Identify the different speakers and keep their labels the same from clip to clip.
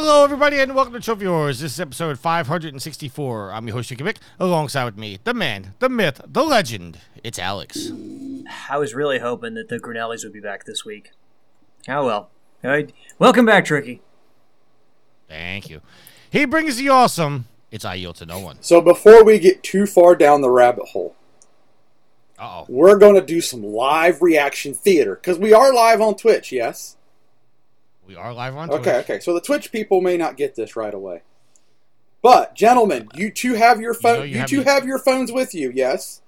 Speaker 1: Hello, everybody, and welcome to Trophy Whores. This is episode 564. I'm your host, Tricky Mick, alongside with me, the man, the myth, the legend. It's Alex.
Speaker 2: I was really hoping that the Grinnellis would be back this week. Oh well. All right. Welcome back, Tricky.
Speaker 1: Thank you. He brings the awesome. It's I yield to no one.
Speaker 3: So before we get too far down the rabbit hole,
Speaker 1: Uh oh.
Speaker 3: we're going to do some live reaction theater because we are live on Twitch. Yes.
Speaker 1: We are live on
Speaker 3: Okay.
Speaker 1: Twitch.
Speaker 3: Okay. Okay. So the Twitch people may not get this right away, but gentlemen, you two have your phone.
Speaker 1: know
Speaker 3: You,
Speaker 1: you have
Speaker 3: two
Speaker 1: me-
Speaker 3: have your phones with you. Yes.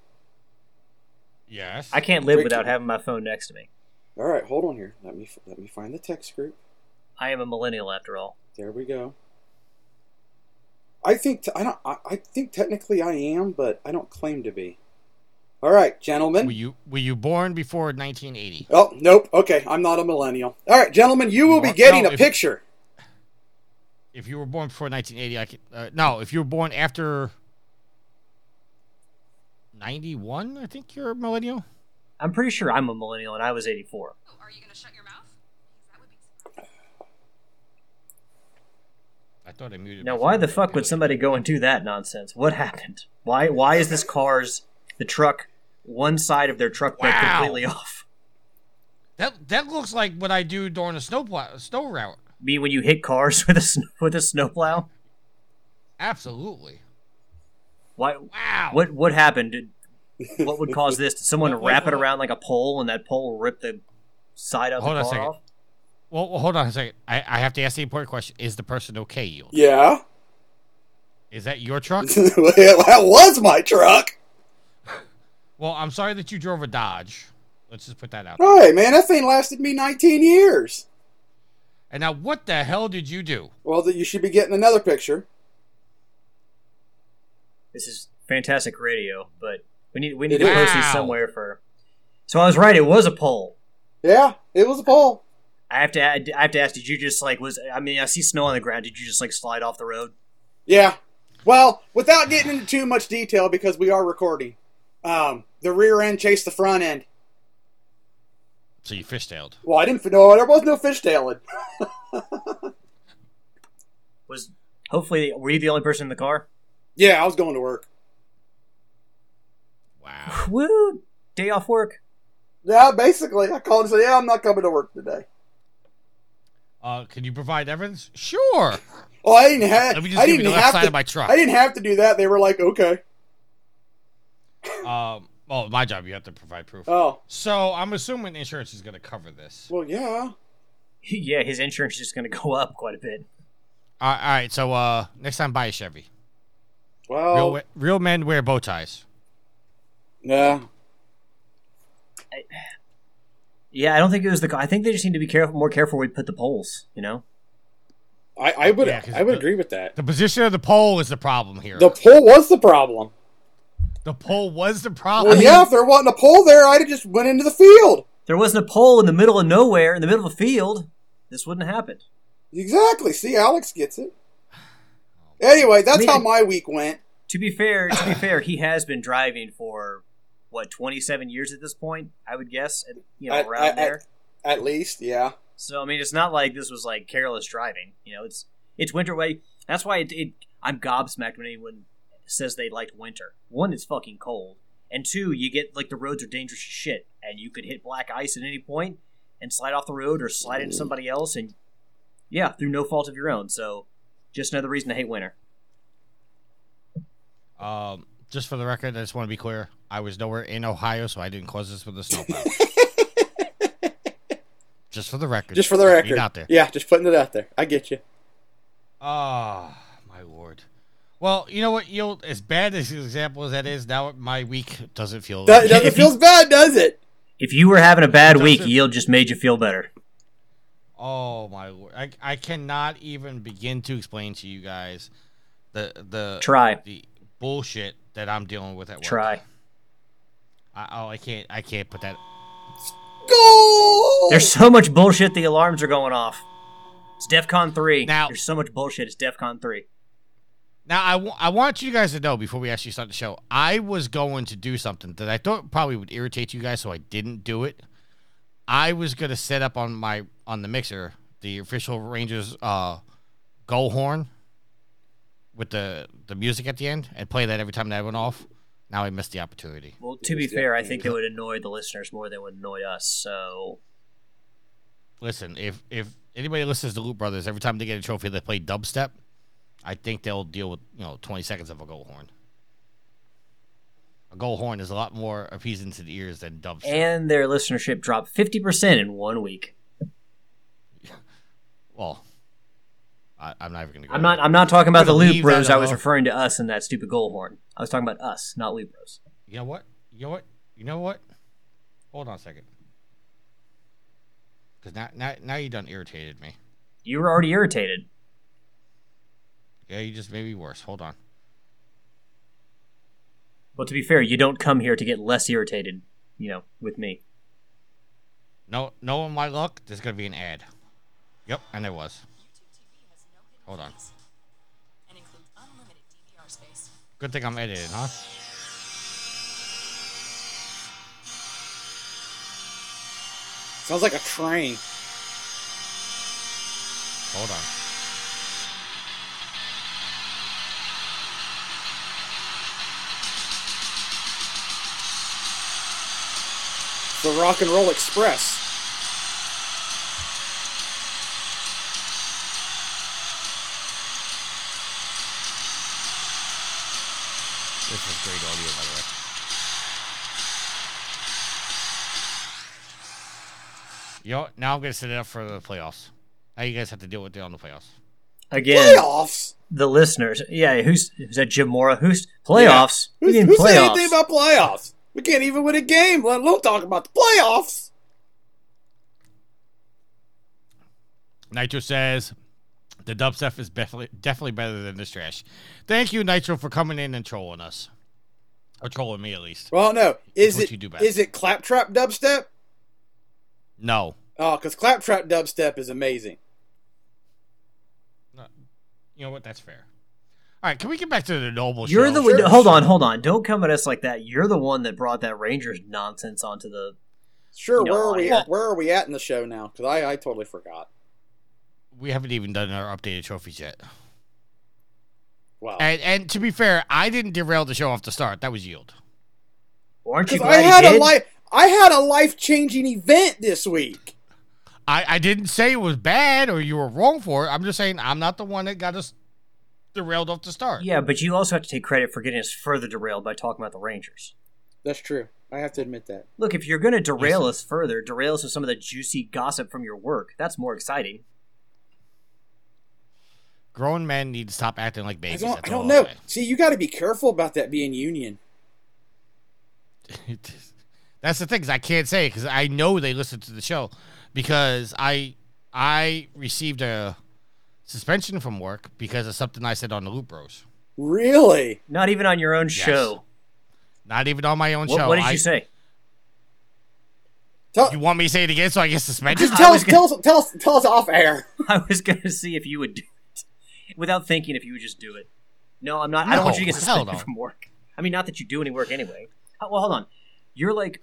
Speaker 1: Yes.
Speaker 2: I can't live
Speaker 3: Tricky.
Speaker 2: without having my phone next to me.
Speaker 3: All right. Hold on here. Let me let me find the text group.
Speaker 2: I am a millennial after all.
Speaker 3: There we go. I think t- I don't. I, I think technically I am, but I don't claim to be. All right, gentlemen.
Speaker 1: Were you were you born before 1980?
Speaker 3: Oh, nope. Okay, I'm not a millennial. All right, gentlemen, you will
Speaker 1: You
Speaker 3: be getting
Speaker 1: no,
Speaker 3: a
Speaker 1: if-
Speaker 3: picture.
Speaker 1: If you were born before 1980, I could. Uh, no, if you were born after 91, I think you're a millennial.
Speaker 2: I'm pretty sure I'm a millennial and I was 84.
Speaker 4: Are you going to shut your mouth? Be
Speaker 1: I thought I muted.
Speaker 2: Now, why the fuck would somebody go and do that nonsense? What happened? Why why is this car's the truck one side of their truck bed
Speaker 1: Wow.
Speaker 2: completely off?
Speaker 1: That that looks like what I do during a snow plow, snow route.
Speaker 2: Me when you hit cars with a sn- with a snowplow?
Speaker 1: Absolutely.
Speaker 2: Why
Speaker 1: Wow.
Speaker 2: what what happened? Did, what would cause this? Did someone
Speaker 1: Wait, wait,
Speaker 2: wrap it around like a pole and that pole rip the side of
Speaker 1: Hold on
Speaker 2: the
Speaker 1: a
Speaker 2: car
Speaker 1: second.
Speaker 2: off?
Speaker 1: Well, well, hold on a second. I, I have to ask the important question: Is the person okay? Yield?
Speaker 3: Yeah,
Speaker 1: Is that your truck?
Speaker 3: that was my truck.
Speaker 1: Well, I'm sorry that you drove a Dodge. Let's just put that out. there.
Speaker 3: Right, man, that thing lasted me 19 years.
Speaker 1: And now, what the hell did you do?
Speaker 3: Well, that you should be getting another picture.
Speaker 2: This is fantastic radio, but we need we need
Speaker 3: It
Speaker 2: to
Speaker 3: is.
Speaker 2: post these somewhere for. So I was right. It was a pole.
Speaker 3: Yeah, it was a pole.
Speaker 2: I have to. add- I have to ask. Did you just like was? I mean, I see snow on the ground. Did you just like slide off the road?
Speaker 3: Yeah. Well, without getting into too much detail because we are recording, um, the rear end chased the front end.
Speaker 1: So you fishtailed.
Speaker 3: Well, I didn't. No, there was no fishtailing.
Speaker 2: Was hopefully were you the only person in the car?
Speaker 3: Yeah, I was going to work.
Speaker 1: Wow.
Speaker 2: Woo! Day off work.
Speaker 3: Yeah, basically, I called and said, "Yeah, I'm not coming to work today."
Speaker 1: Uh, can you provide evidence? Sure.
Speaker 3: Well, I didn't have.
Speaker 1: Let me just
Speaker 3: I
Speaker 1: give
Speaker 3: didn't
Speaker 1: the left
Speaker 3: have
Speaker 1: side
Speaker 3: to.
Speaker 1: of my truck.
Speaker 3: I didn't have to do that. They were like, "Okay."
Speaker 1: Um. Well, my job. You have to provide proof.
Speaker 3: Oh,
Speaker 1: So I'm assuming insurance is going to cover this.
Speaker 3: well, yeah.
Speaker 2: yeah, his insurance is just going to go up quite a bit.
Speaker 1: All right. All right. So uh, next time buy a Chevy.
Speaker 3: Well,
Speaker 1: Real we- real men wear bow ties.
Speaker 3: yeah.
Speaker 2: Yeah, I don't think it was the. I think they just need to be careful, more careful where we put the poles. You know.
Speaker 3: I, I would.
Speaker 1: Yeah, 'cause
Speaker 3: I would
Speaker 1: the-
Speaker 3: agree with that.
Speaker 1: The position of the pole is the problem here.
Speaker 3: The pole was the problem.
Speaker 1: The pole was the problem.
Speaker 3: Well, yeah, if there wasn't a pole there, I'd have just went into the field.
Speaker 2: There wasn't a pole in the middle of nowhere, in the middle of a field. This wouldn't have happened.
Speaker 3: Exactly. See, Alex gets it. Anyway, that's
Speaker 2: I mean,
Speaker 3: how my week went.
Speaker 2: To be fair, to be fair, he has been driving for what twenty seven years at this point. I would guess, and, you know,
Speaker 3: At-
Speaker 2: around
Speaker 3: at-
Speaker 2: there.
Speaker 3: At least, yeah.
Speaker 2: So I mean, it's not like this was like careless driving. You know, it's it's winter way. That's why it, it I'm gobsmacked when anyone says they liked winter. One, it's fucking cold, and two, you get like the roads are dangerous as shit, and you could hit black ice at any point and slide off the road or slide into somebody else, and yeah, through no fault of your own. So, just another reason to hate winter.
Speaker 1: Um, just for the record, I just want to be clear. I was nowhere in Ohio, so I didn't cause this with the snowplow. just for the record.
Speaker 3: Just for the
Speaker 1: being
Speaker 3: record.
Speaker 1: out there.
Speaker 3: Yeah, just putting it out there. I get you.
Speaker 1: Ah, my lord. Well, you know what? You as bad as the example as that is, now my week doesn't feel.
Speaker 3: That, it doesn't
Speaker 2: If
Speaker 3: feel
Speaker 2: you-
Speaker 3: bad, does it?
Speaker 2: If you were having a bad
Speaker 1: Does
Speaker 2: week,
Speaker 1: it-
Speaker 2: yield just made you feel better.
Speaker 1: Oh my lord! I, I cannot even begin to explain to you guys the the
Speaker 2: Try.
Speaker 1: the bullshit that I'm dealing with at work.
Speaker 2: Try.
Speaker 1: I, oh, I can't I can't put that.
Speaker 3: Goal!
Speaker 2: There's so much bullshit. The alarms are going off. It's DefCon three.
Speaker 1: Now-
Speaker 2: There's so much bullshit. It's DefCon three.
Speaker 1: Now I I want you guys to know before we actually start the show. I was going to do something that I thought probably would irritate you guys, so I didn't do it. I was gonna set up on my on the mixer the official Rangers uh, go horn with the the music at the end and play that every time that went off. Now I missed the opportunity.
Speaker 2: Well, to be fair, I think it would annoy the listeners more than it would annoy us. So
Speaker 1: Listen, if if anybody listens to Loop Brothers, every time they get a trophy, they play dubstep. I think they'll deal with you know twenty seconds of a goal horn. A goal horn is a lot more appeasing to the ears than dubstep.
Speaker 2: and their listenership dropped fifty percent in one week.
Speaker 1: well, I, I'm not even gonna go.
Speaker 2: I'm not. I'm not talking about the Loop Bros. I was referring to us and that stupid goal horn. I was talking about us, not Loop Bros.
Speaker 1: You know what? You know what? You know what? Hold on a second. Because now, now, now you done irritated me.
Speaker 2: You were already irritated.
Speaker 1: Yeah, you just made me worse. Hold on.
Speaker 2: Well, to be fair, you don't come here to get less irritated. You know, with me.
Speaker 1: No, knowing my luck, there's gonna be an ad. Yep, and there was. Hold on.
Speaker 4: And includes unlimited DVR space.
Speaker 1: Good thing I'm editing, huh?
Speaker 3: Sounds like a train.
Speaker 1: Hold on.
Speaker 3: The Rock and Roll Express.
Speaker 1: This is great audio, by the way. You know, what? now I'm gonna set it up for the playoffs. Now you guys have to deal with it on the playoffs.
Speaker 2: Again,
Speaker 3: Playoffs.
Speaker 2: the listeners. Yeah, who's is that? Jim Mora? Who's playoffs?
Speaker 3: Who's,
Speaker 2: What do you mean
Speaker 3: who said
Speaker 2: playoffs?
Speaker 3: anything about playoffs? We can't even win a game, let alone talk about the playoffs.
Speaker 1: Nitro says the dub stuff is definitely definitely better than this trash. Thank you, Nitro, for coming in and trolling us, or trolling me at least.
Speaker 3: Well, no. Is it
Speaker 1: you do
Speaker 3: is it claptrap dubstep?
Speaker 1: No,
Speaker 3: Oh, because claptrap dubstep is amazing.
Speaker 1: you know what? That's fair. All right, can we get back to the noble
Speaker 2: You're
Speaker 1: show?
Speaker 2: the
Speaker 3: Sure,
Speaker 2: hold
Speaker 3: sure.
Speaker 2: on, hold on. Don't come at us like that. You're the one that brought that Rangers nonsense onto the.
Speaker 3: Sure,
Speaker 2: No,
Speaker 3: where are we at? Where are we at in the show now? Because I, I totally forgot.
Speaker 1: we haven't even done our updated trophies yet.
Speaker 3: Wow.
Speaker 1: And and to be fair, I didn't derail the show off the start. That was yield.
Speaker 2: Aren't you
Speaker 3: Because I
Speaker 2: glad
Speaker 3: had
Speaker 2: he
Speaker 3: a life I had a life changing event this week.
Speaker 1: I, I didn't say it was bad or you were wrong for it. I'm just saying I'm not the one that got us derailed off the start.
Speaker 2: Yeah, but you also have to take credit for getting us further derailed by talking about the Rangers.
Speaker 3: That's true. I have to admit that.
Speaker 2: Look, if you're going to derail us further, derail us with some of the juicy gossip from your work. That's more exciting.
Speaker 1: Grown men need to stop acting like
Speaker 3: I
Speaker 1: babies.
Speaker 3: don't, I don't know.
Speaker 1: say.
Speaker 3: See, you got to be careful about that being union.
Speaker 1: That's the thing. Is I can't say because I know they listen to the show because I I received a suspension from work because of something I said on the Loop Bros.
Speaker 3: Really?
Speaker 2: Not even on your own show.
Speaker 1: Not even on my own
Speaker 2: What,
Speaker 1: show.
Speaker 2: what did
Speaker 1: I-
Speaker 2: you say?
Speaker 3: Tell,
Speaker 1: You want me to say it again so I get suspended?
Speaker 3: just
Speaker 2: I
Speaker 3: tell
Speaker 2: was
Speaker 3: us, tell us, tell us, tell us off air.
Speaker 2: I was going to see if you would do it without thinking if you would just do it. No, I'm not. I don't want you to get suspended
Speaker 1: no.
Speaker 2: from work. I mean, not that you do any work anyway. Uh, Well, hold on. You're like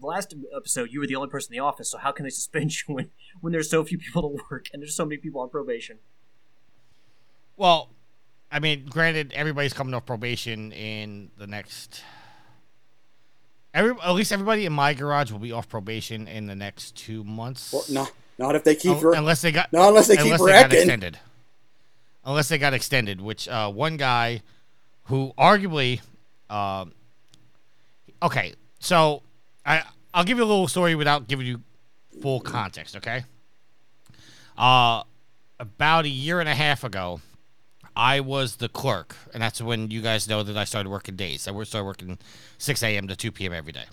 Speaker 2: the last episode. You were the only person in the office, so how can they suspend you when when there's so few people to work and there's so many people on probation?
Speaker 1: Well, I mean, granted, everybody's coming off probation in the next. Every at least everybody in my garage will be off probation in the next two months.
Speaker 3: Well, no, not if they keep.
Speaker 1: Unless they got
Speaker 3: not unless they keep
Speaker 1: unless they got extended. Unless they got extended, which uh, one guy who arguably, um, okay, so I I'll give you a little story without giving you full context. Okay, uh, about a year and a half ago, I was the clerk, and that's when you guys know that I started working days. I started working 6 a.m. to 2 p.m. every day.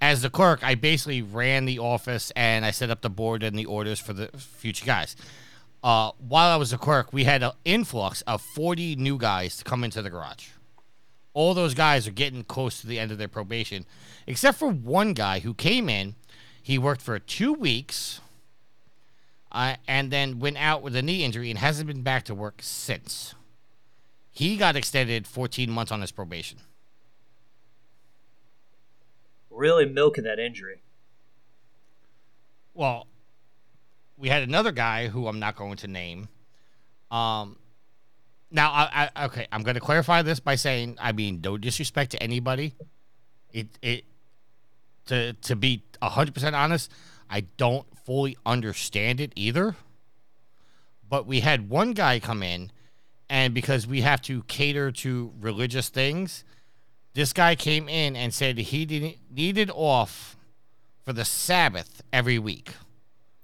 Speaker 1: as the clerk, I basically ran the office and I set up the board and the orders for the future guys. Uh, while I was a clerk, we had an influx of 40 new guys to come into the garage. All those guys are getting close to the end of their probation, except for one guy who came in. He worked for two weeks uh, and then went out with a knee injury and hasn't been back to work since. He got extended 14 months on his probation.
Speaker 2: Really milking that injury.
Speaker 1: Well, we had another guy who I'm not going to name. Um, now, I, I okay, I'm going to clarify this by saying, I mean, no disrespect to anybody. It it to to be hundred percent honest, I don't fully understand it either. But we had one guy come in, and because we have to cater to religious things, this guy came in and said he didn't needed off for the Sabbath every week.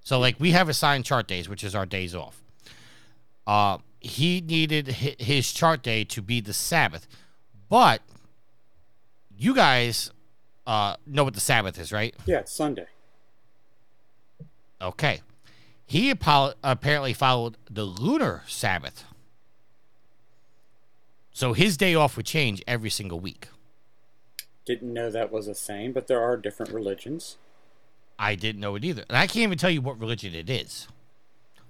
Speaker 1: So like we have assigned chart days, which is our days off. Uh, he needed his chart day to be the Sabbath, but you guys uh, know what the Sabbath is, right?
Speaker 3: Yeah, it's Sunday.
Speaker 1: Okay. He apo- apparently followed the lunar Sabbath. So his day off would change every single week.
Speaker 3: Didn't know that was a thing, but there are different religions.
Speaker 1: I didn't know it either. And I can't even tell you what religion it is.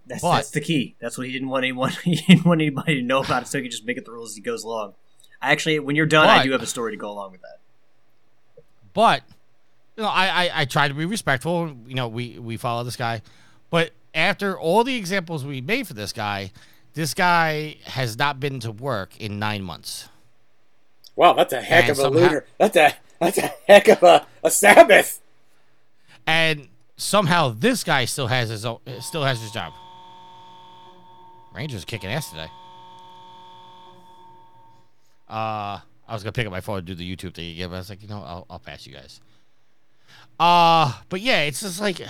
Speaker 2: That's
Speaker 1: But-
Speaker 2: that's the key. That's what he didn't want anyone. He didn't want anybody to know about it, so he could just make it the rules as he goes along. I actually, when you're done, I do have a story to go along with that.
Speaker 1: But you know, I, I I try to be respectful. You know, we we follow this guy, but after all the examples we made for this guy, this guy has not been to work in nine months.
Speaker 3: Wow, that's a heck
Speaker 1: And
Speaker 3: of a
Speaker 1: somehow-
Speaker 3: lunar. That's a that's a heck of a, a Sabbath.
Speaker 1: and somehow this guy still has his own, still has his job. Rangers kicking ass today. Uh, I was gonna pick up my phone and do the YouTube thing again, but I was like, you know, I'll, I'll pass you guys. Uh, but yeah, it's just like,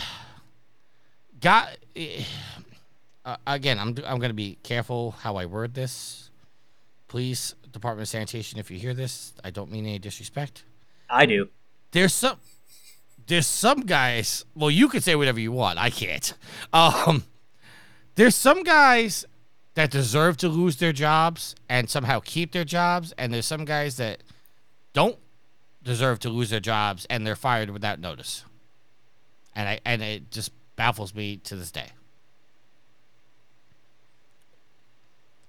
Speaker 1: got. Uh, again, I'm I'm gonna be careful how I word this. Please, Department of Sanitation, if you hear this, I don't mean any disrespect
Speaker 2: I do.
Speaker 1: there's some there's some guys well you can say whatever you want i can't um there's some guys that deserve to lose their jobs and somehow keep their jobs and there's some guys that don't deserve to lose their jobs and they're fired without notice and i and it just baffles me to this day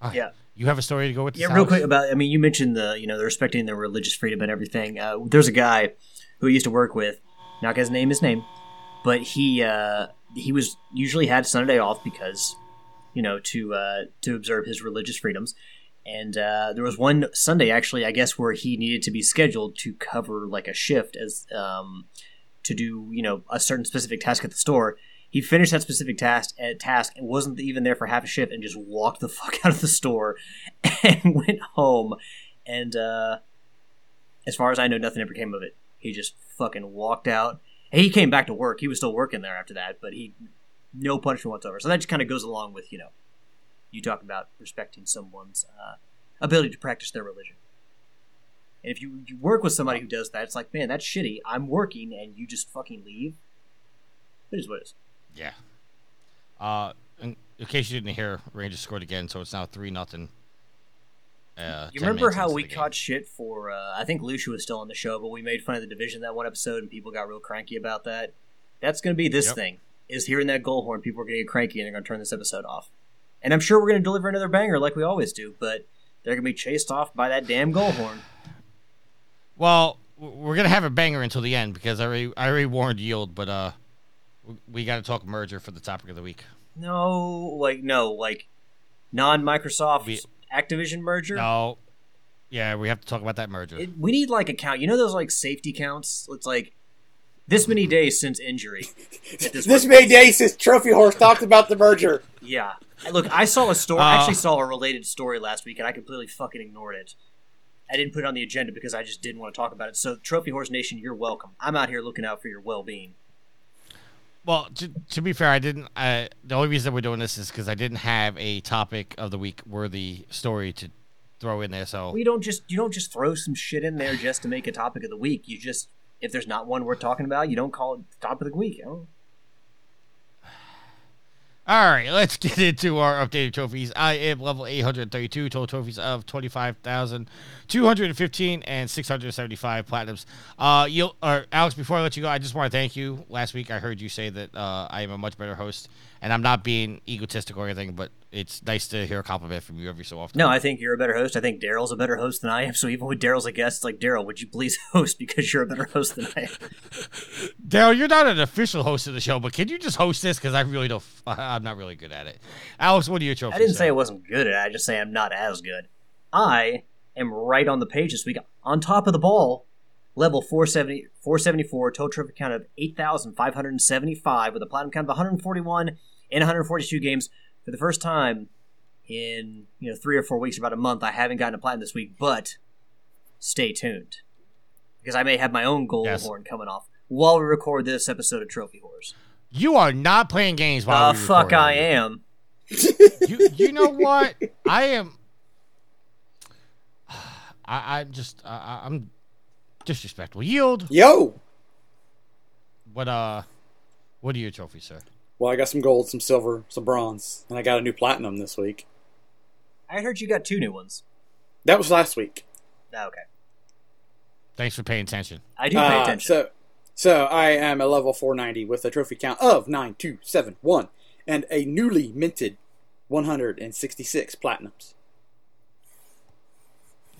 Speaker 1: right.
Speaker 2: Yeah.
Speaker 1: you have a story to go with
Speaker 2: Yeah, real quick about. I mean, you mentioned the you know the respecting their religious freedom and everything. Uh, there's a guy who I used to work with. Not his name, his name, but he uh, he was usually had Sunday off because you know to uh, to observe his religious freedoms. And uh, there was one Sunday actually, I guess, where he needed to be scheduled to cover like a shift as um, to do you know a certain specific task at the store. He finished that specific task at task and wasn't even there for half a shift and just walked the fuck out of the store and went home. And uh, as far as I know, nothing ever came of it. He just fucking walked out. And he came back to work. He was still working there after that, but he no punishment whatsoever. So that just kind of goes along with you know you talk about respecting someone's uh, ability to practice their religion. And if you, you work with somebody who does that, it's like, man, that's shitty. I'm working and you just fucking leave. It is what it is.
Speaker 1: Yeah. Uh, in, in case you didn't hear, Rangers scored again, so it's now three nothing. Uh,
Speaker 2: You remember how we caught shit for? Uh, I think Lucia was still on the show, but we made fun of the division that one episode, and people got real cranky about that. That's going to be this
Speaker 1: Yep.
Speaker 2: thing: is hearing that goal horn. People are going to get cranky, and they're going to turn this episode off. And I'm sure we're going to deliver another banger like we always do, but they're going to be chased off by that damn goal horn.
Speaker 1: Well, we're gonna have a banger until the end because I already, I already warned Yield, but uh, we, we got to talk merger for the topic of the week.
Speaker 2: No, like no, like non-Microsoft Activision merger.
Speaker 1: No, yeah, we have to talk about that merger.
Speaker 2: It, we need like a count. You know those like safety counts. It's like this many days since injury. at this
Speaker 3: This many days since Trophy Whores talked about the merger.
Speaker 2: Yeah. Look, I saw a story. I
Speaker 1: Uh,
Speaker 2: actually saw a related story last week, and I completely fucking ignored it. I didn't put it on the agenda because I just didn't want to talk about it. So, Trophy Whores Nation, you're welcome. I'm out here looking out for your well-being.
Speaker 1: well, to, to be fair, I didn't. Uh, the only reason we're doing this is because I didn't have a topic of the week worthy story to throw in there. So
Speaker 2: We don't just you don't just throw some shit in there just to make a topic of the week. You just if there's not one worth talking about, you don't call it top of the week. You know?
Speaker 1: All right, let's get into our updated trophies. I am level 832, total trophies of 25,215 and 675 platinums. Uh, you or Alex, before I let you go, I just want to thank you. Last week I heard you say that uh, I am a much better host, and I'm not being egotistic or anything, but it's nice to hear a compliment from you every so often.
Speaker 2: No, I think you're a better host. I think Daryl's a better host than I am. So even when Daryl's a guest, it's like Daryl, would you please host because you're a better host than I am?
Speaker 1: Daryl, you're not an official host of the show, but can you just host this? Because I really don't. I'm not really good at it. Alex, what are your trophies?
Speaker 2: I didn't say I wasn't good at it. I just say I'm not as good. I am right on the page this week, on top of the ball, level 470, 474, total trophy count of 8,575 with a platinum count of 141 in 142 games. For the first time in you know three or four weeks, about a month, I haven't gotten a platinum this week, but stay tuned because I may have my own gold
Speaker 1: Yes.
Speaker 2: horn coming off while we record this episode of Trophy Horrors.
Speaker 1: You are not playing games while
Speaker 2: The
Speaker 1: we
Speaker 2: fuck
Speaker 1: record.
Speaker 2: I am.
Speaker 1: You, you know what? I am. I, I just I, I- I'm disrespectful. Yield.
Speaker 3: Yo!
Speaker 1: What uh, what are your trophies, sir?
Speaker 3: Well, I got some gold, some silver, some bronze, and I got a new platinum this week.
Speaker 2: I heard you got two new ones.
Speaker 3: That was last week.
Speaker 2: Ah, Okay,
Speaker 1: Thanks for paying attention.
Speaker 2: I do pay
Speaker 3: Uh,
Speaker 2: attention.
Speaker 3: So, so I am a level 490 with a trophy count of 9271 and a newly minted 166 platinums.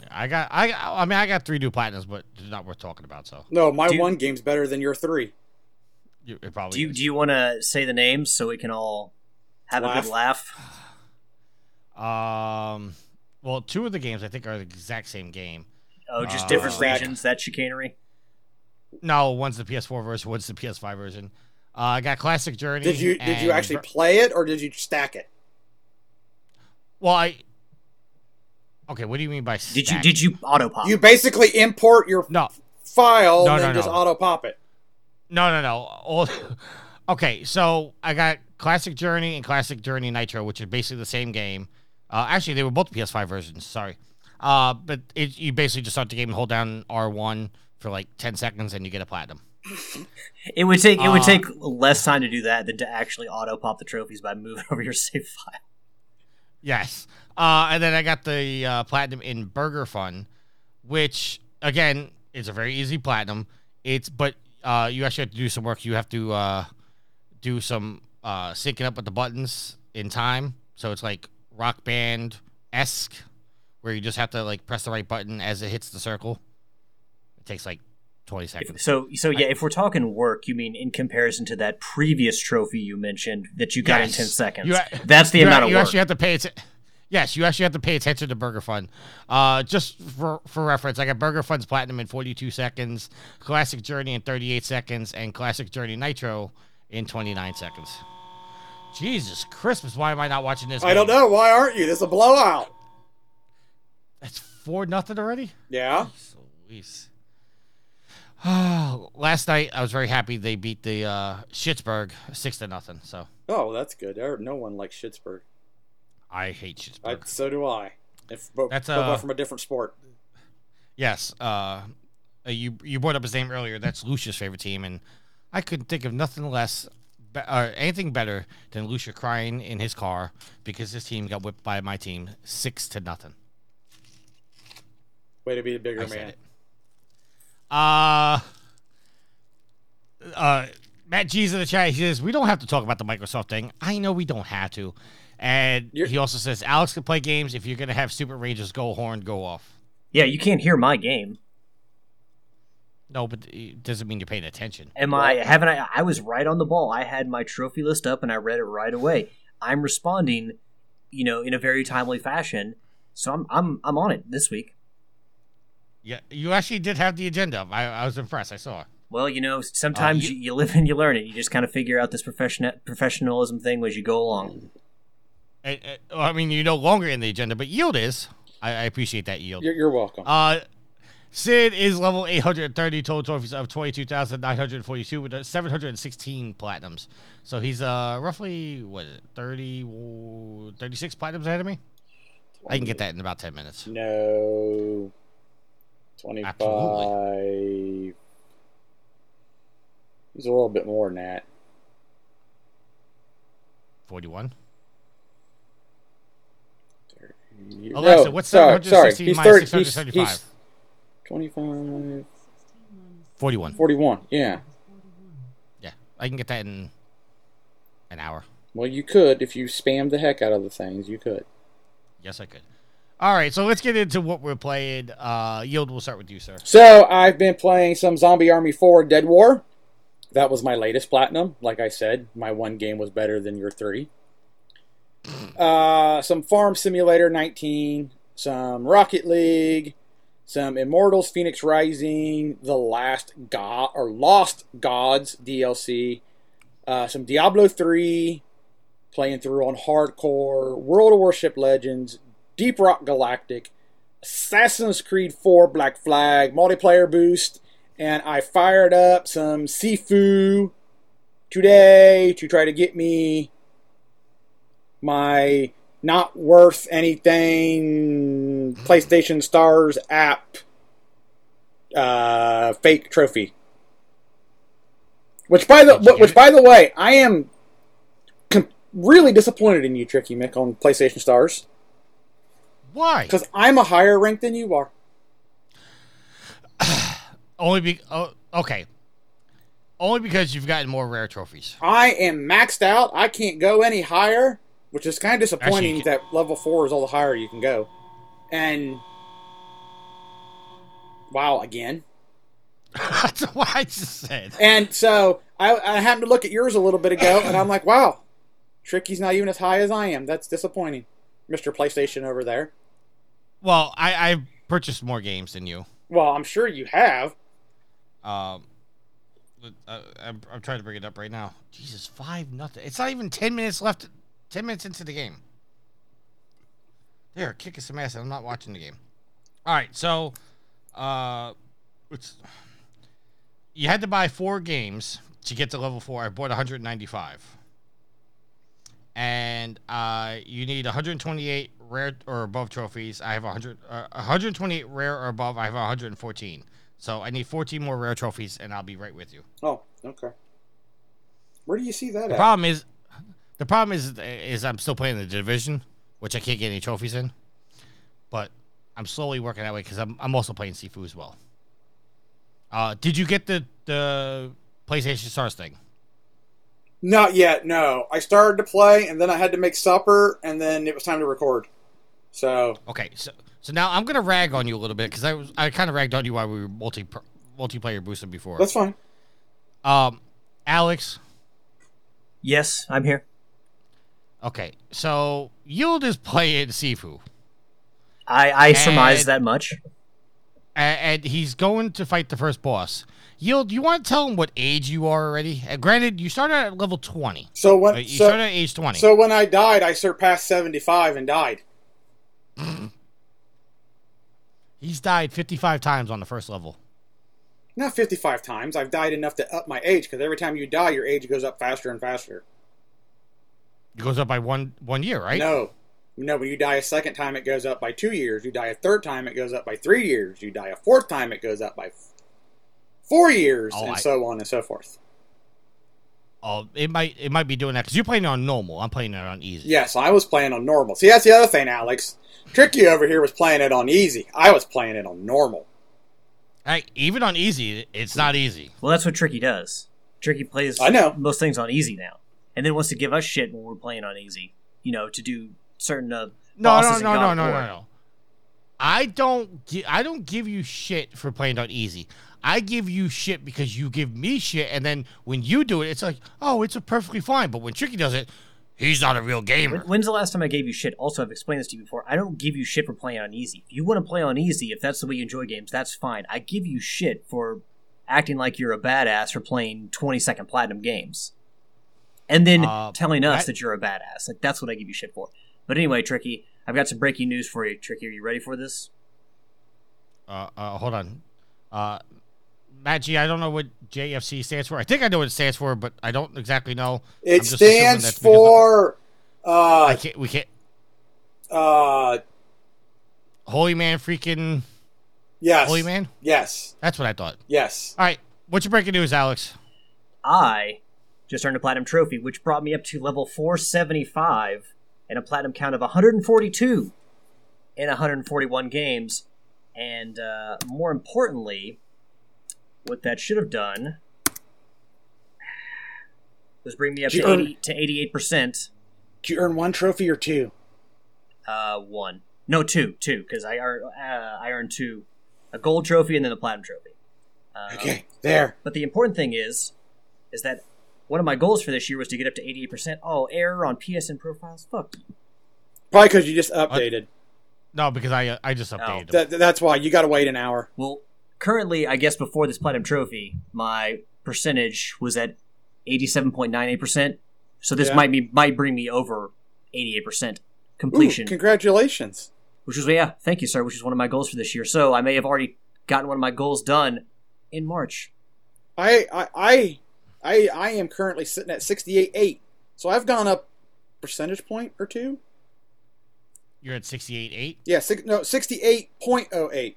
Speaker 1: I got I I mean I got three new platinums, but it's not worth talking about. So
Speaker 3: No, my
Speaker 2: Do you-
Speaker 3: one game's better than your three.
Speaker 1: You, it probably
Speaker 2: Do you
Speaker 1: is.
Speaker 2: do you want to say the names so we can all have a good laugh?
Speaker 1: um, well, two of the games I think are the exact same game.
Speaker 2: Oh, just
Speaker 1: Uh,
Speaker 2: different
Speaker 3: Stack.
Speaker 2: regions. That chicanery.
Speaker 1: No, one's the PS4 version, one's the PS5 version. Uh, I got Classic Journey.
Speaker 3: Did you did you actually
Speaker 1: Ver-
Speaker 3: play it or did you stack it?
Speaker 1: Well, I. Okay, what do you mean by
Speaker 2: Did you did you auto pop?
Speaker 3: You basically import your
Speaker 1: No,
Speaker 3: file
Speaker 1: No,
Speaker 3: and
Speaker 1: no,
Speaker 3: then just
Speaker 1: no.
Speaker 3: auto pop it.
Speaker 1: No, no, no. All, okay, so I got Classic Journey and Classic Journey Nitro, which are basically the same game. Uh, actually, they were both PS5 versions. Sorry, uh, but it, you basically just start the game and hold down R1 for like ten seconds, and you get a platinum.
Speaker 2: it would take it would
Speaker 1: Uh,
Speaker 2: take less time to do that than to actually auto pop the trophies by moving over your save file.
Speaker 1: Yes. Uh, and then I got the uh, platinum in Burger Fun, which again is a very easy platinum. It's but uh, you actually have to do some work. You have to uh, do some uh, syncing up with the buttons in time. So it's like rock band esque, where you just have to like press the right button as it hits the circle. It takes like twenty seconds.
Speaker 2: So so yeah, if we're talking work, you mean in comparison to that previous trophy you mentioned that you got
Speaker 1: Yes.
Speaker 2: in ten seconds?
Speaker 1: You-
Speaker 2: That's the amount of
Speaker 1: you
Speaker 2: work.
Speaker 1: You actually have to pay attention. Yes, you actually have to pay attention to Burger Fun. Uh, just for for reference, I got Burger Fun's platinum in 42 seconds, Classic Journey in 38 seconds, and Classic Journey Nitro in 29 seconds. Jesus Christmas! Why am I not watching this?
Speaker 3: I don't know. Why aren't you? This is a blowout.
Speaker 1: That's four nothing already.
Speaker 3: Yeah.
Speaker 1: So, Luis. Last night I was very happy they beat the uh, Schittsburg six to nothing. So
Speaker 3: Oh, that's good. There, no one likes Schittsburg.
Speaker 1: I hate
Speaker 3: I, so do I. If but,
Speaker 1: That's, uh,
Speaker 3: from a different sport.
Speaker 1: Yes, uh, uh, you you brought up his name earlier. That's Lucia's favorite team, and I couldn't think of nothing less, be- or anything better than Lucia crying in his car because his team got whipped by my team six to nothing.
Speaker 3: Way to be a bigger
Speaker 1: I
Speaker 3: man.
Speaker 1: it. Uh, uh, Matt G's in the chat. He says we don't have to talk about the Microsoft thing. I know we don't have to, and
Speaker 3: You're-
Speaker 1: he also says Alex can play games. If you're gonna have Super Rangers go horn, go off.
Speaker 2: yeah, you can't hear my game.
Speaker 1: No, but it doesn't mean you're paying attention.
Speaker 2: Am I haven't I I was right on the ball. I had my trophy list up and I read it right away. I'm responding, you know, in a very timely fashion. So I'm I'm I'm on it this week.
Speaker 1: Yeah, you actually did have the agenda. up. I, I was impressed. I saw it.
Speaker 2: Well, you know, sometimes
Speaker 1: Uh, you-
Speaker 2: you, you live and you learn it. You just kind of figure out this profession professionalism thing as you go along.
Speaker 1: Uh, I mean, you're no longer in the agenda, but yield is. I, I appreciate that yield.
Speaker 3: You're, you're welcome.
Speaker 1: Uh, Sid is level 830 total trophies of 22,942 with uh, 716 platinums. So he's uh roughly what is it, 30 36 platinums ahead of me. I can get that in about 10 minutes.
Speaker 3: no. 25. He's a little bit more than that.
Speaker 1: 41. Alexa,
Speaker 3: no,
Speaker 1: what's
Speaker 3: sorry, sorry.
Speaker 1: 716
Speaker 3: He's
Speaker 1: minus
Speaker 3: 30, he's,
Speaker 1: 675?
Speaker 3: he's 25,
Speaker 1: 41.
Speaker 3: 41. Yeah.
Speaker 1: Yeah, I can get that in an hour.
Speaker 3: Well, you could if you spam the heck out of the things. You could.
Speaker 1: Yes, I could. All right, so let's get into what we're playing. Uh, Yield, we'll start with you, sir.
Speaker 3: So I've been playing some Zombie Army 4 Dead War. That was my latest platinum. Like I said, my one game was better than your three. Uh, some Farm Simulator 19, some Rocket League, some Immortals Phoenix Rising, The Last God or Lost Gods DLC, uh, some Diablo 3, playing through on hardcore, World of Warship Legends, Deep Rock Galactic, Assassin's Creed 4 Black Flag multiplayer boost, and I fired up some Sifu today to try to get me my not worth anything PlayStation Stars app uh, fake trophy. Which by the
Speaker 1: Did you get
Speaker 3: which by the way, I am com- really disappointed in you, Tricky Mick, on PlayStation Stars
Speaker 1: Why?
Speaker 3: because I'm a higher rank than you are.
Speaker 1: Only be oh, okay. Only because you've gotten more rare trophies.
Speaker 3: I am maxed out. I can't go any higher, which is kind of disappointing
Speaker 1: Actually,
Speaker 3: that level four is all the higher you can go. And wow, again.
Speaker 1: That's what I just said.
Speaker 3: And so I, I happened to look at yours a little bit ago, and I'm like, wow, Tricky's not even as high as I am. That's disappointing, Mister PlayStation over there.
Speaker 1: Well, I I purchased more games than you.
Speaker 3: Well, I'm sure you have.
Speaker 1: Um, uh, I'm, I'm trying to bring it up right now. Jesus, five nothing. It's not even ten minutes left. Ten minutes into the game. There, kicking some ass. and I'm not watching the game. All right, so, uh, it's you had to buy four games to get to level four. I bought 195, and uh, you need 128 rare or above trophies. I have 100, uh, 128 rare or above. I have 114. So I need 14 more rare trophies, and I'll be right with you.
Speaker 3: Oh, okay. Where do you see that
Speaker 1: The
Speaker 3: at?
Speaker 1: problem is, the problem is, is I'm still playing the division, which I can't get any trophies in. But I'm slowly working that way because I'm I'm also playing Sifu as well. Uh, did you get the the PlayStation Stars thing?
Speaker 3: Not yet. No, I started to play, and then I had to make supper, and then it was time to record. So
Speaker 1: Okay, so so now I'm gonna rag on you a little bit because I was I kind of ragged on you while we were multi multiplayer boosted before.
Speaker 3: that's fine.
Speaker 1: Um, Alex.
Speaker 2: Yes, I'm here.
Speaker 1: Okay, so Yield is playing Sifu.
Speaker 2: I I surmised
Speaker 1: And-
Speaker 2: that much.
Speaker 1: A- and he's going to fight the first boss. Yield, you want to tell him what age you are already? Uh, granted, you started at level 20.
Speaker 3: So when
Speaker 1: Uh, you
Speaker 3: so,
Speaker 1: started at age 20.
Speaker 3: so when I died, I surpassed seventy five and died.
Speaker 1: He's died 55 times on the first level.
Speaker 3: Not fifty five times. I've died enough to up my age because every time you die, your age goes up faster and faster.
Speaker 1: It goes up by one one year, right?
Speaker 3: No. No, when you die a second time, it goes up by two years. You die a third time, it goes up by three years. You die a fourth time, it goes up by f- four years,
Speaker 1: Oh,
Speaker 3: and
Speaker 1: I-
Speaker 3: so on and so forth.
Speaker 1: Oh, it might it might be doing that because you're playing it on normal. I'm playing it on easy.
Speaker 3: Yes, I was playing on normal. See, that's the other thing, Alex. Tricky over here was playing it on easy. I was playing it on normal.
Speaker 1: Hey, even on easy, it's not easy.
Speaker 2: Well, that's what Tricky does. Tricky plays
Speaker 3: I know.
Speaker 2: most things on easy now, and then wants to give us shit when we're playing on easy. You know, to do certain uh,
Speaker 1: No, no, no, no, no, no, no. I don't. Gi- I don't give you shit for playing on easy. I give you shit because you give me shit, and then when you do it, it's like, oh, it's a perfectly fine. But when Tricky does it, he's not a real gamer.
Speaker 2: When- When's the last time I gave you shit? Also, I've explained this to you before. I don't give you shit for playing on easy. If you want to play on easy, if that's the way you enjoy games, that's fine. I give you shit for acting like you're a badass for playing 20 second platinum games. And then
Speaker 1: Uh,
Speaker 2: telling us
Speaker 1: that-
Speaker 2: that you're a badass. Like, that's what I give you shit for. But anyway, Tricky, I've got some breaking news for you. Tricky, are you ready for this?
Speaker 1: Uh, uh, hold on. Uh, Matt G, I don't know what JFC stands for. I think I know what it stands for, but I don't exactly know. I'm
Speaker 3: It
Speaker 1: just
Speaker 3: stands
Speaker 1: that's because
Speaker 3: for
Speaker 1: I
Speaker 3: uh,
Speaker 1: can't. We can't.
Speaker 3: uh,
Speaker 1: Holy man, freaking
Speaker 3: yes,
Speaker 1: holy man.
Speaker 3: yes,
Speaker 1: That's what I thought.
Speaker 3: yes.
Speaker 1: All right, what's your breaking news, Alex?
Speaker 2: I just earned a platinum trophy, which brought me up to level 475 and a platinum count of 142 in 141 games. And uh, more importantly, what that should have done was bring me up to
Speaker 3: earn-
Speaker 2: 80 to 88 percent.
Speaker 3: Did you earn one trophy or two?
Speaker 2: Uh, one, no, two, two, because I earned uh, I earned two, a gold trophy and then a platinum trophy. Um,
Speaker 3: Okay, there.
Speaker 2: But the important thing is, is that one of my goals for this year was to get up to 88%. Oh, error on PSN profiles? Fuck you.
Speaker 3: Probably because you just updated.
Speaker 1: No, because I uh, I just updated. them.
Speaker 3: That, that's why you got to wait an hour.
Speaker 2: Well, currently, I guess before this platinum trophy, my percentage was at 87.98%. So this
Speaker 3: Yeah.
Speaker 2: might be might bring me over 88%
Speaker 3: Ooh,
Speaker 2: completion,
Speaker 3: congratulations.
Speaker 2: which was yeah, thank you, sir, which is one of my goals for this year. So I may have already gotten one of my goals done in March.
Speaker 3: I I I I, I am currently sitting at 68.8. So I've gone up percentage point or two.
Speaker 1: You're at 68.8.
Speaker 3: Yeah, six, no, 68.08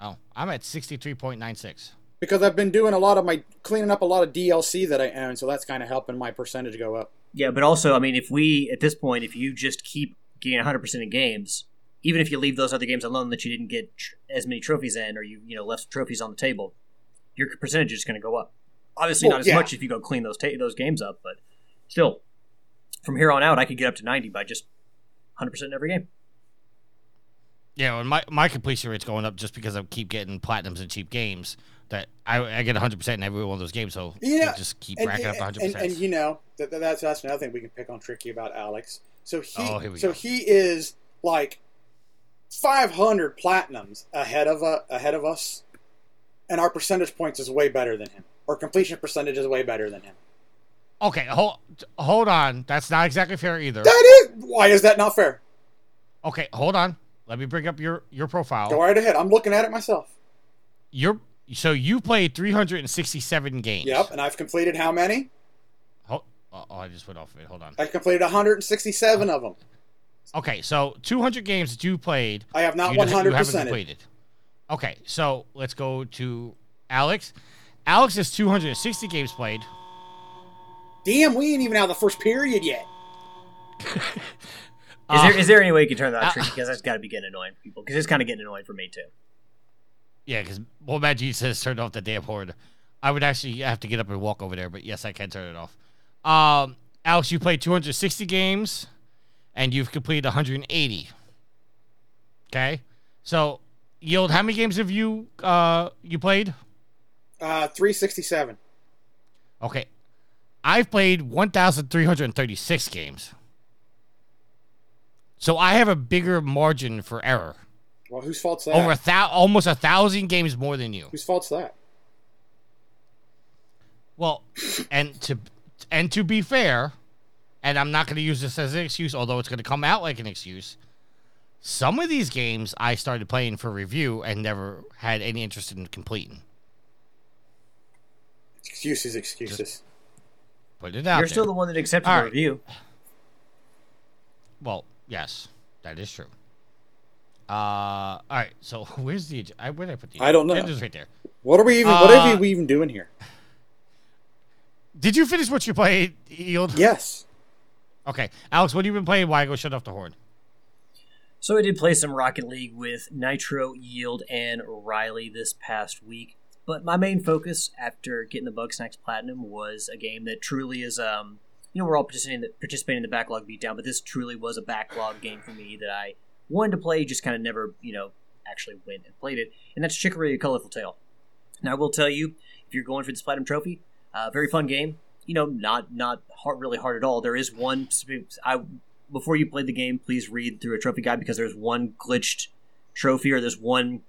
Speaker 1: Oh, I'm at 63.96.
Speaker 3: because I've been doing a lot of my cleaning up a lot of DLC that I own, so that's kind of helping my percentage go up.
Speaker 2: Yeah, but also, I mean, if we at this point, if you just keep getting 100 percent of games, even if you leave those other games alone that you didn't get tr- as many trophies in, or you you know left trophies on the table, your percentage is going to go up. Obviously,
Speaker 3: Well,
Speaker 2: not as
Speaker 3: yeah.
Speaker 2: much if you go clean those ta- those games up, but still, from here on out, I could get up to 90 by just 100 percent in every game.
Speaker 1: Yeah, and my my completion rate's going up just because I keep getting platinums in cheap games. That I, I get 100 percent in every one of those games, so
Speaker 3: Yeah,
Speaker 1: I just keep
Speaker 3: And,
Speaker 1: racking up 100 percent.
Speaker 3: and you know that, that- that's that's another thing we can pick on tricky about Alex. So he
Speaker 1: Oh,
Speaker 3: so
Speaker 1: go.
Speaker 3: he is like 500 platinums ahead of uh, ahead of us, and our percentage points is way better than him. Our completion percentage is way better than him.
Speaker 1: Okay, hold hold on. That's not exactly fair either.
Speaker 3: That is why is that not fair?
Speaker 1: Okay, hold on. Let me bring up your your profile.
Speaker 3: Go right ahead. I'm looking at it myself.
Speaker 1: You're so you played 367 games.
Speaker 3: Yep, and I've completed how many?
Speaker 1: Oh, oh, I just went off of it. Hold on.
Speaker 3: I've completed 167 of them.
Speaker 1: Okay, so 200 games that you played.
Speaker 3: I have not
Speaker 1: you, just- you
Speaker 3: 100 percent.
Speaker 1: completed. Okay, so let's go to Alex. Alex has 260 games played.
Speaker 3: Damn, we ain't even out of the first period yet.
Speaker 2: Is
Speaker 1: Uh,
Speaker 2: there is there any way you can turn that
Speaker 1: uh.
Speaker 2: Because that's got to be getting annoying for people. Because it's kind of getting annoying for me too.
Speaker 1: Yeah, because well, Magic says turned off the damn horde. I would actually have to get up and walk over there, but yes, I can turn it off. Um, Alex, you played 260 games, and you've completed 180. Okay, so yield. How many games have you uh you played?
Speaker 3: Uh, 367.
Speaker 1: Okay, I've played 1,336 games. So I have a bigger margin for error.
Speaker 3: Well, whose fault's that?
Speaker 1: Over a thou- almost a thousand games more than you.
Speaker 3: Whose fault's that?
Speaker 1: Well, and to and to be fair, and I'm not going to use this as an excuse, although it's going to come out like an excuse. Some of these games I started playing for review and never had any interest in completing.
Speaker 3: Excuses, excuses.
Speaker 1: Put it out
Speaker 2: You're
Speaker 1: there.
Speaker 2: still the one that accepted
Speaker 1: All
Speaker 2: the
Speaker 1: right.
Speaker 2: review.
Speaker 1: well, yes, that is true. Uh, all right. So where's the? I where did I put the?
Speaker 3: I don't know.
Speaker 1: It's right there.
Speaker 3: What are we even? what are
Speaker 1: Uh,
Speaker 3: we even doing here?
Speaker 1: Did you finish what you played, Yield?
Speaker 3: Yes.
Speaker 1: Okay, Alex, what have you been playing? Why go shut off the horn?
Speaker 2: So I did play some Rocket League with Nitro, Yield, and Riley this past week. But my main focus after getting the Bugsnax Platinum was a game that truly is, um, you know, we're all participating in the, participating in the backlog beatdown, but this truly was a backlog game for me that I wanted to play, just kind of never, you know, actually went and played it. And that's Chicory: A Colorful Tale. Now I will tell you, if you're going for this Platinum Trophy, uh, very fun game. You know, not not hard, really hard at all. There is one. I before you play the game, please read through a trophy guide because there's one glitched trophy or there's one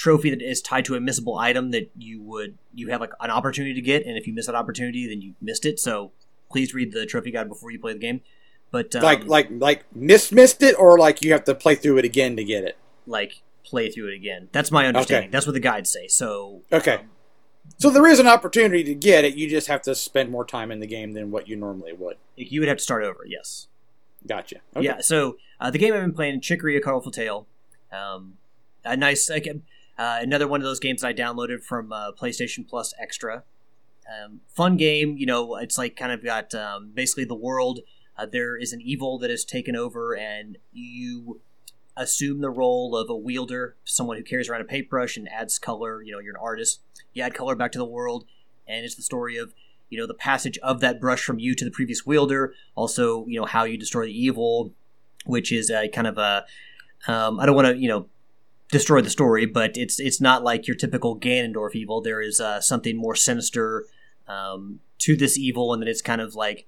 Speaker 2: trophy that is tied to a missable item that you would you have like an opportunity to get, and if you miss that opportunity, then you missed it. So please read the trophy guide before you play the game. But um,
Speaker 3: like, like, like, miss missed it, or like you have to play through it again to get it.
Speaker 2: like play through it again. That's my understanding. That's what the guides say. So
Speaker 3: Okay.
Speaker 2: um,
Speaker 3: So there is an opportunity to get it. You just have to spend more time in the game than what you normally would.
Speaker 2: you would have to start over. Yes.
Speaker 3: Gotcha. Okay.
Speaker 2: Yeah, so uh, the game I've been playing, Chicory: A Colorful Tale, um, a nice, like, uh, another one of those games I downloaded from uh, PlayStation Plus Extra. um, fun game. You know, it's like kind of got um, basically the world. Uh, there is an evil that has taken over, and you assume the role of a wielder, someone who carries around a paintbrush and adds color. You know, you're an artist. You add color back to the world, and it's the story of you know the passage of that brush from you to the previous wielder. Also, you know how you destroy the evil, which is a kind of a um, I don't want to you know destroy the story, but it's it's not like your typical Ganondorf evil. There is uh, something more sinister um, to this evil, and then it's kind of like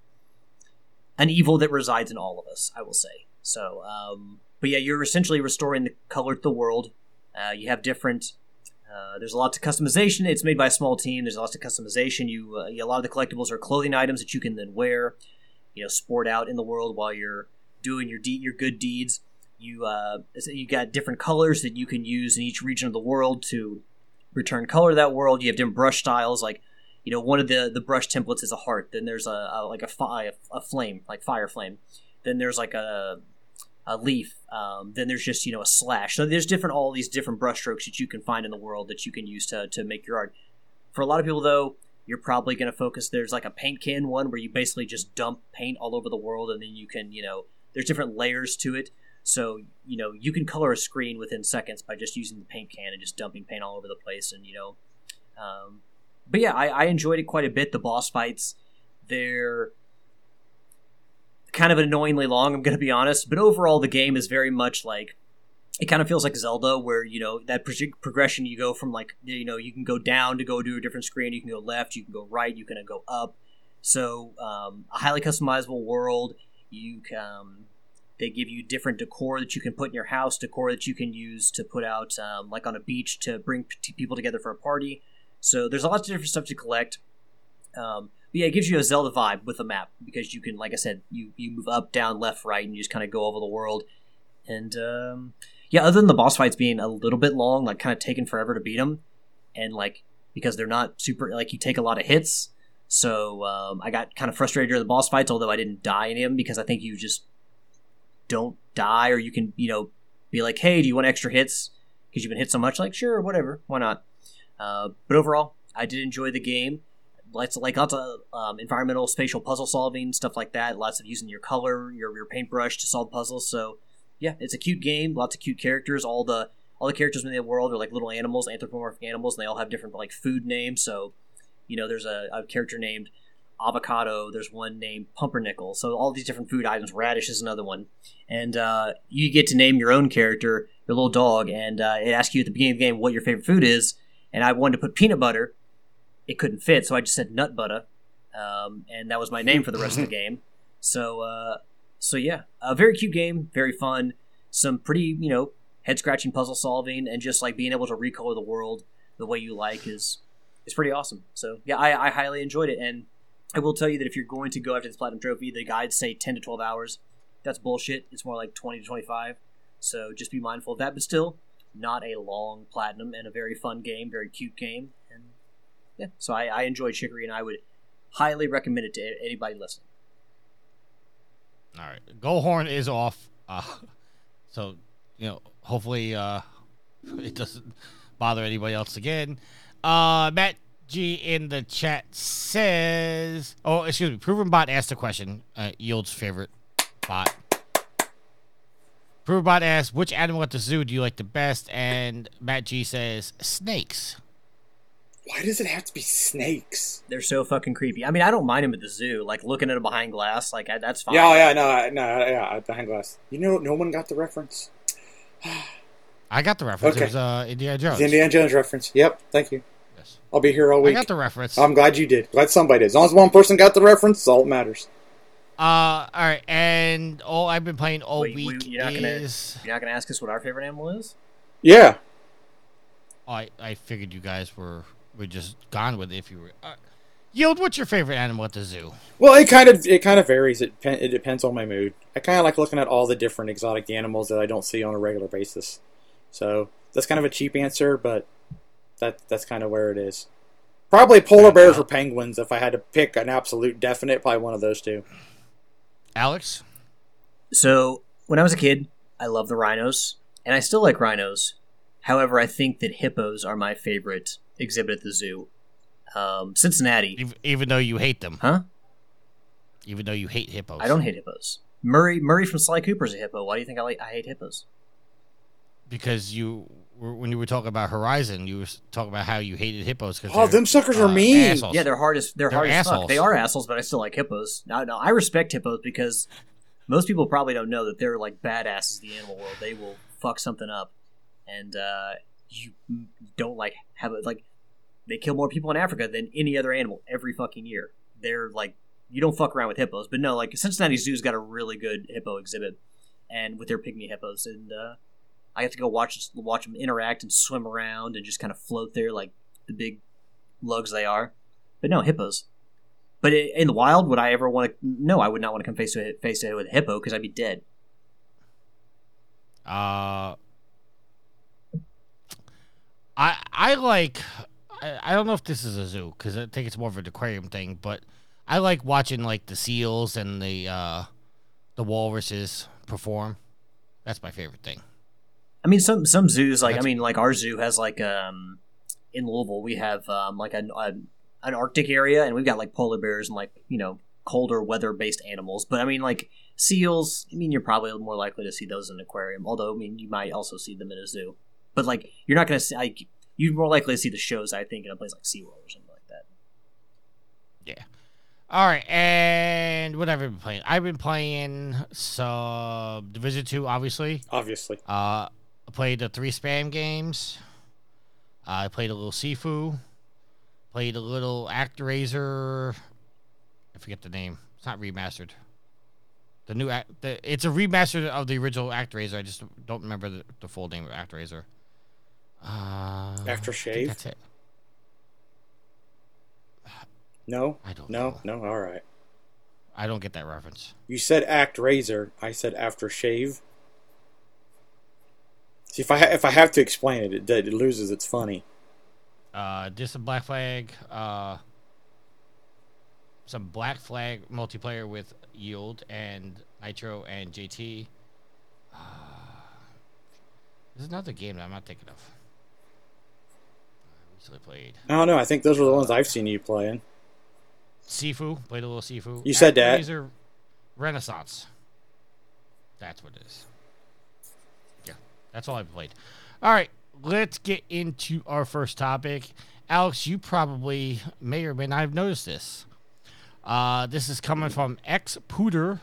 Speaker 2: an evil that resides in all of us. I will say so. Um, but yeah, you're essentially restoring the color to the world. Uh, you have different. Uh, there's a lot of customization. It's made by a small team. There's lots of customization. You, uh, you a lot of the collectibles are clothing items that you can then wear, you know, sport out in the world while you're doing your de- your good deeds. You uh, you got different colors that you can use in each region of the world to return color to that world. You have different brush styles. Like, you know, one of the the brush templates is a heart. Then there's a, a like a, fi- a flame, like fire flame. Then there's like a a leaf. Um, then there's just you know a slash. So there's different all these different brushstrokes that you can find in the world that you can use to to make your art. For a lot of people though, you're probably going to focus. There's like a paint can one where you basically just dump paint all over the world, and then you can you know there's different layers to it. So you know you can color a screen within seconds by just using the paint can and just dumping paint all over the place, and you know. Um, but yeah, I, I enjoyed it quite a bit. The boss fights, they're kind of annoyingly long. I'm going to be honest, but overall the game is very much like it kind of feels like Zelda, where you know that pro- progression you go from like you know you can go down to go to a different screen, you can go left, you can go right, you can go up. So um, a highly customizable world. You can um, they give you different decor that you can put in your house, decor that you can use to put out um, like on a beach to bring p- people together for a party. So there's lots of different stuff to collect. Um, but yeah, it gives you a Zelda vibe with a map because you can, like I said, you you move up, down, left, right, and you just kind of go over the world. And um, yeah, other than the boss fights being a little bit long, like kind of taking forever to beat them, and like because they're not super, like you take a lot of hits. So um, I got kind of frustrated during the boss fights, although I didn't die in them because I think you just don't die, or you can you know be like, hey, do you want extra hits? Because you've been hit so much? Like, sure, whatever, why not? Uh, but overall, I did enjoy the game. Lots of, like lots of um, environmental spatial puzzle solving stuff like that. Lots of using your color your, your paintbrush to solve puzzles. So yeah it's a cute game. Lots of cute characters. All the all the characters in the world are like little animals anthropomorphic animals and they all have different like food names. So you know there's a, a character named avocado there's one named pumpernickel. So all these different food items radish is another one. And uh, you get to name your own character your little dog and uh, it asks you at the beginning of the game what your favorite food is. And i wanted to put peanut butter. It couldn't fit, so I just said nut butter, um, and that was my name for the rest of the game. So, uh, so yeah, a very cute game, very fun, some pretty you know head scratching puzzle solving, and just like being able to recolor the world the way you like is is pretty awesome. So yeah, I, I highly enjoyed it, and I will tell you that if you're going to go after this platinum trophy, the guides say ten to twelve hours. That's bullshit. It's more like twenty to twenty five. So just be mindful of that. But still, not a long platinum and a very fun game, very cute game, and yeah, so I, I enjoyed Chicory, and I would highly recommend it to anybody listening.
Speaker 1: All right, Goldhorn is off, uh, so you know hopefully uh, it doesn't bother anybody else again. Uh, Matt G in the chat says, "Oh, excuse me." Proven Bot asked a question. Uh, Yield's favorite bot. Proven Bot asked, "Which animal at the zoo do you like the best?" And Matt G says, "Snakes."
Speaker 3: Why does it have to be snakes?
Speaker 2: They're so fucking creepy. I mean, I don't mind them at the zoo, like looking at them behind glass, like I, that's fine.
Speaker 3: Yeah, oh, yeah, no, no, yeah, behind glass. You know, no one got the reference.
Speaker 1: I got the reference.
Speaker 3: Okay.
Speaker 1: It was uh, Indiana Jones.
Speaker 3: It's the Indiana Jones reference. Yep, thank you.
Speaker 1: Yes.
Speaker 3: I'll be here all week.
Speaker 1: I
Speaker 3: week.
Speaker 1: got the reference.
Speaker 3: I'm glad you did. Glad somebody did. As long as one person got the reference, it's all that matters.
Speaker 1: Uh, all right, and all I've been playing all
Speaker 2: Wait,
Speaker 1: week
Speaker 2: wait, you're not gonna. You're not gonna ask us what our favorite animal is?
Speaker 3: Yeah.
Speaker 1: Oh, I I figured you guys were were just gone with it. If you were, uh, Yield, what's your favorite animal at the zoo?
Speaker 3: Well, it kind of it kind of varies. It it depends on my mood. I kind of like looking at all the different exotic animals that I don't see on a regular basis. So that's kind of a cheap answer, but that that's kind of where it is. Probably polar bears or penguins. If I had to pick an absolute definite, probably one of those two.
Speaker 1: Alex.
Speaker 2: So when I was a kid, I loved the rhinos, and I still like rhinos. However, I think that hippos are my favorite exhibit at the zoo. Um, Cincinnati,
Speaker 1: Even though you hate them,
Speaker 2: huh?
Speaker 1: even though you hate hippos.
Speaker 2: I don't hate hippos. Murray Murray from Sly Cooper's a hippo. Why do you think I like I hate hippos?
Speaker 1: because you were, when you were talking about Horizon, you were talking about how you hated hippos. Cause
Speaker 3: Oh, them suckers are
Speaker 1: uh,
Speaker 3: mean.
Speaker 1: assholes.
Speaker 2: Yeah, they're hard as they're,
Speaker 1: They're
Speaker 2: hard as fuck.
Speaker 1: assholes.
Speaker 2: They are assholes, but I still like hippos. No, no, I respect hippos because most people probably don't know that they're like badasses in the animal world. They will fuck something up, and uh, you don't like have it like they kill more people in Africa than any other animal every fucking year. They're like you don't fuck around with hippos, but no, like Cincinnati Zoo's got a really good hippo exhibit, and with their pygmy hippos, and uh, I have to go watch watch them interact and swim around and just kind of float there like the big lugs they are. But no hippos. But in the wild, would I ever want to? No, I would not want to come face to face to with a hippo because I'd be dead.
Speaker 1: Uh, I I like. I, I don't know if this is a zoo because I think it's more of an aquarium thing, but I like watching like the seals and the uh, the walruses perform. That's my favorite thing.
Speaker 2: I mean, some some zoos like I mean, like our zoo has like um in Louisville we have um like an a, an Arctic area and we've got like polar bears and like you know colder weather based animals. But I mean, like seals. I mean, you're probably more likely to see those in an aquarium. Although I mean, you might also see them in a zoo. But like, you're not gonna see. Like, you're more likely to see the shows. I think in a place like SeaWorld or something like that. Yeah.
Speaker 1: All right, and what have I been playing? I've been playing some Division Two, obviously.
Speaker 3: Obviously.
Speaker 1: Uh, I played the three spam games. I played a little Sifu. Played a little ActRaiser. I forget the name. It's not remastered. The new act. The, it's a remaster of the original ActRaiser. I just don't remember the, the full name of ActRaiser. Uh,
Speaker 3: Aftershave?
Speaker 1: That's it.
Speaker 3: No.
Speaker 1: I don't
Speaker 3: No.
Speaker 1: know.
Speaker 3: No. All right.
Speaker 1: I don't get that reference.
Speaker 3: You said act razor. I said aftershave. See if I ha- if I have to explain it, it, it loses its funny.
Speaker 1: Uh, just a Black Flag. Uh, some Black Flag multiplayer with Yield and Nitro and JT. Uh, there's another game that I'm not thinking of. I recently played
Speaker 3: I don't know. I think those are the ones I've seen you playing.
Speaker 1: Sifu. Played a little Sifu.
Speaker 3: You said that.
Speaker 1: Actraiser Renaissance. That's what it is. That's all I've played. All right, let's get into our first topic. Alex, you probably may or may not have noticed this. Uh, this is coming from exputer.com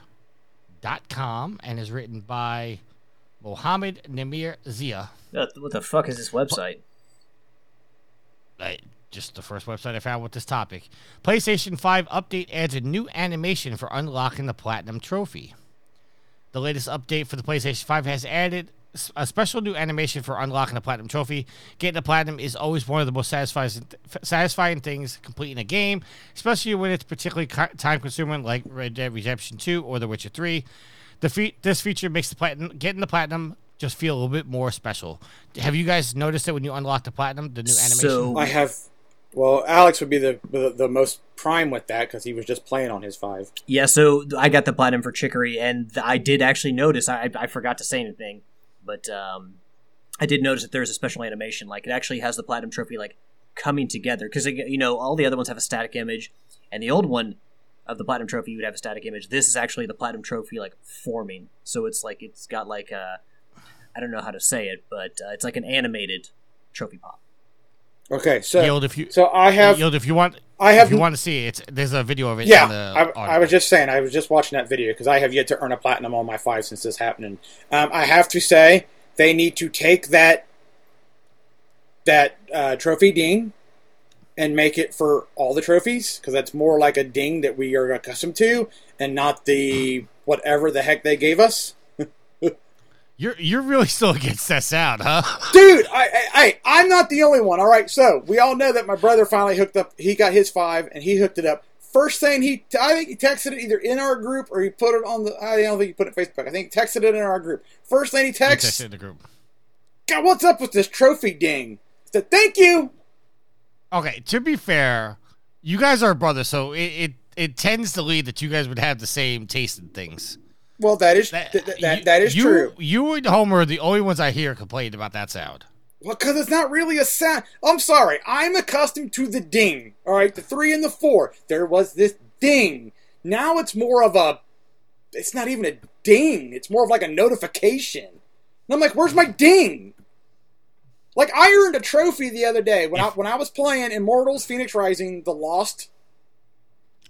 Speaker 1: and is written by Mohammed Namir Zia.
Speaker 2: What the fuck is this website?
Speaker 1: uh, just the first website I found with this topic. PlayStation 5 update adds a new animation for unlocking the Platinum Trophy. The latest update for the PlayStation 5 has added a special new animation for unlocking the Platinum Trophy. Getting the Platinum is always one of the most satisfying, satisfying things completing a game, especially when it's particularly time consuming like Red Dead Redemption 2 or The Witcher 3. The fe- this feature makes the platinum getting the platinum just feel a little bit more special. Have you guys noticed it when you unlock the platinum, the new animation?
Speaker 2: So
Speaker 3: I have. Well, Alex would be the the, the most prime with that because he was just playing on his five.
Speaker 2: Yeah, so I got the platinum for Chicory, and I did actually notice. I, I forgot to say anything, but um, I did notice that there's a special animation. Like it actually has the platinum trophy like coming together because you know all the other ones have a static image, and the old one of the platinum trophy you would have a static image. This is actually the platinum trophy like forming. So it's like it's got like a I don't know how to say it, but uh, it's like an animated trophy pop.
Speaker 3: Okay, so
Speaker 1: Yield if you
Speaker 3: so I have
Speaker 1: Yield if you want
Speaker 3: I have if
Speaker 1: you want to see it, it's, there's a video of it.
Speaker 3: yeah.
Speaker 1: in the
Speaker 3: I, I was just saying I was just watching that video because I have yet to earn a platinum on my five since this happening. Um, I have to say they need to take that that uh, trophy ding and make it for all the trophies because that's more like a ding that we are accustomed to and not the whatever the heck they gave us.
Speaker 1: You're you're really still against that out, huh?
Speaker 3: Dude, I, I, I, I'm not the only one. All right, so we all know that my brother finally hooked up. He got his five, and he hooked it up. First thing he, I think he texted it either in our group or he put it on the. I don't think he put it on Facebook. I think he texted it in our group. First thing he texts,
Speaker 1: texted in the group.
Speaker 3: God, what's up with this trophy ding? I said, thank you.
Speaker 1: Okay, to be fair, you guys are brothers, so it, it it tends to lead that you guys would have the same taste in things.
Speaker 3: Well, that is
Speaker 1: That
Speaker 3: that, that,
Speaker 1: you-
Speaker 3: that is
Speaker 1: you,
Speaker 3: true.
Speaker 1: You and Homer are the only ones I hear complain about that sound.
Speaker 3: Well, because it's not really a sound. I'm sorry. I'm accustomed to the ding. All right, the three and the four. There was this ding. Now it's more of a. It's not even a ding. It's more of like a notification. And I'm like, where's my ding? Like I earned a trophy the other day when I when I was playing Immortals: Fenyx Rising: The Lost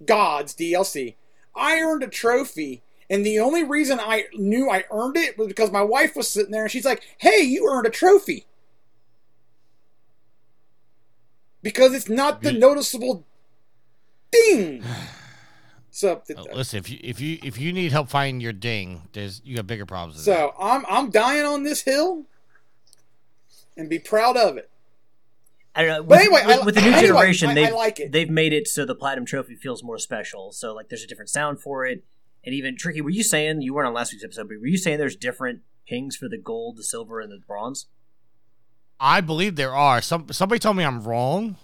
Speaker 3: Gods DLC. I earned a trophy, and the only reason I knew I earned it was because my wife was sitting there and she's like, "Hey, you earned a trophy." Because it's not the
Speaker 1: You-
Speaker 3: noticeable ding. So,
Speaker 1: Uh, listen, if you if you if you need help finding your ding, there's you got bigger problems. Than
Speaker 3: so I'm I'm dying on this hill, and be proud of it.
Speaker 2: I don't know.
Speaker 3: But
Speaker 2: with,
Speaker 3: anyway,
Speaker 2: with,
Speaker 3: I-
Speaker 2: with the new
Speaker 3: anyway,
Speaker 2: generation,
Speaker 3: I- I
Speaker 2: they've
Speaker 3: like it.
Speaker 2: they've made it so the platinum trophy feels more special. So like, there's a different sound for it, and even tricky. Were you saying you weren't on last week's episode? But were you saying there's different pings for the gold, the silver, and the bronze?
Speaker 1: I believe there are. Some somebody told me I'm wrong,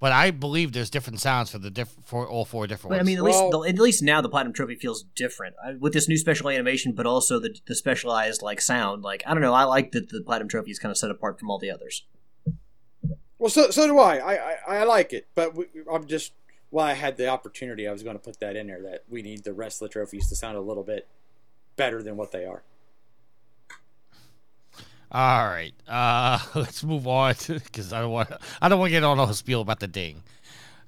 Speaker 1: but I believe there's different sounds for the diff- for all four different
Speaker 2: But I mean, at
Speaker 3: Well-
Speaker 2: least the, at least now the platinum trophy feels different uh, with this new special animation, but also the the specialized like sound. Like I don't know, I like that the platinum trophy is kind of set apart from all the others.
Speaker 3: Well, so so do I. I I, I like it, but we, I'm just. Well, I had the opportunity. I was going to put that in there that we need the rest of the trophies to sound a little bit better than what they are.
Speaker 1: All right, uh, let's move on because I don't want I don't want to get on a spiel about the ding.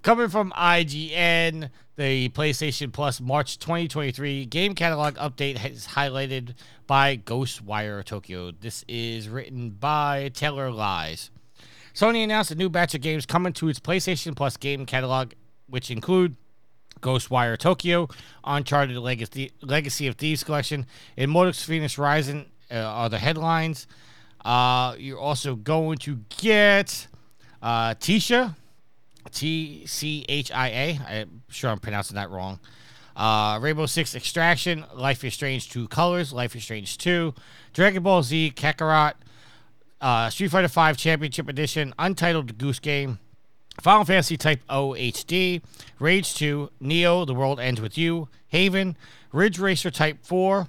Speaker 1: Coming from IGN, the PlayStation Plus March 2023 game catalog update is highlighted by Ghostwire Tokyo. This is written by Taylor Lyles. Sony announced a new batch of games coming to its PlayStation Plus game catalog, which include Ghostwire Tokyo, Uncharted Legacy, Legacy of Thieves Collection, Immortals Fenyx Rising uh, are the headlines. Uh, you're also going to get uh, Tisha, T C H I A. I'm sure I'm pronouncing that wrong. Uh, Rainbow Six Extraction, Life is Strange True Colors, Life is Strange 2, Dragon Ball Z Kakarot, uh, Street Fighter V Championship Edition, Untitled Goose Game, Final Fantasy Type O HD, Rage 2, Neo, The World Ends With You, Haven, Ridge Racer Type 4,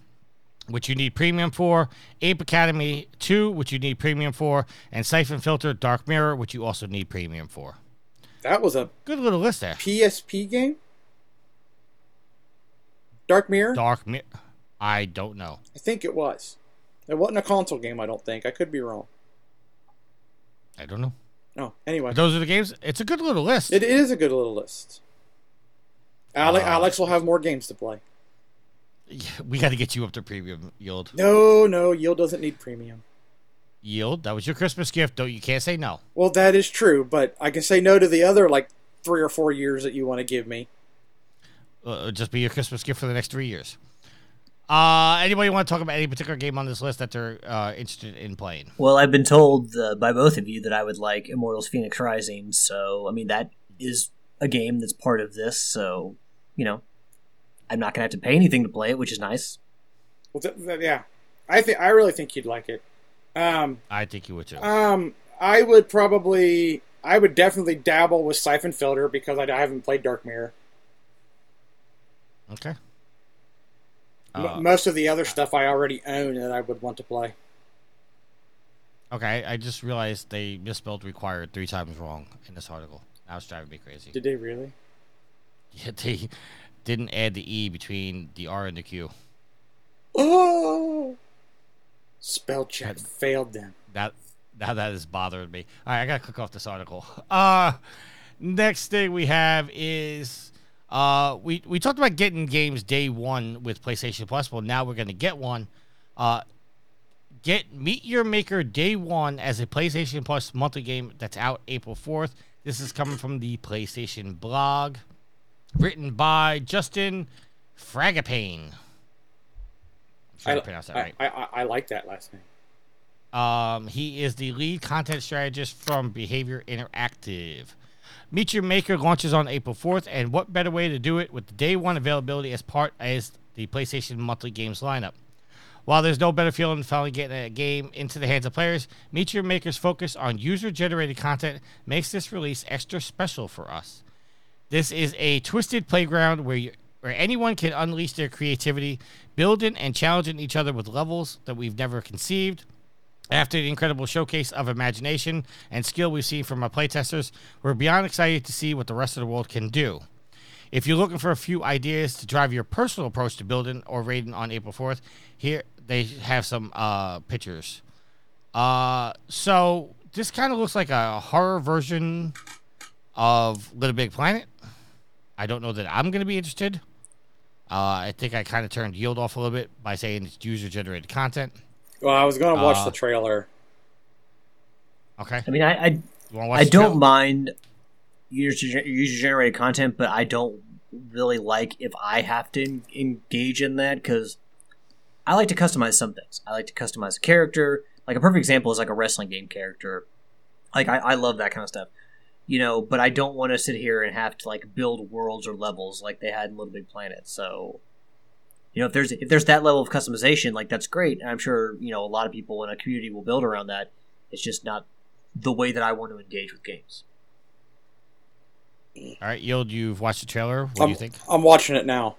Speaker 1: which you need premium for, Ape Academy 2, which you need premium for, and Syphon Filter Dark Mirror, which you also need premium for.
Speaker 3: That was a
Speaker 1: Good little list there.
Speaker 3: PSP game. Dark Mirror.
Speaker 1: Dark Mirror. I don't know.
Speaker 3: I think it was. It wasn't a console game. I don't think. I could be wrong.
Speaker 1: I don't know.
Speaker 3: No. Anyway,
Speaker 1: Those are the games. It's a good little list.
Speaker 3: it is a good little list. Ale-
Speaker 1: Uh,
Speaker 3: Alex will have more games to play.
Speaker 1: we got to get you up to premium yield.
Speaker 3: No, no, Yield doesn't need premium.
Speaker 1: Yield. That was your Christmas gift. Don't you can't say no.
Speaker 3: Well, that is true, but I can say no to the other like three or four years that you want to give me.
Speaker 1: Uh, just be your Christmas gift for the next three years. Uh, anybody want to talk about any particular game on this list that they're uh, interested in playing?
Speaker 2: Well, I've been told uh, by both of you that I would like Immortals Fenyx Rising, so I mean that is a game that's part of this. So you know, I'm not gonna have to pay anything to play it, which is nice.
Speaker 3: Well, th- th- yeah, I think I really think you'd like it. Um,
Speaker 1: I think you would too.
Speaker 3: um, I would probably, I would definitely dabble with Syphon Filter because I, I haven't played Dark Mirror.
Speaker 1: Okay. Uh,
Speaker 3: most of the other stuff I already own that I would want to play.
Speaker 1: okay. I just realized they misspelled required three times wrong in this article. That was driving me crazy.
Speaker 3: Did they really?
Speaker 1: Yeah, they didn't add the e between the r and the q.
Speaker 3: Oh, spell check
Speaker 1: That-
Speaker 3: failed them.
Speaker 1: That now that is bothering me. All right, I gotta click off this article. Uh next thing we have is uh we we talked about getting games day one with PlayStation Plus. Well, now we're gonna get one. Uh, get Meet Your Maker day one as a PlayStation Plus monthly game that's out April fourth. This is coming from the PlayStation blog, written by Justin Fragapane. I,
Speaker 3: I,
Speaker 1: pronounced that
Speaker 3: I,
Speaker 1: right.
Speaker 3: I, I, I like that last name.
Speaker 1: Um, he is the lead content strategist from Behavior Interactive. Meet Your Maker launches on April 4th, and what better way to do it with the day one availability as part as the PlayStation monthly games lineup. While there's no better feeling than finally getting a game into the hands of players, Meet Your Maker's focus on user-generated content makes this release extra special for us. This is a twisted playground where you, where anyone can unleash their creativity, building and challenging each other with levels that we've never conceived. After the incredible showcase of imagination and skill we've seen from our playtesters, we're beyond excited to see what the rest of the world can do. If you're looking for a few ideas to drive your personal approach to building or raiding on April 4th, here they have some uh, pictures. Uh, so this kind of looks like a horror version of Little Big Planet. I don't know that I'm going to be interested. Uh, I think I kind of turned yield off a little bit by saying it's user generated content.
Speaker 3: Well, I was gonna watch
Speaker 1: Uh,
Speaker 3: the trailer.
Speaker 1: Okay.
Speaker 2: I mean, I I,
Speaker 1: You wanna watch
Speaker 2: I don't
Speaker 1: trailer?
Speaker 2: mind user user generated content, but I don't really like if I have to en- engage in that because I like to customize some things. I like to customize a character. Like a perfect example is like a wrestling game character. Like I, I love that kind of stuff, you know. But I don't want to sit here and have to like build worlds or levels like they had in Little Big Planet. So, you know, if there's if there's that level of customization, like that's great. And I'm sure you know a lot of people in a community will build around that. It's just not the way that I want to engage with games.
Speaker 1: All right, Yield, you've watched the trailer. What do
Speaker 3: I'm,
Speaker 1: you think?
Speaker 3: I'm watching it now.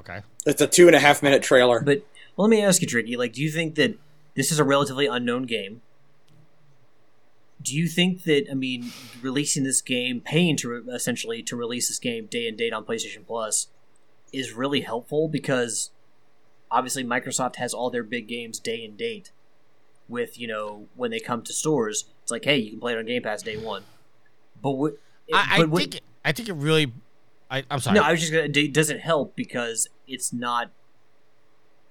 Speaker 1: Okay.
Speaker 3: It's a two and a half minute trailer.
Speaker 2: But well, let me ask you, Tricky. Like, do you think that this is a relatively unknown game? Do you think that I mean, releasing this game, paying to re- essentially to release this game day and date on PlayStation Plus, is really helpful because obviously Microsoft has all their big games day and date. With you know when they come to stores, it's like, hey, you can play it on Game Pass day one. But what?
Speaker 1: I, I
Speaker 2: but
Speaker 1: think I think it really. I, I'm sorry.
Speaker 2: no, I was just gonna. It doesn't help because it's not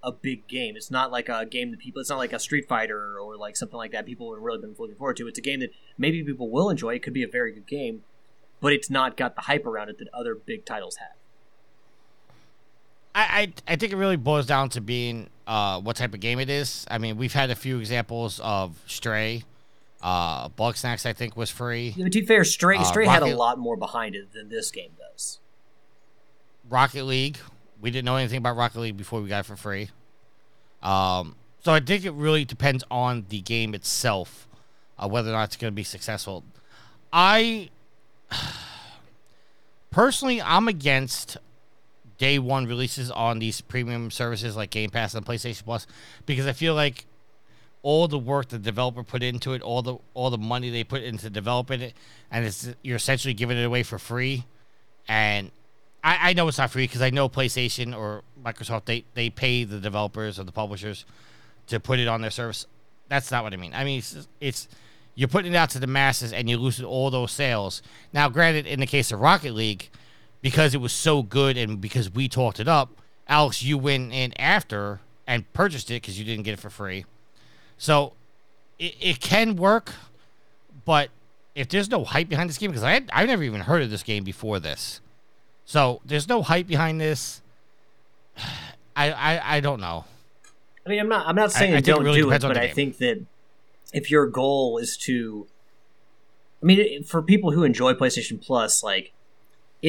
Speaker 2: a big game. It's not like a game that people. It's not like a Street Fighter or like something like that. People have really been looking forward to. It's a game that maybe people will enjoy. It could be a very good game, but it's not got the hype around it that other big titles have.
Speaker 1: I, I I think it really boils down to being uh, what type of game it is. I mean, we've had a few examples of Stray. Uh, Bugsnax, I think, was free.
Speaker 2: Yeah, to be fair, Stray
Speaker 1: Uh,
Speaker 2: Stray had a lot more behind it than this game does.
Speaker 1: Rocket League. We didn't know anything about Rocket League before we got it for free. Um, so I think it really depends on the game itself, uh, whether or not it's going to be successful. I personally, I'm against day one releases on these premium services like Game Pass and PlayStation Plus because I feel like all the work the developer put into it, all the all the money they put into developing it, and it's you're essentially giving it away for free. And I, I know it's not free because I know PlayStation or Microsoft they they pay the developers or the publishers to put it on their service. That's not what I mean. I mean it's, it's you're putting it out to the masses and you're losing all those sales. Now, granted, in the case of Rocket League, because it was so good and because we talked it up, Alex, you went in after and purchased it because you didn't get it for free. So it, it can work, but if there's no hype behind this game, because I had, I've never even heard of this game before this, so there's no hype behind this. I I, I don't know.
Speaker 2: I mean, I'm not. I'm not saying
Speaker 1: I it
Speaker 2: don't
Speaker 1: really
Speaker 2: do it, but I
Speaker 1: game.
Speaker 2: think that if your goal is to, I mean, for people who enjoy PlayStation Plus, like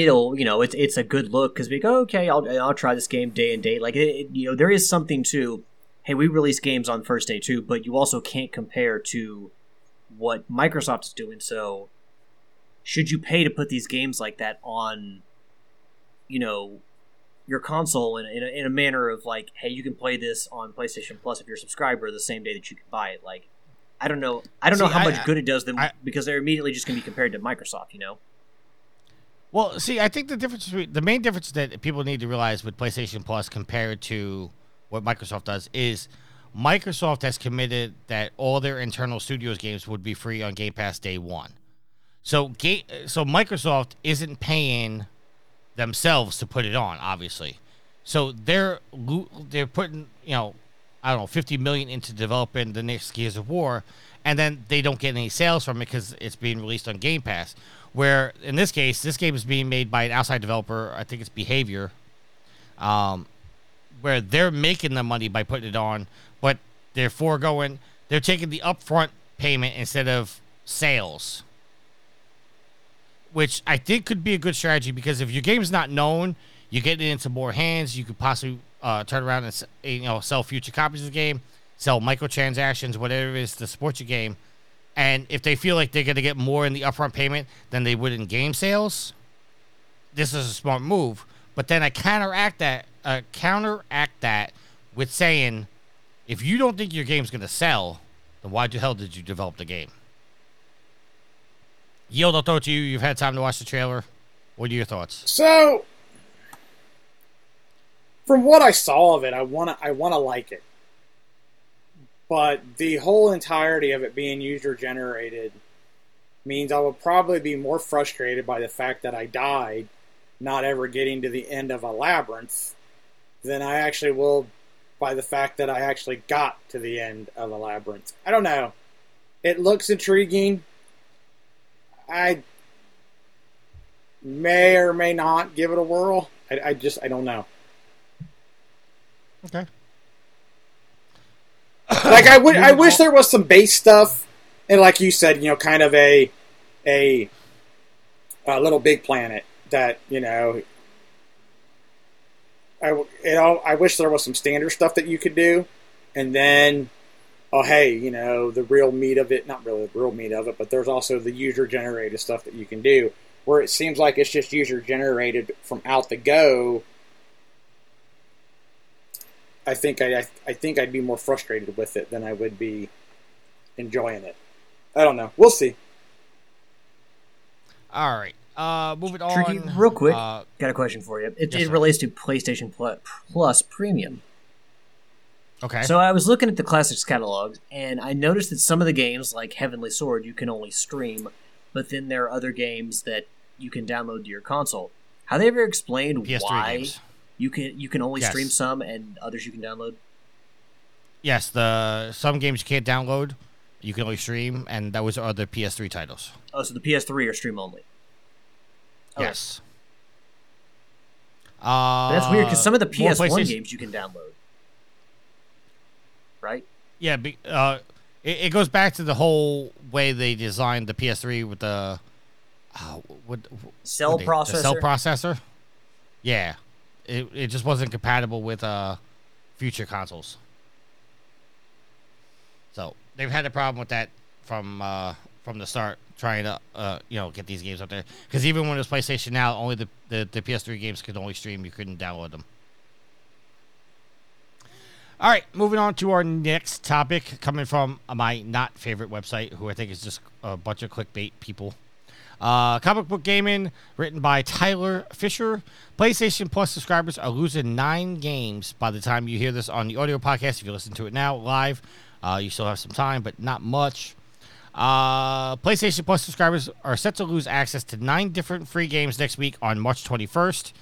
Speaker 2: it'll, you know, it's it's a good look because we go, okay, I'll I'll try this game day and date. Like it, it- you know, there is something to, hey, we release games on first day too, but you also can't compare to what Microsoft is doing. So, should you pay to put these games like that on, you know, your console in, in, a, in a manner of like, hey, you can play this on PlayStation Plus if you're a subscriber the same day that you can buy it. Like, I don't know, I don't know how
Speaker 1: I-
Speaker 2: much good it does them
Speaker 1: I-
Speaker 2: because they're immediately just going to be compared to Microsoft. You know,
Speaker 1: Well, see, I think the difference, between, the main difference that people need to realize with PlayStation Plus compared to what Microsoft does is Microsoft has committed that all their internal studios games would be free on Game Pass day one. So, so Microsoft isn't paying themselves to put it on, obviously. So they're they're putting you know I don't know fifty million into developing the next Gears of War, and then they don't get any sales from it because it's being released on Game Pass. Where in this case, this game is being made by an outside developer. I think it's Behavior. Um, where they're making the money by putting it on, but they're foregoing. They're taking the upfront payment instead of sales which I think could be a good strategy because if your game's not known, you get it into more hands. You could possibly uh, turn around and you know sell future copies of the game, sell microtransactions, whatever it is to support your game. And if they feel like they're going to get more in the upfront payment than they would in game sales, this is a smart move. But then I counteract that, uh, counteract that with saying, if you don't think your game's going to sell, then why the hell did you develop the game? Yield, I'll throw it to you. You've had time to watch the trailer. What are your thoughts?
Speaker 3: So, from what I saw of it, I wanna I wanna like it, but the whole entirety of it being user generated means I will probably be more frustrated by the fact that I died, not ever getting to the end of a labyrinth, than I actually will by the fact that I actually got to the end of a labyrinth. I don't know. It looks intriguing. I may or may not give it a whirl. I, I just I don't know.
Speaker 1: Okay.
Speaker 3: Like I wish there was some base stuff, and like you said, you know, kind of a a, a little big planet that you know. I you know I wish there was some standard stuff that you could do, and then oh hey you know the real meat of it not really the real meat of it but there's also the user generated stuff that you can do where it seems like it's just user generated from out the go I think I, I I think I'd be more frustrated with it than I would be enjoying it. I don't know. We'll see.
Speaker 1: All right. Uh, moving on.
Speaker 2: Tricky, real quick,
Speaker 1: Uh,
Speaker 2: got a question for you. It,
Speaker 1: Yes,
Speaker 2: it relates to PlayStation Plus, Plus Premium.
Speaker 1: okay.
Speaker 2: So I was looking at the classics catalog, and I noticed that some of the games, like Heavenly Sword, you can only stream, but then there are other games that you can download to your console. Have they ever explained
Speaker 1: PS3
Speaker 2: why
Speaker 1: games.
Speaker 2: You can you can only
Speaker 1: Yes.
Speaker 2: stream some and others you can download?
Speaker 1: Yes, the some games you can't download, you can only stream, and those are the PS3 titles.
Speaker 2: Oh, so the PS3 are stream only. Okay.
Speaker 1: Yes. Uh,
Speaker 2: that's weird because some of the PS1 games you can download. Right?
Speaker 1: Yeah, be, uh, it, it goes back to the whole way they designed the PS3 with the uh, what,
Speaker 2: Cell
Speaker 1: what they-
Speaker 2: processor.
Speaker 1: The cell processor. Yeah, it it just wasn't compatible with uh future consoles. So they've had a problem with that from uh, from the start, trying to uh, you know get these games up there. Because even when it was PlayStation Now, only the, the the PS3 games could only stream; you couldn't download them. All right, moving on to our next topic, coming from my not favorite website, who I think is just a bunch of clickbait people. Uh, comic book gaming, written by Tyler Fischer. PlayStation Plus subscribers are losing nine games by the time you hear this on the audio podcast. If you listen to it now live, uh, you still have some time, but not much. Uh, PlayStation Plus subscribers are set to lose access to nine different free games next week on March 21st.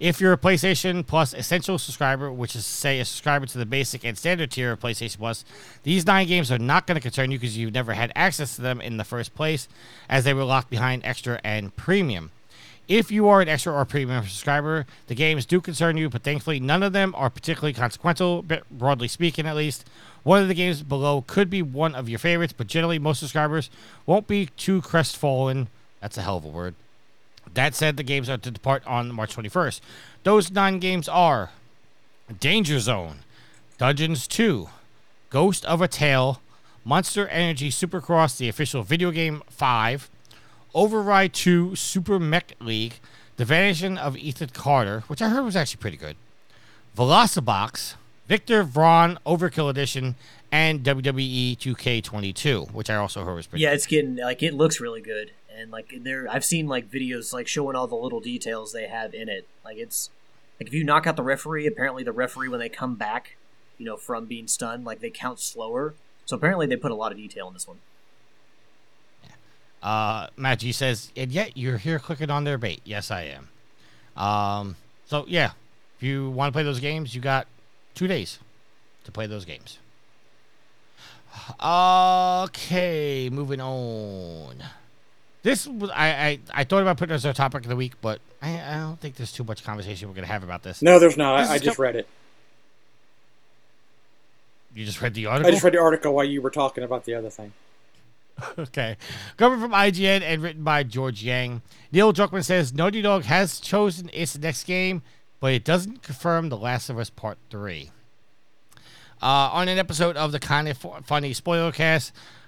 Speaker 1: If you're a PlayStation Plus Essential subscriber, which is, say, a subscriber to the basic and standard tier of PlayStation Plus, these nine games are not going to concern you because you've never had access to them in the first place, as they were locked behind Extra and Premium. If you are an extra or premium subscriber, the games do concern you, but thankfully none of them are particularly consequential, broadly speaking at least. One of the games below could be one of your favorites, but generally most subscribers won't be too crestfallen. That's a hell of a word. That said, the games are to depart on March 21st. Those nine games are Danger Zone, Dungeons 2, Ghost of a Tale, Monster Energy Supercross, the official video game 5, Override 2 Super Mech League, The Vanishing of Ethan Carter, which I heard was actually pretty good, Velocibox, Victor Vran Overkill Edition, and WWE 2K22, which I also heard was pretty
Speaker 2: Yeah, it's getting like it looks really good, and like there, I've seen like videos like showing all the little details they have in it. Like it's like if you knock out the referee, apparently the referee when they come back, you know, from being stunned, like they count slower. So apparently they put a lot of detail in this one.
Speaker 1: Uh, G says, and yet you're here clicking on their bait. Yes, I am. Um, so yeah, if you want to play those games, you got two days to play those games. Okay, moving on. This was I, I I thought about putting as our topic of the week, but I, I don't think there's too much conversation we're gonna have about this.
Speaker 3: No, there's not.
Speaker 1: This
Speaker 3: I, I just
Speaker 1: co-
Speaker 3: read it.
Speaker 1: You just read the article.
Speaker 3: I just read the article while you were talking about the other thing.
Speaker 1: Okay. Coming from IGN and written by George Yang. Neil Druckmann says Naughty Dog has chosen its next game, but it doesn't confirm The Last of Us Part 3. Uh, on an episode of the Kind of Funny Spoiler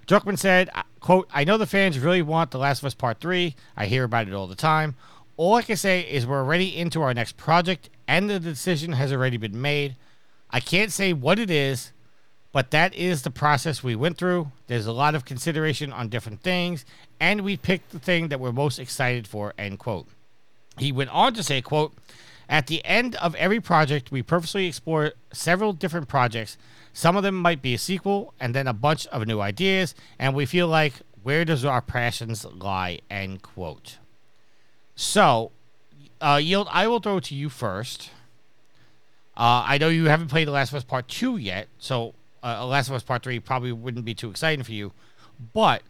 Speaker 1: Cast, Druckmann said, uh, quote, I know the fans really want The Last of Us Part 3. I hear about it all the time. All I can say is we're already into our next project, and the decision has already been made. I can't say what it is, But that is the process we went through. There's a lot of consideration on different things, and we picked the thing that we're most excited for, end quote. He went on to say, quote, at the end of every project, we purposely explore several different projects. Some of them might be a sequel and then a bunch of new ideas, and we feel like where does our passions lie? End quote. So, uh, Yield, I will throw it to you first. Uh, I know you haven't played The Last of Us Part 2 yet, so uh, Last of Us Part 3 probably wouldn't be too exciting for you. But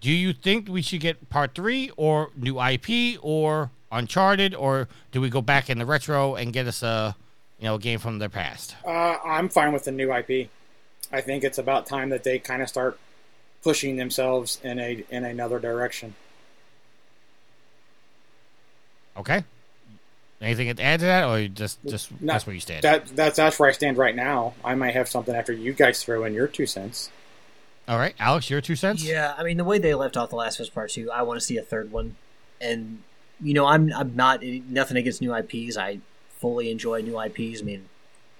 Speaker 1: do you think we should get Part 3 or new IP or Uncharted, or do we go back in the retro and get us a you know a game from their past?
Speaker 3: Uh, I'm fine with the new IP. I think it's about time that they kind of start pushing themselves in a in another direction.
Speaker 1: Okay. Anything to add to that, or just just
Speaker 3: No,
Speaker 1: that's where you stand?
Speaker 3: That that's that's where I stand right now. I might have something after you guys throw in your two cents.
Speaker 1: All right, Alex, your two cents.
Speaker 2: Yeah, I mean the way they left off the Last of Us Part Two, I want to see a third one, and you know I'm I'm not nothing against new IPs. I fully enjoy new IPs. I mean,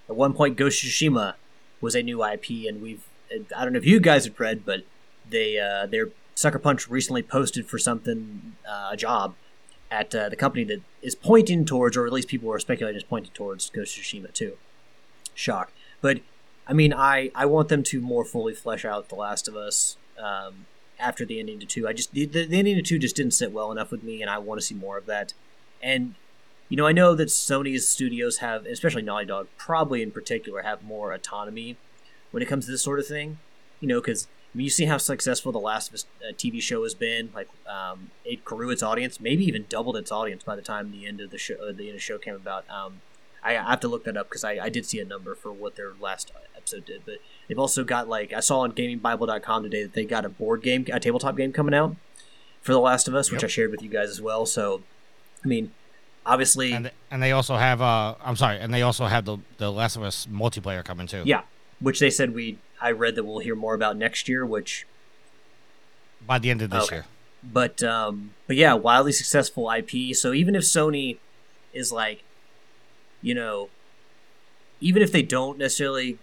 Speaker 2: at one point, Ghost Tsushima was a new IP, and we've I don't know if you guys have read, but they uh, their Sucker Punch recently posted for something uh, a job at uh, the company that is pointing towards, or at least people are speculating is pointing towards Ghost Tsushima too. Shock, but I mean, I I want them to more fully flesh out The Last of Us um, after the ending to two. I just the, the ending to two just didn't sit well enough with me, and I want to see more of that. And you know, I know that Sony's studios have, especially Naughty Dog, probably in particular, have more autonomy when it comes to this sort of thing. You know, because I mean, you see how successful the Last of Us uh, TV show has been. Like, um, it grew its audience, maybe even doubled its audience by the time the end of the show, uh, the end of the show came about. Um, I, I have to look that up because I, I did see a number for what their last episode did. But they've also got like I saw on GamingBible.com today that they got a board game, a tabletop game coming out for The Last of Us, which I shared with you guys as well. So, I mean, obviously,
Speaker 1: And and they also have uh I'm sorry, and they also have the the Last of Us multiplayer coming too.
Speaker 2: yeah, which they said we I read that we'll hear more about next year, which
Speaker 1: By the end of this
Speaker 2: Okay.
Speaker 1: year.
Speaker 2: but um but yeah wildly successful ip so even if sony is like you know even if they don't necessarily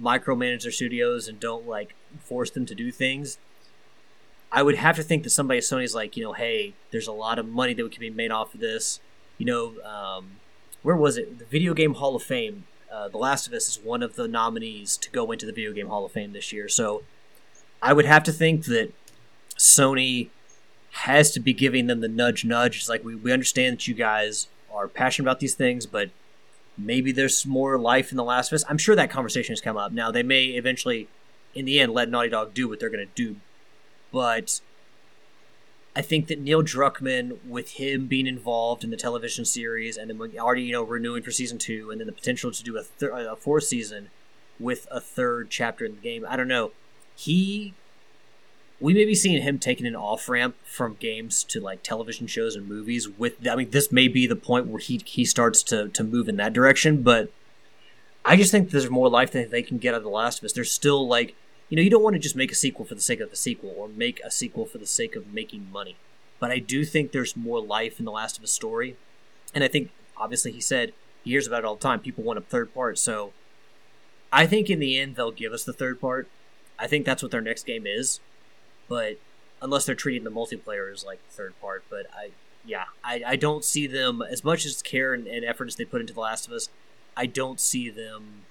Speaker 2: micromanage their studios and don't like force them to do things i would have to think that somebody at sony's like you know hey there's a lot of money that can be made off of this you know um where was it the video game hall of fame uh, the last of us is one of the nominees to go into the video game hall of fame this year so i would have to think that Sony has to be giving them the nudge nudge. It's like we, we understand that you guys are passionate about these things, but maybe there's more life in The Last of Us. I'm sure that conversation has come up. Now they may eventually, in the end, let Naughty Dog do what they're going to do, but I think that Neil Druckmann, with him being involved in the television series, and then already you know renewing for season two, and then the potential to do a, thir- a fourth season with a third chapter in the game, I don't know. He we may be seeing him taking an off ramp from games to like television shows and movies with I mean this may be the point where he he starts to to move in that direction but I just think there's more life than they can get out of The Last of Us. There's still like you know you don't want to just make a sequel for the sake of the sequel or make a sequel for the sake of making money. But I do think there's more life in The Last of Us story. And I think obviously he said he hears about it all the time. People want a third part, so I think in the end they'll give us the third part. I think that's what their next game is but unless they're treating the multiplayer as like the third part. But I, yeah, I, I don't see them as much as care and, and effort as they put into The Last of Us. I don't see them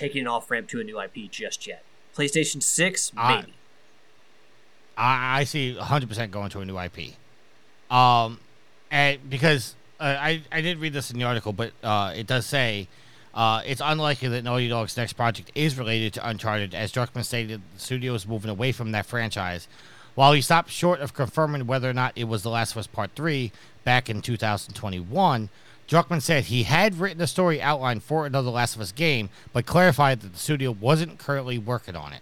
Speaker 2: taking an off ramp to a new IP just yet. PlayStation Six, maybe.
Speaker 1: I, I see 100% going to a new IP. Um, and because uh, I I did read this in the article, but uh, it does say uh, it's unlikely that Naughty Dog's next project is related to Uncharted, as Druckmann stated the studio is moving away from that franchise. While he stopped short of confirming whether or not it was The Last of Us Part 3 back in 2021, Druckmann said he had written a story outline for another Last of Us game, but clarified that the studio wasn't currently working on it.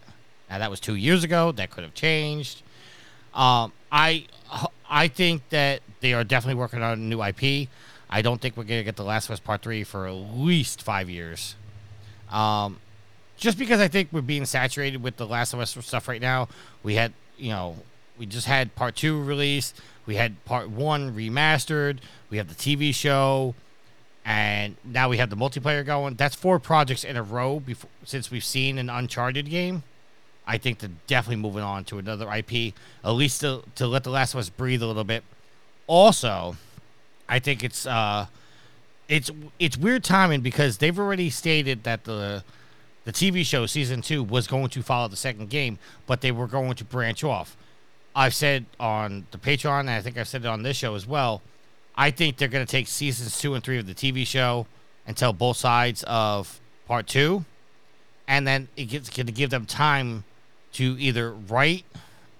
Speaker 1: Now, that was two years ago. That could have changed. Um, I I think that they are definitely working on a new IP. I don't think we're gonna get The Last of Us Part Three for at least five years. Um, just because I think we're being saturated with The Last of Us stuff right now. We had you know we just had Part Two released. We had Part One remastered. We have the TV show. and now we have the multiplayer going. That's four projects in a row before since we've seen an Uncharted game. I think they're definitely moving on to another IP, at least to, to let The Last of Us breathe a little bit. Also, I think it's uh, it's it's weird timing because they've already stated that the the TV show season two was going to follow the second game, but they were going to branch off. I've said on the Patreon, and I think I've said it on this show as well. I think they're going to take seasons two and three of the TV show and tell both sides of part two, and then it gets going to give them time to either write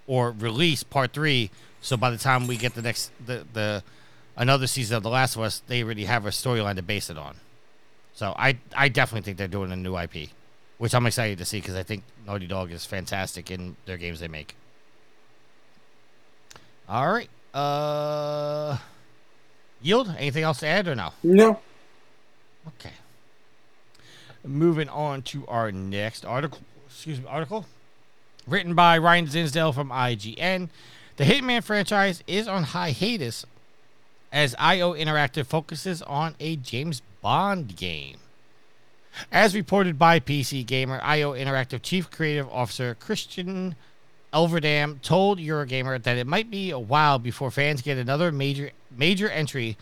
Speaker 1: or release part three. So by the time we get the next the the another season of The Last of Us, they already have a storyline to base it on. So I I definitely think they're doing a new IP, which I'm excited to see because I think Naughty Dog is fantastic in their games they make. All right. Uh, yield. Anything else to add or no?
Speaker 3: No.
Speaker 1: Okay. Moving on to our next article. Excuse me, article written by Ryan Zinsdale from IGN. The Hitman franchise is on high hiatus as IO Interactive focuses on a James Bond game. As reported by PC Gamer, IO Interactive Chief Creative Officer Christian Elverdam told Eurogamer that it might be a while before fans get another major major entry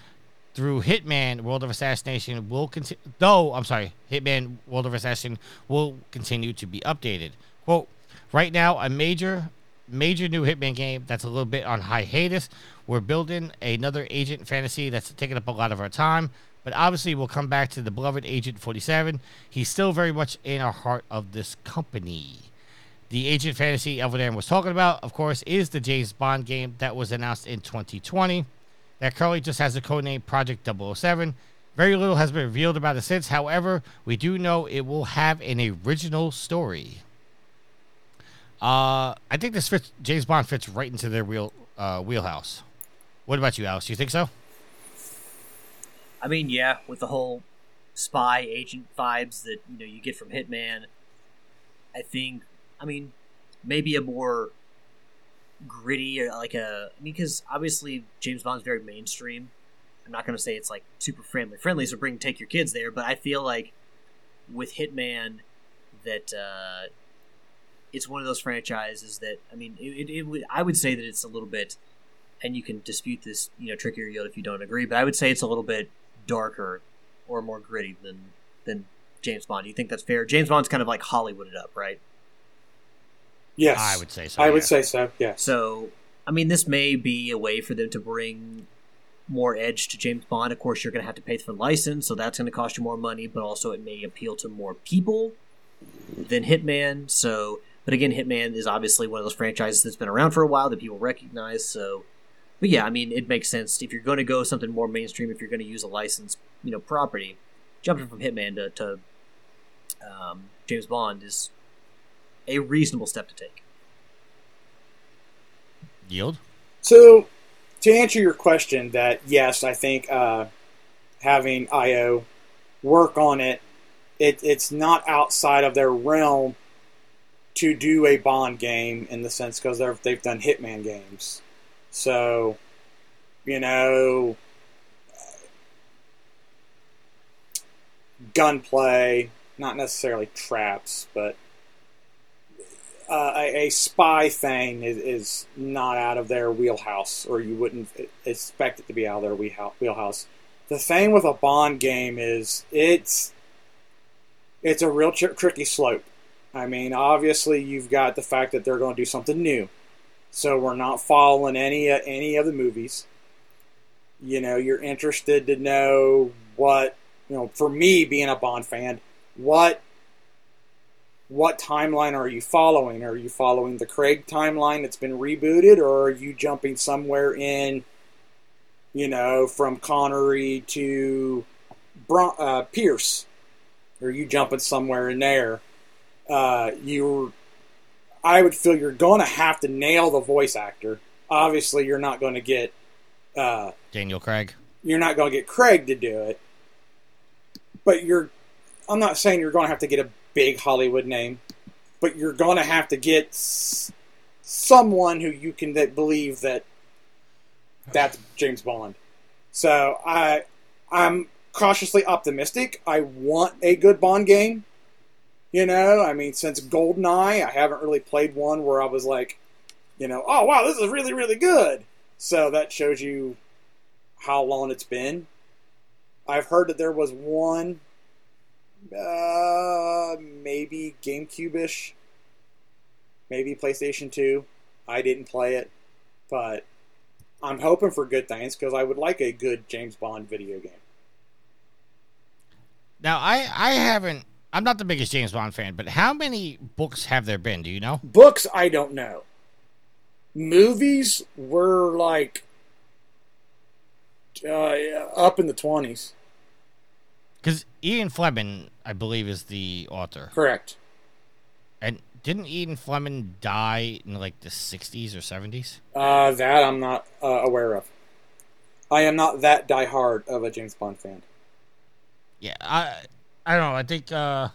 Speaker 1: through Hitman World of Assassination will continue though I'm sorry, Hitman World of Assassination will continue to be updated. Quote, right now a major major new Hitman game that's a little bit on hiatus. We're building another agent fantasy that's taking up a lot of our time, but obviously we'll come back to the beloved Agent 47. He's still very much in our heart of this company. The Agent Fantasy Elverdam was talking about, of course, is the James Bond game that was announced in 2020 that currently just has the codename Project 007. Very little has been revealed about it since. However, we do know it will have an original story. Uh, I think this fits. James Bond fits right into their wheel uh, wheelhouse. What about you, Alex? You think so?
Speaker 2: I mean, yeah, with the whole spy agent vibes that you know you get from Hitman, I think. I mean, maybe a more gritty, or like a because obviously James Bond's very mainstream. I'm not going to say it's like super family friendly, so bring take your kids there. But I feel like with Hitman, that uh, it's one of those franchises that I mean, it, it, it would I would say that it's a little bit, and you can dispute this, you know, trickier yield if you don't agree, but I would say it's a little bit darker or more gritty than than James Bond. Do you think that's fair? James Bond's kind of like Hollywooded up, right?
Speaker 3: Yes.
Speaker 1: I would say so.
Speaker 3: I
Speaker 1: yeah.
Speaker 3: would say so. Yes.
Speaker 2: So, I mean, this may be a way for them to bring more edge to James Bond. Of course, you're going to have to pay for the license, so that's going to cost you more money, but also it may appeal to more people than Hitman. So, but again, Hitman is obviously one of those franchises that's been around for a while that people recognize. So, but yeah, I mean, it makes sense if you're going to go something more mainstream. If you're going to use a licensed, you know, property, jumping from Hitman to, to um, James Bond is a reasonable step to take.
Speaker 1: Yield.
Speaker 3: So, to answer your question, that yes, I think uh, having IO work on it, it, it's not outside of their realm to do a Bond game in the sense because they've done Hitman games. So, you know, gunplay, not necessarily traps, but uh, a, spy thing is, is not out of their wheelhouse, or you wouldn't expect it to be out of their wheelhouse. The thing with a Bond game is it's it's a real tr- tricky slope. I mean, obviously you've got the fact that they're going to do something new, so we're not following any uh, any of the movies. You know, you're interested to know what you know. For me, being a Bond fan, what what timeline are you following? Are you following the Craig timeline that's been rebooted, or are you jumping somewhere in, you know, from Connery to Bron- uh, Pierce? Are you jumping somewhere in there? Uh, you, I would feel you're going to have to nail the voice actor. Obviously, you're not going to get, uh,
Speaker 1: Daniel Craig.
Speaker 3: you're not going to get Craig to do it, but you're. I'm not saying you're going to have to get a big Hollywood name, but you're to have to get s- someone who you can that believe that that's James Bond. So I I'm cautiously optimistic. I want a good Bond game. You know, I mean, since GoldenEye, I haven't really played one where I was like, you know, oh wow, this is really really good. So that shows you how long it's been. I've heard that there was one, uh, maybe GameCube-ish, maybe PlayStation Two. I didn't play it, but I'm hoping for good things because I would like a good James Bond video game.
Speaker 1: Now, I I haven't. I'm not the biggest James Bond fan, but how many books have there been? Do you know?
Speaker 3: Books, I don't know. Movies were like uh, up in the twenties.
Speaker 1: Because Ian Fleming, I believe, is the author,
Speaker 3: Correct.
Speaker 1: and didn't Ian Fleming die in like the 60s or 70s?
Speaker 3: Uh, that I'm not uh, aware of. I am not that diehard of a James Bond fan.
Speaker 1: Yeah, I I don't know. I think uh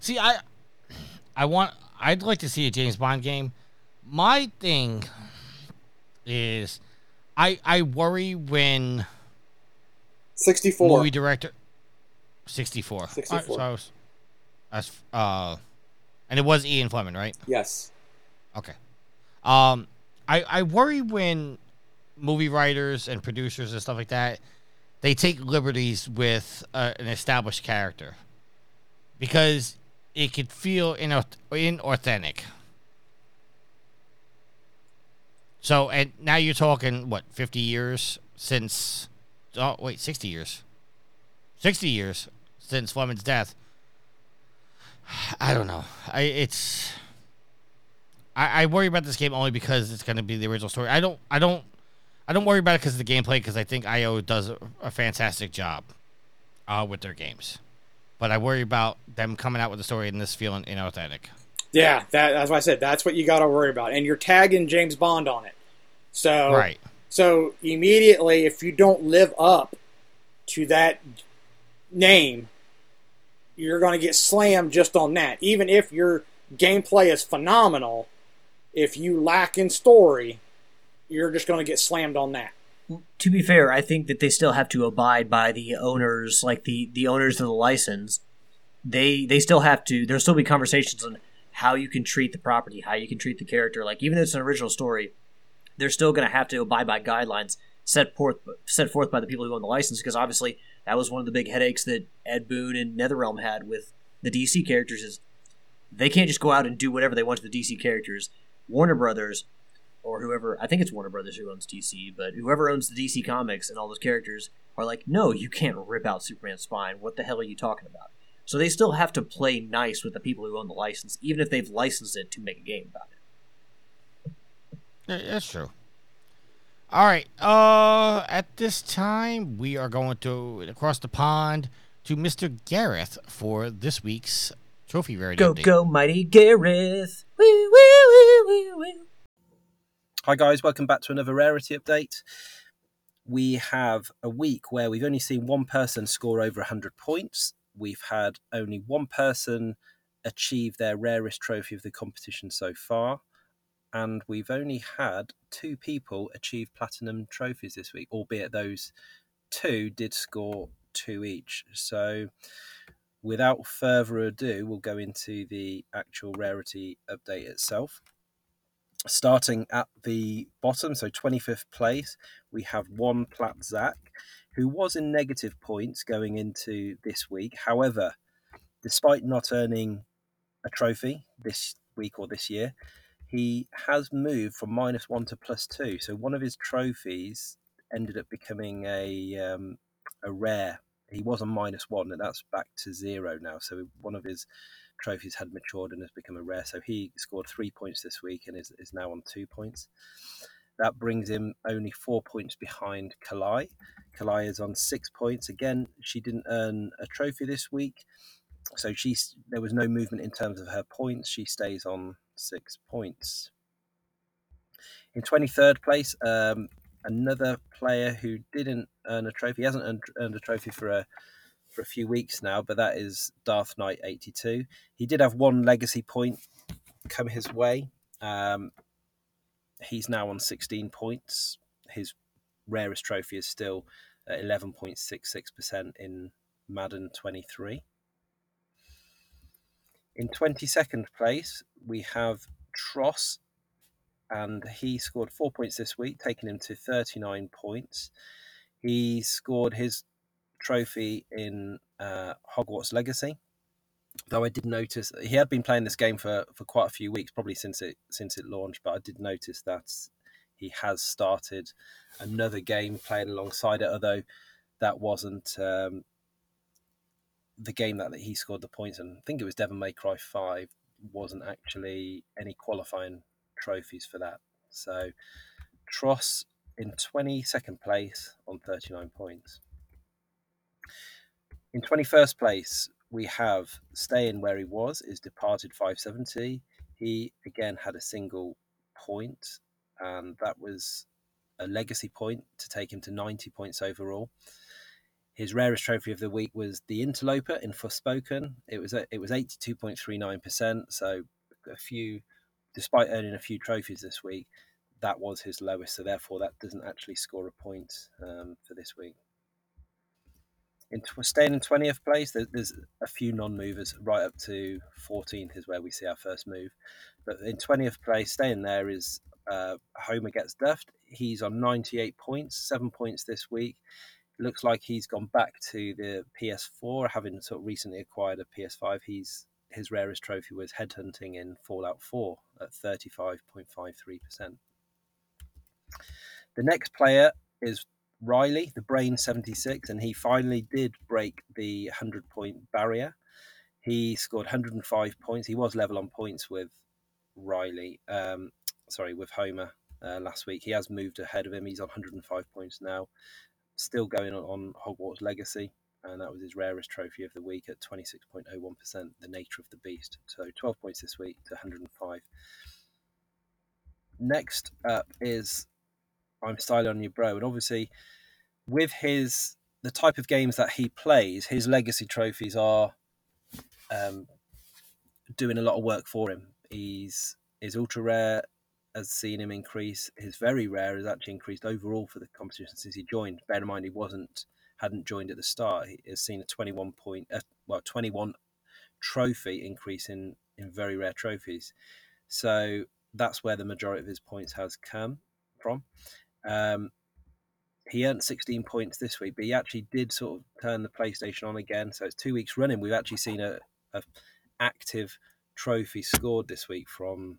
Speaker 1: see I I want I'd like to see a James Bond game. My thing is I I worry when
Speaker 3: Sixty-four.
Speaker 1: movie director 64.
Speaker 3: 64.
Speaker 1: Alright, so I was, I was, uh and it was Ian Fleming, right?
Speaker 3: Yes.
Speaker 1: Okay. Um, I I worry when movie writers and producers and stuff like that they take liberties with uh, an established character because it could feel inauth- inauthentic. So, and now you're talking what 50 years since? Oh, wait, 60 years. 60 years since Fleming's death. I don't know. I it's I, I worry about this game only because it's going to be the original story. I don't I don't I don't worry about it because of the gameplay because I think IO does a, a fantastic job uh, with their games. But I worry about them coming out with a story and this feeling inauthentic.
Speaker 3: Yeah, that, that's what I said. That's what you got to worry about, and you're tagging James Bond on it. So
Speaker 1: Right.
Speaker 3: So immediately, if you don't live up to that name, you're going to get slammed just on that. Even if your gameplay is phenomenal, if you lack in story, you're just going to get slammed on that.
Speaker 2: to be fair, I think that they still have to abide by the owners, like the the owners of the license. They they still have to. There'll still be conversations on how you can treat the property, how you can treat the character. Like even though it's an original story, they're still going to have to abide by guidelines set forth set forth by the people who own the license. Because obviously, that was one of the big headaches that Ed Boon and NetherRealm had with the DC characters. Is they can't just go out and do whatever they want to the DC characters. Warner Brothers or whoever I think it's Warner Brothers who owns DC, but whoever owns the DC comics and all those characters are like, no, you can't rip out Superman's spine. What the hell are you talking about? So they still have to play nice with the people who own the license, even if they've licensed it to make a game about it.
Speaker 1: Yeah, that's true. All right. Uh, at this time, we are going to across the pond to Mr. Gareth for this week's trophy rarity
Speaker 2: Go
Speaker 1: update.
Speaker 2: go mighty Gareth! Woo woo woo woo woo!
Speaker 5: Hi, guys, welcome back to another rarity update. We have a week where we've only seen one person score over 100 points. We've had only one person achieve their rarest trophy of the competition so far. And we've only had two people achieve platinum trophies this week, albeit those two did score two each. So, without further ado, we'll go into the actual rarity update itself starting at the bottom, so 25th place, we have one Plat Zach, who was in negative points going into this week. However, despite not earning a trophy this week or this year, he has moved from minus one to plus two. So one of his trophies ended up becoming a um, a rare. He was a minus one, and that's back to zero now. So one of his trophies had matured and has become a rare. So he scored three points this week and is, is now on two points. That brings him only four points behind Kalai. Kalai is on six points. Again, she didn't earn a trophy this week. So she's there was no movement in terms of her points. She stays on six points. In 23rd place, um, another player who didn't earn a trophy. He hasn't earned, a trophy for a for a few weeks now, but that is Darth Knight 82. He did have one legacy point come his way. Um, he's now on 16 points. His rarest trophy is still at 11.66% in Madden 23. In 22nd place, we have Tross, and he scored four points this week, taking him to 39 points. He scored his trophy in uh, Hogwarts Legacy. Though I did notice he had been playing this game for, for quite a few weeks, probably since it since it launched. But I did notice that he has started another game playing alongside it, although that wasn't um, the game that, that he scored the points and I think it was Devil May Cry 5, wasn't actually any qualifying trophies for that. So Tross in 22nd place on 39 points. In 21st place, we have staying where he was is departed 570. He again had a single point, and that was a legacy point to take him to 90 points overall. His rarest trophy of the week was the Interloper in Forspoken. It was it was 82.39%, so a few despite earning a few trophies this week, that was his lowest. So therefore, that doesn't actually score a point um, for this week. In staying in twentieth place, there's a few non-movers right up to 14th is where we see our first move. But in twentieth place, staying there is uh, Homer gets duffed. He's on 98 points, seven points this week. Looks like he's gone back to the PS4, having sort of recently acquired a PS5. He's his rarest trophy was headhunting in Fallout 4 at 35.53%. The next player is Riley, the Brain 76, and he finally did break the 100 point barrier. He scored 105 points. He was level on points with Riley, um, sorry, with Homer uh, last week. He has moved ahead of him. He's on 105 points now, still going on Hogwarts Legacy and that was his rarest trophy of the week at 26.01%, the nature of the beast. So 12 points this week to 105. Next up is I'm Styling on You Bro, and obviously with his the type of games that he plays, his legacy trophies are um, doing a lot of work for him. He's his ultra rare has seen him increase. His very rare has actually increased overall for the competition since he joined. Bear in mind he wasn't hadn't joined at the start, he has seen a 21 point, uh, well, 21 trophy increase in, in very rare trophies. So that's where the majority of his points has come from. Um, he earned 16 points this week, but he actually did sort of turn the PlayStation on again. So it's two weeks running. We've actually seen a, a active trophy scored this week from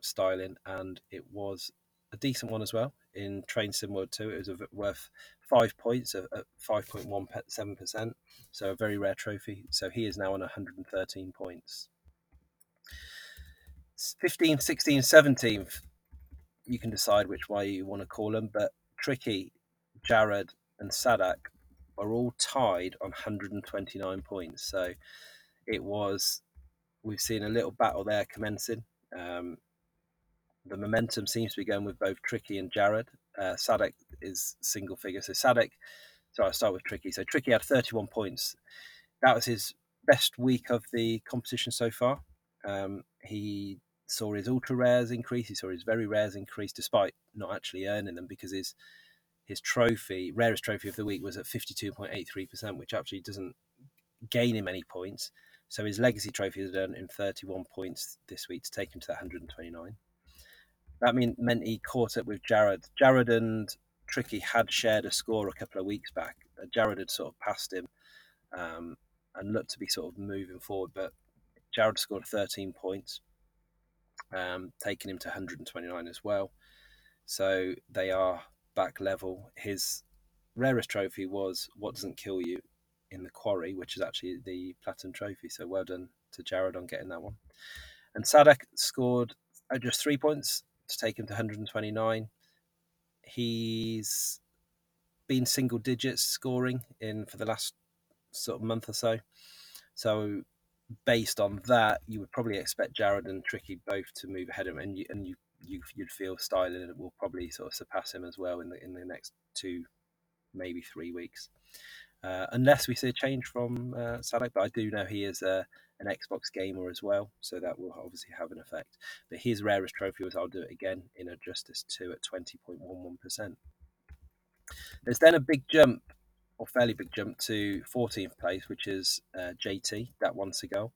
Speaker 5: Styling, and it was a decent one as well in Train Sim World 2. It was worth five points at 5.17%, so a very rare trophy. So he is now on 113 points. 15, 16, 17th, you can decide which way you want to call them, but Tricky, Jared, and Sadak are all tied on 129 points. So it was, we've seen a little battle there commencing. Um, the momentum seems to be going with both Tricky and Jared. Uh, Sadek is single figure. So Sadek, so I'll start with Tricky. So Tricky had 31 points. That was his best week of the competition so far. Um, he saw his ultra rares increase. He saw his very rares increase, despite not actually earning them because his his trophy, rarest trophy of the week, was at 52.83%, which actually doesn't gain him any points. So his legacy trophy has earned him 31 points this week to take him to that 129 that mean, meant he caught up with Jared. Jared and Tricky had shared a score a couple of weeks back. Jared had sort of passed him um, and looked to be sort of moving forward, but Jared scored 13 points, um, taking him to 129 as well. So they are back level. His rarest trophy was What Doesn't Kill You in the Quarry, which is actually the Platinum Trophy. So well done to Jared on getting that one. And Sadak scored uh, just three points to take him to 129. He's been single digits scoring in for the last sort of month or so. So based on that, you would probably expect Jared and Tricky both to move ahead of him, and you and you, you would feel styling it will probably sort of surpass him as well in the in the next two, maybe three weeks, uh, unless we see a change from uh. But I do know he is uh, an Xbox gamer as well, so that will obviously have an effect. But his rarest trophy was I'll do it again in Injustice 2 at 20.11%. There's then a big jump or fairly big jump to 14th place, which is uh, JT, that one Seagull.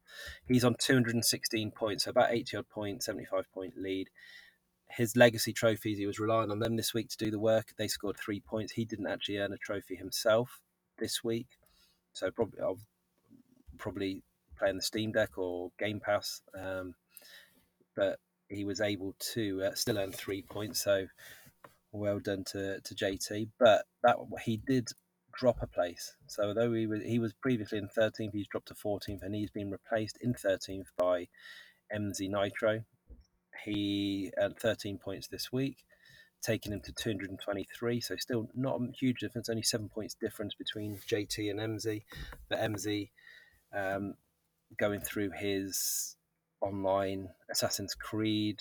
Speaker 5: He's on 216 points, so about 80 odd points, 75 point lead. His legacy trophies, he was relying on them this week to do the work. They scored three points. He didn't actually earn a trophy himself this week, so probably I'll probably play on the Steam Deck or Game Pass. Um, but he was able to uh, still earn three points, so well done to, to JT. But that he did drop a place. So although he was he was previously in 13th, he's dropped to 14th, and he's been replaced in 13th by MZ Nitro. He earned 13 points this week, taking him to 223. So still not a huge difference, only seven points difference between JT and MZ. But MZ um, going through his online Assassin's Creed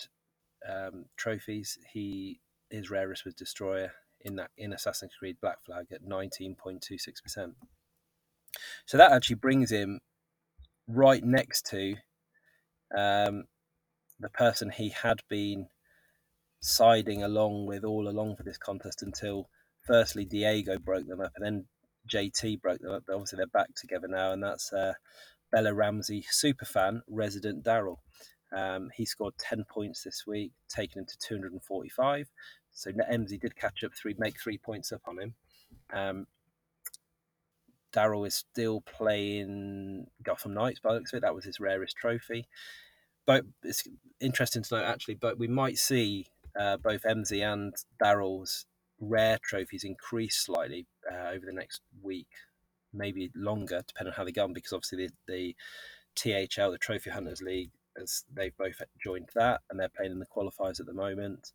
Speaker 5: um, trophies, he his rarest was Destroyer in that in Assassin's Creed Black Flag at 19.26%. So that actually brings him right next to um, the person he had been siding along with all along for this contest until firstly Diego broke them up and then JT broke them up. But obviously they're back together now, and that's uh, Bella Ramsey superfan resident Daryl. Um, he scored 10 points this week, taking him to 245. So MZ did catch up three, make three points up on him. Um, Daryl is still playing Gotham Knights by the looks of it. That was his rarest trophy. But it's interesting to note actually, but we might see uh, both MZ and Daryl's rare trophies increase slightly uh, over the next week, maybe longer, depending on how they go on, because obviously the, the THL, the Trophy Hunters League, as they've both joined that and they're playing in the qualifiers at the moment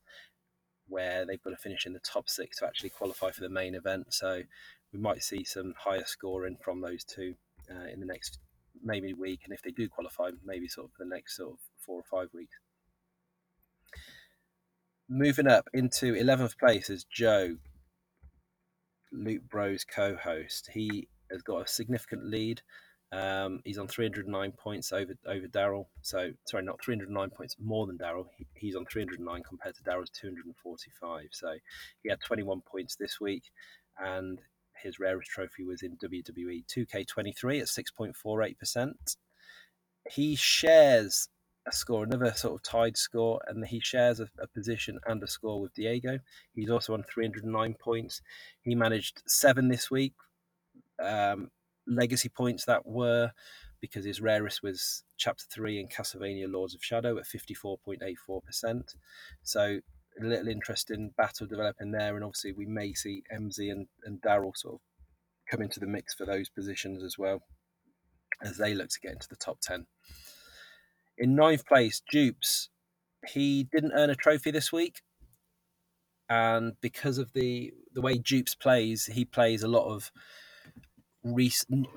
Speaker 5: where they've got to finish in the top six to actually qualify for the main event. So we might see some higher scoring from those two uh, in the next maybe week, and if they do qualify, maybe sort of the next sort of four or five weeks. Moving up into eleventh place is Joe, Luke Bros co-host. He has got a significant lead. Um, he's on 309 points over over Daryl. So sorry, not 309 points more than Daryl. He, he's on 309 compared to Daryl's 245. So he had 21 points this week, and his rarest trophy was in WWE 2K23 at 6.48 percent. He shares a score, another sort of tied score, and he shares a, a position and a score with Diego. He's also on 309 points. He managed seven this week. Um, legacy points that were because his rarest was chapter 3 in castlevania lords of shadow at 54.84% so a little interesting battle developing there and obviously we may see mz and, and daryl sort of come into the mix for those positions as well as they look to get into the top 10 in ninth place dupes he didn't earn a trophy this week and because of the the way dupes plays he plays a lot of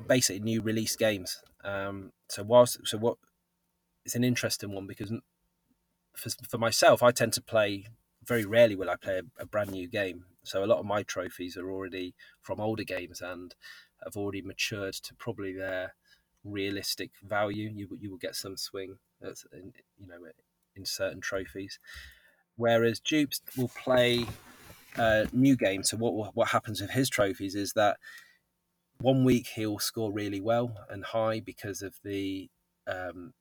Speaker 5: basically new release games. Um, so whilst so what it's an interesting one because for, for myself, I tend to play very rarely will I play a, a, brand new game. So a lot of my trophies are already from older games and have already matured to probably their realistic value. You you will get some swing, in, you know, in certain trophies. Whereas dupes will play uh, new games. So what what happens with his trophies is that one week he'll score really well and high because of the um,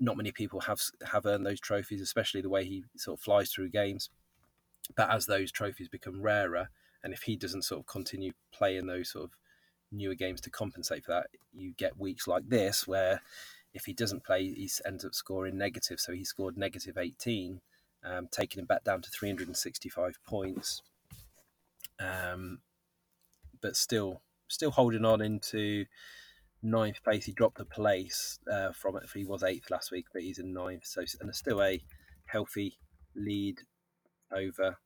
Speaker 5: not many people have have earned those trophies, especially the way he sort of flies through games. But as those trophies become rarer, and if he doesn't sort of continue playing those sort of newer games to compensate for that, you get weeks like this where if he doesn't play, he ends up scoring negative. So he scored negative 18, um, taking him back down to 365 points. Um, but still still holding on into ninth place. He dropped a place uh, from it. He was eighth last week, but he's in ninth. So and still a healthy lead over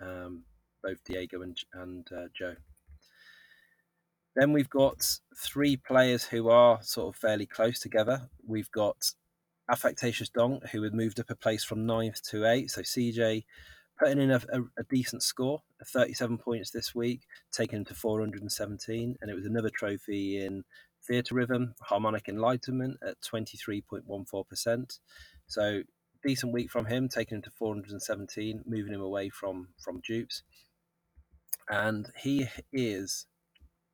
Speaker 5: um, both Diego and and uh, Joe. Then we've got three players who are sort of fairly close together. We've got Affectatious Dong, who had moved up a place from ninth to eighth. So CJ putting in a, a, a, decent score, 37 points this week, taking him to 417, and it was another trophy in Theatrhythm, harmonic enlightenment at 23.14%. So decent week from him, taking him to 417, moving him away from from dupes, and he is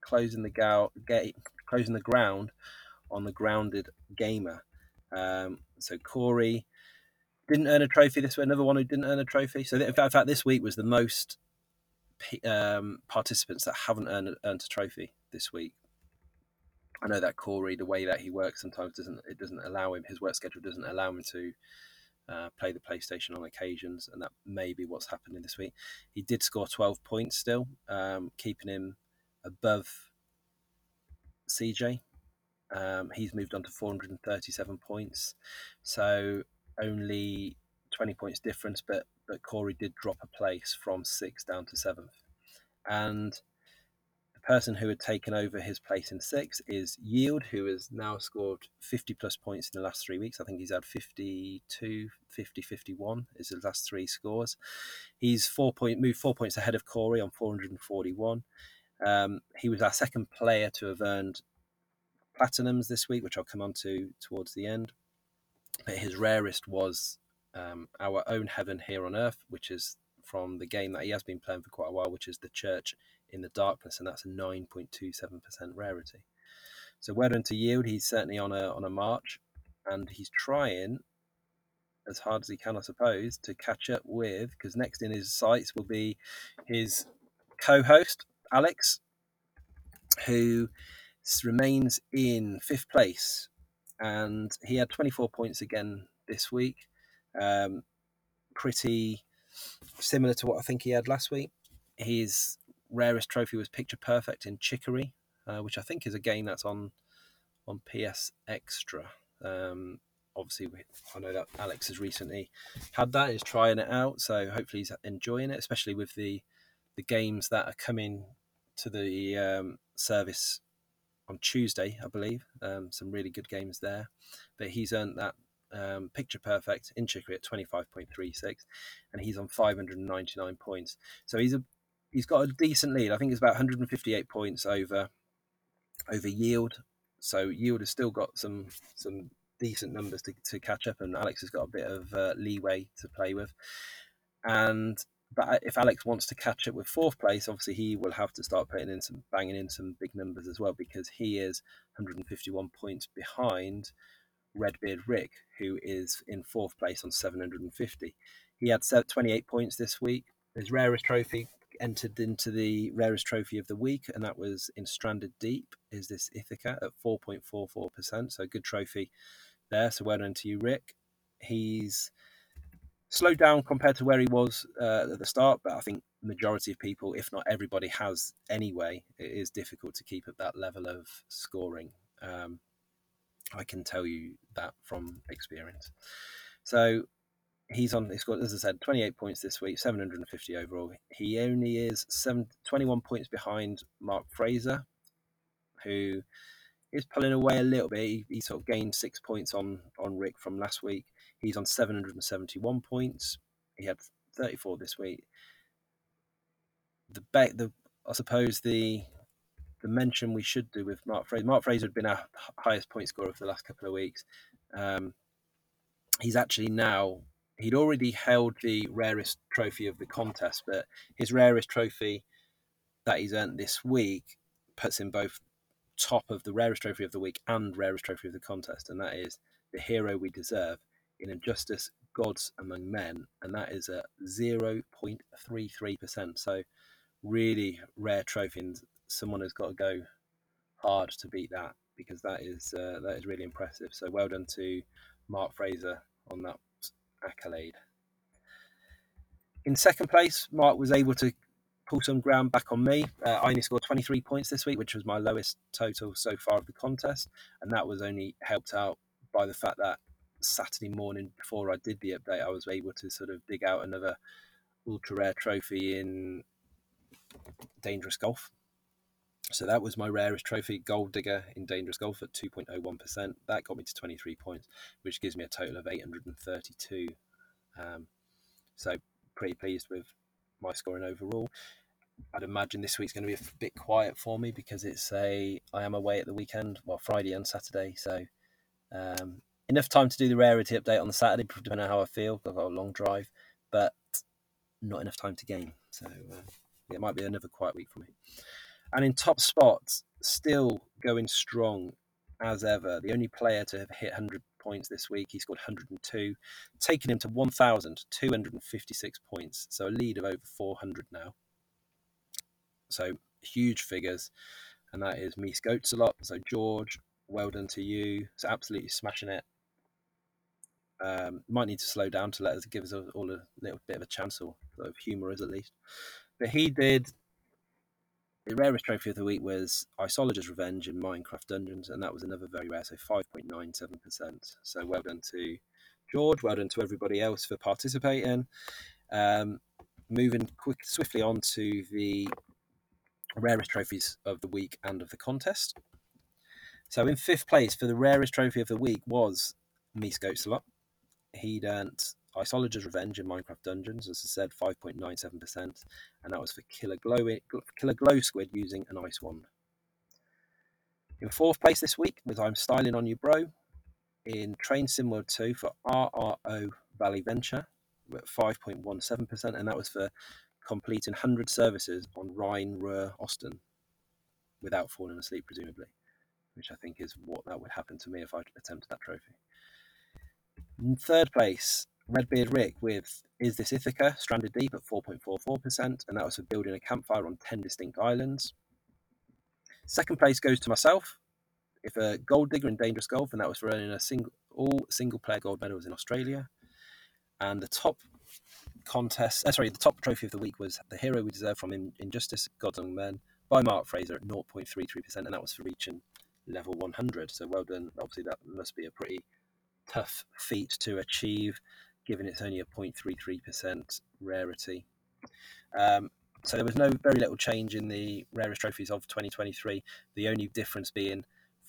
Speaker 5: closing the closing the ground on the grounded gamer. Um, so Corey didn't earn a trophy this week. Another one who didn't earn a trophy. So in fact, in fact this week was the most um, participants that haven't earned, earned a trophy this week. I know that Corey, the way that he works, sometimes doesn't it doesn't allow him. His work schedule doesn't allow him to uh, play the PlayStation on occasions, and that may be what's happening this week. He did score twelve points still, um, keeping him above CJ. Um, he's moved on to 437 points, so only 20 points difference. But but Corey did drop a place from sixth down to seventh, and the person who had taken over his place in sixth is Yield, who has now scored 50 plus points in the last three weeks. I think he's had 52, 50, 51 is his last three scores. He's four point moved four points ahead of Corey on 441. Um, he was our second player to have earned platinums this week, which I'll come on to towards the end. But his rarest was um, our own heaven here on earth, which is from the game that he has been playing for quite a while, which is the Church in the Darkness, and that's a 9.27% rarity. So well done to Yield. He's certainly on a on a march, and he's trying as hard as he can, I suppose, to catch up with. Because next in his sights will be his co-host Alex, who remains in fifth place, and he had 24 points again this week. Um, pretty similar to what I think he had last week. His rarest trophy was Picture Perfect in Chicory, uh, which I think is a game that's on on PS Extra. Um, obviously, we, I know that Alex has recently had that, is trying it out, so hopefully he's enjoying it, especially with the the games that are coming to the um, service on Tuesday, I believe. Um, some really good games there, but he's earned that um, picture perfect in Chicory at 25.36 and he's on 599 points. So he's a he's got a decent lead. I think it's about 158 points over over yield. So yield has still got some some decent numbers to, to catch up and Alex has got a bit of uh, leeway to play with. And but uh, if Alex wants to catch up with fourth place obviously he will have to start putting in some banging in some big numbers as well because he is 151 points behind Redbeard Rick, who is in fourth place on 750. He had 28 points this week. His rarest trophy entered into the rarest trophy of the week, and that was in Stranded Deep. Is this Ithaca at 4.44%? So good trophy there. So well done to you, Rick. He's slowed down compared to where he was uh, at the start, but I think majority of people, if not everybody, has anyway. It is difficult to keep at that level of scoring. Um, I can tell you that from experience. So he's on, he's got, as I said, 28 points this week, 750 overall. He only is seven, 21 points behind Mark Fraser, who is pulling away a little bit. He, he sort of gained six points on, on Rick from last week. He's on 771 points. He had 34 this week. The, be- the I suppose the the mention we should do with Mark Fraser. Mark Fraser had been our highest point scorer for the last couple of weeks. Um, he's actually now he'd already held the rarest trophy of the contest, but his rarest trophy that he's earned this week puts him both top of the rarest trophy of the week and rarest trophy of the contest, and that is the hero we deserve in Injustice Gods Among Men, and that is at 0.33%. So, really rare trophy, and someone has got to go hard to beat that because that is uh, that is really impressive. So, well done to Mark Fraser on that accolade. In second place, Mark was able to pull some ground back on me. Uh, I only scored 23 points this week, which was my lowest total so far of the contest, and that was only helped out by the fact that Saturday morning before I did the update, I was able to sort of dig out another ultra rare trophy in Dangerous Golf. So that was my rarest trophy, Gold Digger in Dangerous Golf at 2.01%. That got me to 23 points, which gives me a total of 832. Um, so pretty pleased with my scoring overall. I'd imagine this week's going to be a bit quiet for me because it's a I am away at the weekend, well Friday and Saturday, so um, enough time to do the rarity update on the Saturday, depending on how I feel. I've got a long drive, but not enough time to game. So uh, it might be another quiet week for me. And in top spots, still going strong as ever. The only player to have hit 100 points this week, he scored 102, taking him to 1,256 points. So a lead of over 400 now. So huge figures. And that is me Goats a lot. So George, well done to you. It's absolutely smashing it. Um, might need to slow down to let us give us all a little bit of a chance or of humorous at least. But he did. The rarest trophy of the week was Iceologer's Revenge in Minecraft Dungeons, and that was another very rare, so 5.97%. So well done to George, well done to everybody else for participating. Um, moving quick, swiftly on to the rarest trophies of the week and of the contest. So in fifth place for the rarest trophy of the week was Mies Goatsalot. He'd earned Iceologer's Revenge in Minecraft Dungeons, as I said, 5.97%, and that was for Killer Glow, Killer Glow Squid using an Ice Wand. In fourth place this week was I'm Styling on You Bro in Train Sim World 2 for RRO Valley Venture at 5.17%, and that was for completing 100 services on Rhine Ruhr Osten without falling asleep, presumably, which I think is what that would happen to me if I attempted that trophy. In third place, Redbeard Rick with Is This Ithaca, Stranded Deep at 4.44%, and that was for building a campfire on 10 distinct islands. Second place goes to myself, if a gold digger in Dangerous Golf, and that was for earning a single all single player gold medals in Australia. And the top contest, uh, sorry, the top trophy of the week was The Hero We Deserve from Injustice, Gods Among Men by Mark Fraser at 0.33%, and that was for reaching level 100. So well done. Obviously, that must be a pretty tough feat to achieve, given it's only a 0.33% rarity. Um, so there was no very little change in the rarest trophies of 2023. The only difference being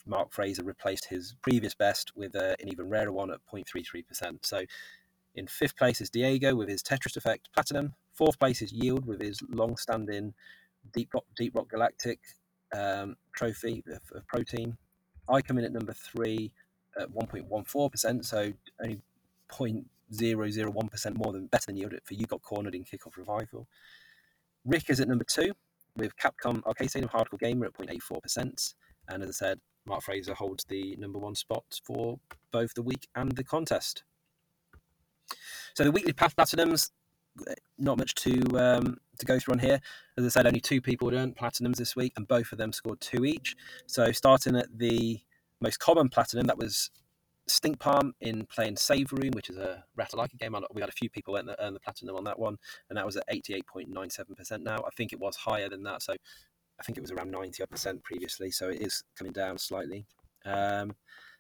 Speaker 5: Mark Fraser replaced his previous best with uh, an even rarer one at 0.33%. So in fifth place is Diego with his Tetris Effect Platinum. Fourth place is Yield with his long-standing Deep Rock, Deep Rock Galactic um, trophy of, of protein. I come in at number three at 1.14%, so only 0.001% more than better than Yield for You Got Cornered in Kickoff Revival. Rick is at number two with Capcom Arcade Stadium Hardcore Gamer at 0.84%. And as I said, Mark Fraser holds the number one spot for both the week and the contest. So the weekly path platinums, not much to um, to go through on here. As I said, only two people earned platinums this week, and both of them scored two each. So starting at the most common platinum, that was Stink Palm in playing Save Room, which is a Ratalaika game. We had a few people earn the, platinum on that one, and that was at 88.97% now. I think it was higher than that, so I think it was around 90 percent previously, so it is coming down slightly. Um,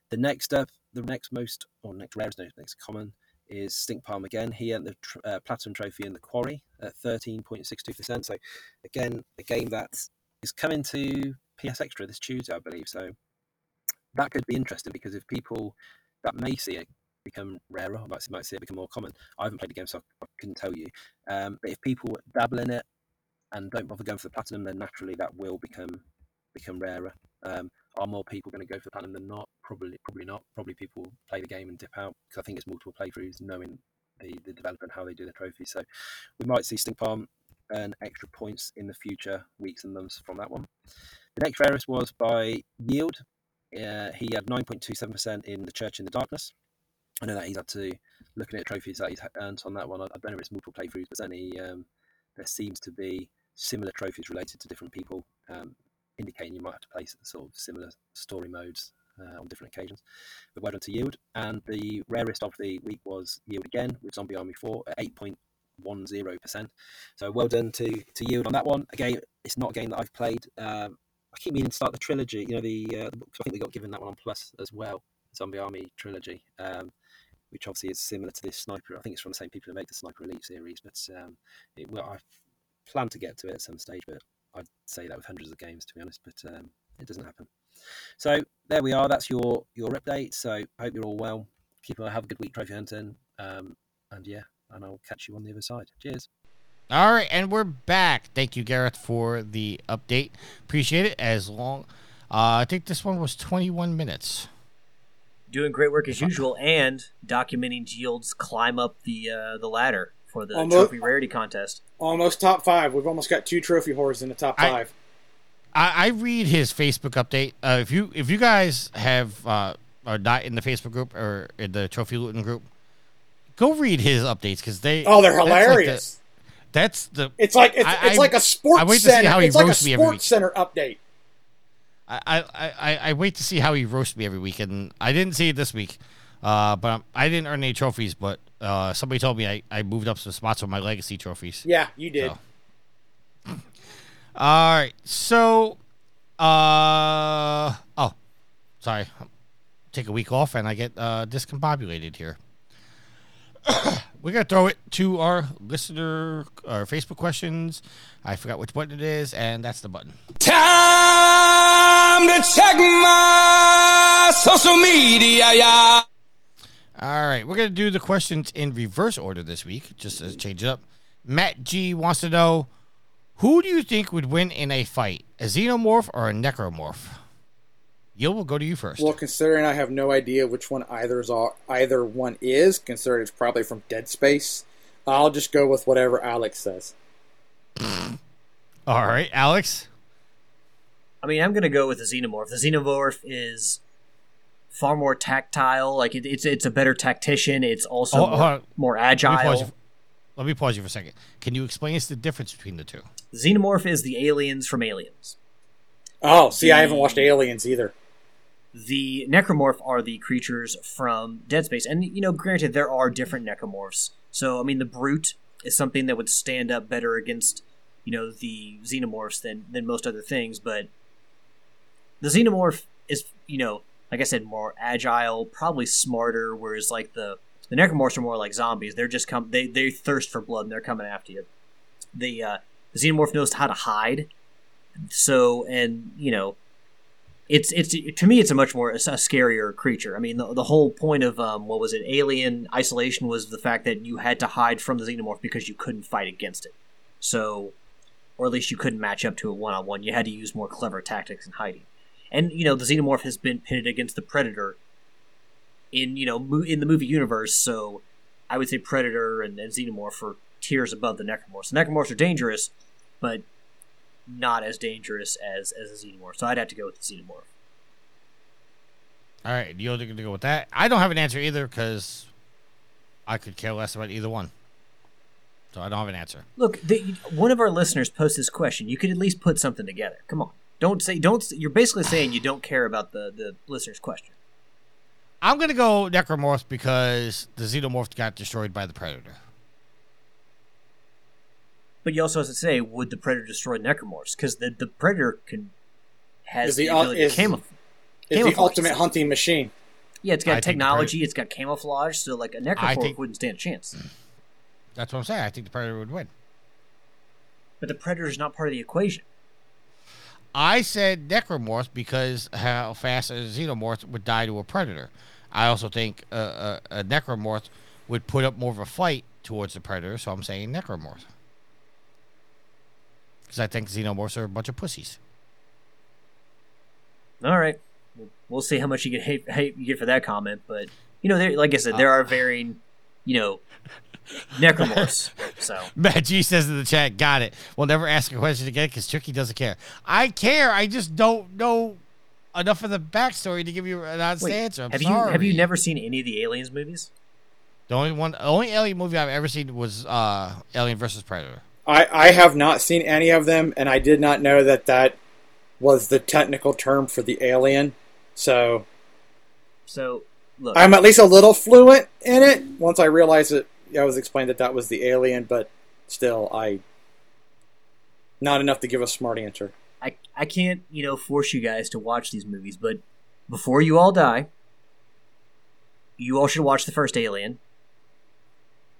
Speaker 5: the next up, the next most, or next rarest, next common is Stink Palm again. He earned the tr- uh, Platinum Trophy in the Quarry at 13.62%. So, again, a game that is coming to PS Extra this Tuesday, I believe. So, that could be interesting because if people that may see it become rarer, might, might see it become more common. I haven't played the game, so I, I couldn't tell you. Um, but if people dabble in it and don't bother going for the platinum, then naturally that will become become rarer. Um, are more people going to go for the platinum than not? Probably, probably not. Probably people play the game and dip out because I think it's multiple playthroughs, knowing the, the developer and how they do the trophies. So we might see Stink Palm earn extra points in the future weeks and months from that one. The next rarest was by Yield. Uh, he had 9.27% in The Church in the Darkness. I know that he's had to looking at trophies that he's earned on that one. I, don't know if it's multiple playthroughs, but certainly um, there seems to be similar trophies related to different people. Um, indicating you might have to play sort of similar story modes uh, on different occasions. But well done to Yield. And the rarest of the week was Yield again with Zombie Army 4 at 8.10%. So well done to, to Yield on that one. Again, it's not a game that I've played. Um, I keep meaning to start the trilogy, you know, the, uh, I think we got given that one on Plus as well, Zombie Army trilogy. Um, which obviously is similar to this sniper. I think it's from the same people who make the Sniper Elite series, but um, it, well, I plan to get to it at some stage, but I'd say that with hundreds of games, to be honest, but um, it doesn't happen. So there we are. That's your your update. So hope you're all well. Keep on have a good week, trophy hunting. Um, and yeah, and I'll catch you on the other side. Cheers.
Speaker 1: All right, and we're back. Thank you, Gareth, for the update. Appreciate it. As long, uh, I think this one was 21 minutes.
Speaker 2: Doing great work as usual, and documenting Yield's climb up the uh, the ladder for the
Speaker 3: Almost-
Speaker 2: trophy rarity contest.
Speaker 3: Almost top five. We've almost got two Trophy Whores in the top five.
Speaker 1: I, I read his Facebook update. Uh, if you if you guys have uh, are not in the Facebook group or in the Trophy Luton group, go read his updates because they
Speaker 3: Oh, they're
Speaker 1: that's like the-
Speaker 3: hilarious.
Speaker 1: That's the
Speaker 3: it's like it's,
Speaker 1: I-
Speaker 3: it's
Speaker 1: I-
Speaker 3: like a sports
Speaker 1: I wait to see
Speaker 3: center.
Speaker 1: how he
Speaker 3: it's like a
Speaker 1: me every
Speaker 3: sports
Speaker 1: week.
Speaker 3: center update.
Speaker 1: I, I, I, I wait to see how he roasts me every week, and I didn't see it this week. Uh, but I'm, I didn't earn any trophies. But uh, somebody told me I, I moved up some spots with my legacy trophies.
Speaker 3: Yeah, you did.
Speaker 1: So. All right, so uh oh, sorry, take a week off and I get uh, discombobulated here. We're gonna throw it to our listener, our Facebook questions. I forgot which button it is, and that's the button.
Speaker 6: Time to check my social media, yeah.
Speaker 1: All right, we're gonna do the questions in reverse order this week, just to change it up. Matt G wants to know who do you think would win in a fight, a xenomorph or a necromorph? Yil will go to you first.
Speaker 3: Well, considering I have no idea which one either's are, either one is, considering it's probably from Dead Space, I'll just go with whatever Alex says.
Speaker 1: All right, Alex.
Speaker 2: I mean, I'm gonna go with the xenomorph. The xenomorph is far more tactile. Like it, it's it's a better tactician. It's also
Speaker 1: Oh,
Speaker 2: more,
Speaker 1: hold on.
Speaker 2: more
Speaker 1: Let me, pause
Speaker 2: agile.
Speaker 1: you, let me pause you for a second. Can you explain us the difference between the two?
Speaker 2: Xenomorph is the aliens from Aliens.
Speaker 3: Oh, see, I haven't watched Aliens either.
Speaker 2: The necromorph are the creatures from Dead Space, and you know, granted, there are different necromorphs. So, I mean, the brute is something that would stand up better against, you know, the xenomorphs than than most other things. But the xenomorph is, you know, like I said, more agile, probably smarter. Whereas, like the the necromorphs are more like zombies. They're just come they they thirst for blood and they're coming after you. The uh, the xenomorph knows how to hide. So, and you know, it's it's to me it's a much more a scarier creature. I mean, the, the whole point of um, what was it, Alien Isolation, was the fact that you had to hide from the xenomorph because you couldn't fight against it. So, or at least you couldn't match up to it one on one. You had to use more clever tactics in hiding. And you know, the xenomorph has been pitted against the predator in you know in the movie universe. So, I would say predator and, and xenomorph are tiers above the necromorphs. The necromorphs are dangerous, but not as dangerous as as a xenomorph. So I'd have to go with the xenomorph.
Speaker 1: All right, you're going to go with that. I don't have an answer either because I could care less about either one. So I don't have an answer.
Speaker 2: Look, the, one of our listeners posed this question. You could at least put something together. Come on, don't say don't. You're basically saying you don't care about the the listener's question.
Speaker 1: I'm going to go necromorph because the xenomorph got destroyed by the predator.
Speaker 2: But you also have to say, would the predator destroy necromorphs? Because the the predator can has
Speaker 3: Is
Speaker 2: the,
Speaker 3: the
Speaker 2: ability
Speaker 3: is-
Speaker 2: to camouflage.
Speaker 3: It's the ultimate hunting machine.
Speaker 2: Yeah, it's got
Speaker 1: think the
Speaker 2: technology. It's got camouflage. So like a necromorph
Speaker 1: think-
Speaker 2: wouldn't stand a chance.
Speaker 1: That's what I'm saying. I think the predator would win.
Speaker 2: But the predator is not part of the equation.
Speaker 1: I said necromorphs because how fast a xenomorph would die to a predator. I also think a, a, a necromorph would put up more of a fight towards the predator, so I'm saying necromorph. Because I think xenomorphs are a bunch of pussies.
Speaker 2: All right, We'll- see how much you get hate, hate you get for that comment. But you know, there, like I said, there are varying, you know, necromorphs. So
Speaker 1: Matt G says in the chat, got it. We'll never ask a question again because Tricky doesn't care. I care. I just don't know enough of the backstory to give you an honest
Speaker 2: Wait,
Speaker 1: answer. I'm
Speaker 2: have
Speaker 1: sorry.
Speaker 2: you have you never seen any of the Aliens movies?
Speaker 1: The only one, the only alien movie I've ever seen was uh, Alien versus Predator.
Speaker 3: I, I have not seen any of them, and I did not know that that was the technical term for the alien. So
Speaker 2: So look,
Speaker 3: I'm at least a little fluent in it. Once I realized that I was explained that that was the alien, but still, I not enough to give a smart answer.
Speaker 2: I I can't you know force you guys to watch these movies, but before you all die, you all should watch the first Alien,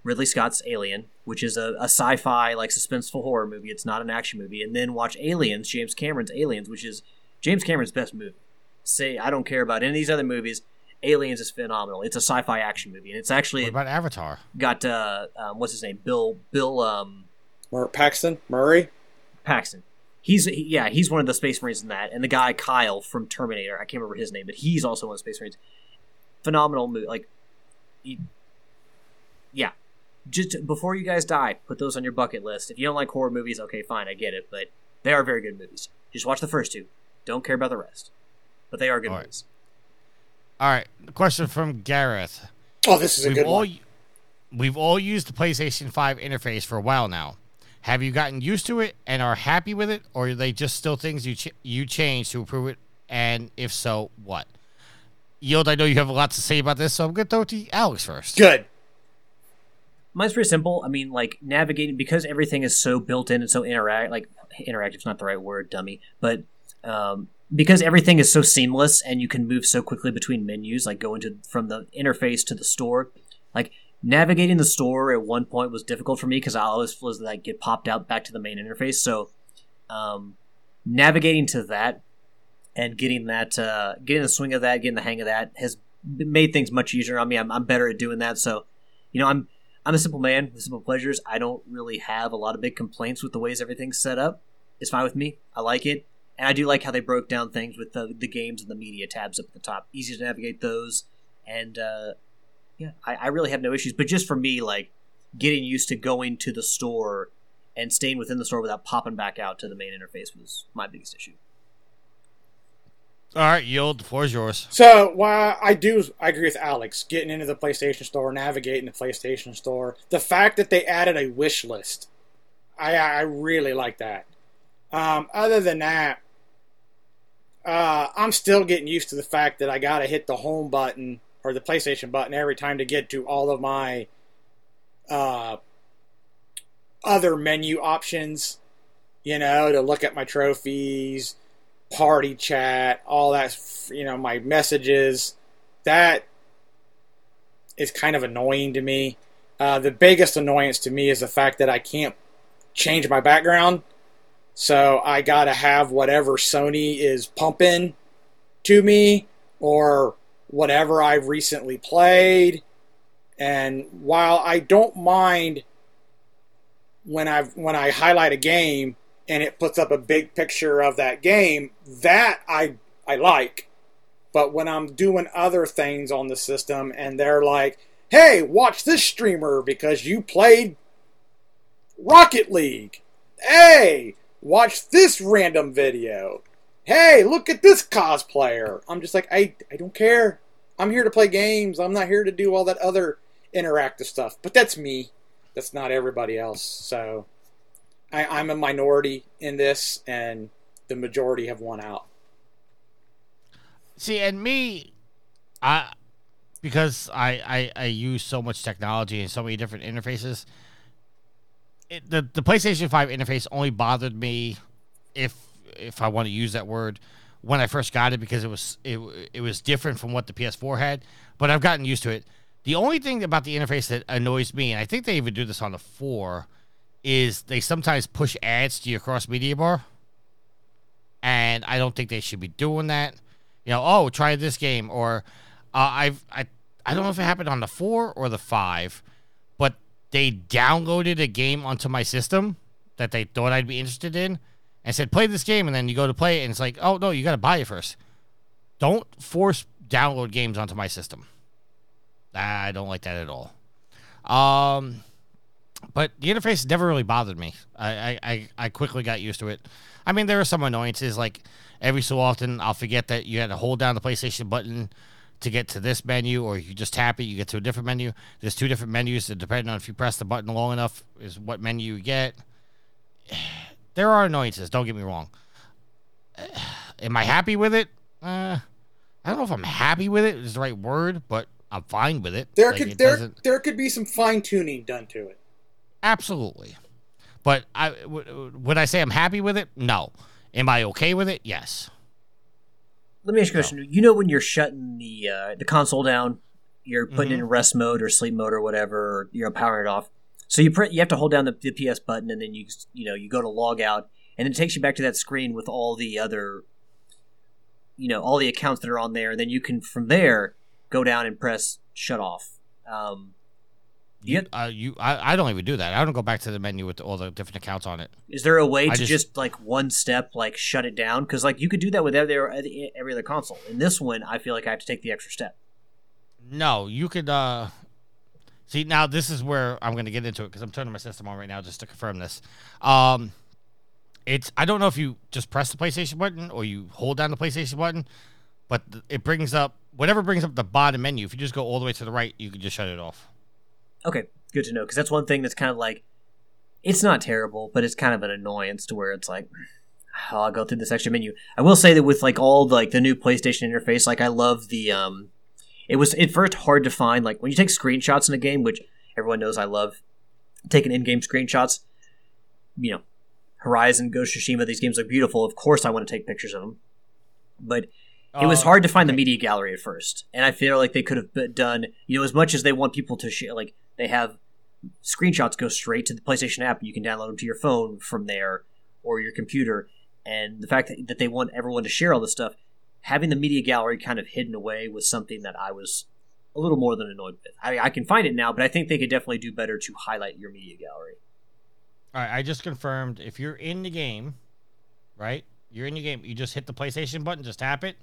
Speaker 2: Ridley Scott's Alien, which is a, a sci-fi like suspenseful horror movie. It's not an action movie, and then watch Aliens, James Cameron's Aliens, which is James Cameron's best movie. Say I don't care about any of these other movies. Aliens is phenomenal. It's a sci-fi action movie, and it's actually
Speaker 1: What about Avatar?
Speaker 2: got uh, um, what's his name, Bill Bill um,
Speaker 3: Mur- Paxton Murray.
Speaker 2: Paxton. He's he, yeah, he's one of the Space Marines in that, and the guy Kyle from Terminator. I can't remember his name, but he's also one of the Space Marines. Phenomenal movie. Like, he, yeah. Just before you guys die, put those on your bucket list. If you don't like horror movies, okay, fine, I get it, but they are very good movies. Just watch the first two. Don't care about the rest. But they are good
Speaker 1: All right.
Speaker 2: movies.
Speaker 1: All right, question from Gareth.
Speaker 3: Oh, this is a
Speaker 1: we've
Speaker 3: good
Speaker 1: all
Speaker 3: one.
Speaker 1: we've all used the PlayStation 5 interface for a while now. Have you gotten used to it and are happy with it, or are they just still things you ch- you change to improve it? And if so, what? Yield, I know you have a lot to say about this, so I'm going to throw it to Alex first.
Speaker 3: Good.
Speaker 2: Mine's pretty simple. I mean, like navigating because everything is so built in and so interact. Like interactive's not the right word, dummy. But um, because everything is so seamless and you can move so quickly between menus, like going to from the interface to the store, like navigating the store at one point was difficult for me because I always was like get popped out back to the main interface. So um, navigating to that and getting that uh, getting the swing of that, getting the hang of that has made things much easier on me. I'm, I'm better at doing that. So you know, I'm I'm a simple man with simple pleasures. I don't really have a lot of big complaints with the ways everything's set up. It's fine with me. I like it. And I do like how they broke down things with the, the games and the media tabs up at the top. Easy to navigate those. And uh, yeah, I, I really have no issues. But just for me, like getting used to going to the store and staying within the store without popping back out to the main interface was my biggest issue.
Speaker 1: All right, Yield, the floor is yours.
Speaker 3: So while I do, I agree with Alex. Getting into the PlayStation Store, navigating the PlayStation Store, the fact that they added a wish list, I I really like that. Um, other than that, uh, I'm still getting used to the fact that I got to hit the home button or the PlayStation button every time to get to all of my uh, other menu options. You know, to look at my trophies, party chat, all that, you know, my messages. That is kind of annoying to me. Uh, the biggest annoyance to me is the fact that I can't change my background. So I got to have whatever Sony is pumping to me or whatever I've recently played. And while I don't mind when I when I highlight a game and it puts up a big picture of that game, that I I like. But when I'm doing other things on the system and they're like, "Hey, watch this streamer because you played Rocket League." Hey, watch this random video. Hey, look at this cosplayer. I'm just like, I, I don't care. I'm here to play games. I'm not here to do all that other interactive stuff. But that's me. That's not everybody else. So I, I'm a minority in this, and the majority have won out.
Speaker 1: See, and me, I because I, I I use so much technology and so many different interfaces. It, the the PlayStation Five interface only bothered me if if I want to use that word when I first got it because it was it it was different from what the PS4 had. But I've gotten used to it. The only thing about the interface that annoys me, and I think they even do this on the four, is they sometimes push ads to your cross media bar, and I don't think they should be doing that you know, oh, try this game, or uh, I've I I don't know if it happened on the four or the five, but they downloaded a game onto my system that they thought I'd be interested in, and said play this game, and then you go to play it, and it's like, oh no, you got to buy it first. Don't force download games onto my system. I don't like that at all. Um, but the interface never really bothered me. I, I, I, quickly got used to it. I mean, there are some annoyances. Like every so often, I'll forget that you had to hold down the PlayStation button to get to this menu, or you just tap it, you get to a different menu. There's two different menus, and depending on if you press the button long enough, is what menu you get. There are annoyances. Don't get me wrong. Am I happy with it? Uh, I don't know if I'm happy with it is the right word, but I'm fine with it.
Speaker 3: There
Speaker 1: Like,
Speaker 3: could
Speaker 1: it
Speaker 3: there
Speaker 1: doesn't-
Speaker 3: there could be some fine tuning done to it.
Speaker 1: Absolutely. But I w- would I say I'm happy with it? No. Am I okay with it? Yes.
Speaker 2: Let me ask you a question. You know when you're shutting the uh, the console down, you're putting it in rest mode or sleep mode or whatever, or you're powering it off. So you pre- you have to hold down the, the PS button and then you you know you go to log out and it takes you back to that screen with all the other you know all the accounts that are on there. And then you can from there go down and press shut off. Um,
Speaker 1: You,
Speaker 2: Yep.
Speaker 1: uh, you, I, I don't even do that. I don't go back to the menu with all the different accounts on it.
Speaker 2: is there a way
Speaker 1: I
Speaker 2: to
Speaker 1: just-
Speaker 2: just, like one step like shut it down? Because like you could do that with every every other console. In this one, I feel like I have to take the extra step.
Speaker 1: No, you could. uh See, now this is where I'm going to get into it because I'm turning my system on right now just to confirm this. Um, it's I don't know if you just press the PlayStation button or you hold down the PlayStation button, but it brings up whatever brings up the bottom menu. If you just go all the way to the right, you can just shut it off.
Speaker 2: Okay, good to know because that's one thing that's kind of like it's not terrible, but it's kind of an annoyance to where it's like oh, I'll go through this extra menu. I will say that with like all the, like the new PlayStation interface, like I love the um it was at first hard to find like when you take screenshots in a game, which everyone knows I love taking in-game screenshots. You know, Horizon, Ghost Tsushima, these games look beautiful. Of course, I want to take pictures of them, but it was
Speaker 1: Uh,
Speaker 2: hard to find the media gallery at first, and I feel like they could have done. You know, as much as they want people to share, like they have screenshots go straight to the PlayStation app, you can download them to your phone from there or your computer. And the fact that, they want everyone to share all this stuff, having the media gallery kind of hidden away was something that I was a little more than annoyed with. I, I can find it now, but I think they could definitely do better to highlight your media gallery.
Speaker 1: All right, I just confirmed if you're in the game, right? You're in the game. You just hit the PlayStation button, just tap it,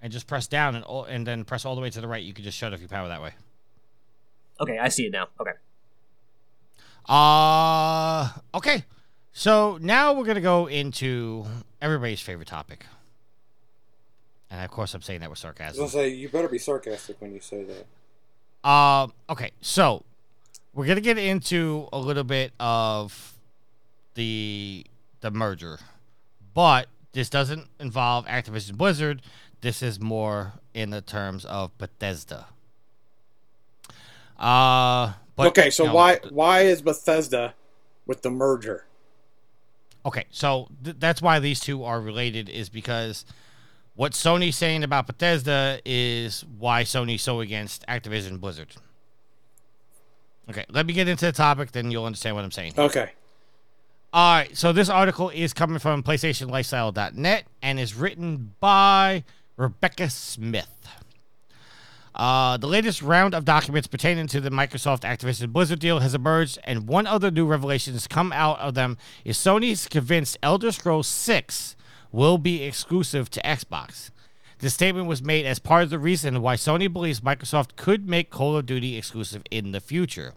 Speaker 1: and just press down, and and then press all the way to the right. You can just shut off your power that way.
Speaker 2: Okay, I see it now. Okay.
Speaker 1: Uh okay. So now we're gonna go into everybody's favorite topic. And of course I'm saying that with
Speaker 3: I was
Speaker 1: sarcasm.
Speaker 3: gonna say you better be sarcastic when you say that.
Speaker 1: Um okay, so we're gonna get into a little bit of the the merger. But this doesn't involve Activision Blizzard. This is more in the terms of Bethesda. Uh but,
Speaker 3: okay, so
Speaker 1: you know,
Speaker 3: why why is Bethesda with the merger?
Speaker 1: Okay, so th- that's why these two are related is because what Sony's saying about Bethesda is why Sony's so against Activision Blizzard. Okay, let me get into the topic, then you'll understand what I'm saying.
Speaker 3: Okay.
Speaker 1: All right, so this article is coming from PlayStationLifestyle.net and is written by Rebecca Smith. Uh, the latest round of documents pertaining to the Microsoft Activision Blizzard deal has emerged, and one other new revelation has come out of them is Sony's convinced Elder Scrolls 6 will be exclusive to Xbox. This statement was made as part of the reason why Sony believes Microsoft could make Call of Duty exclusive in the future.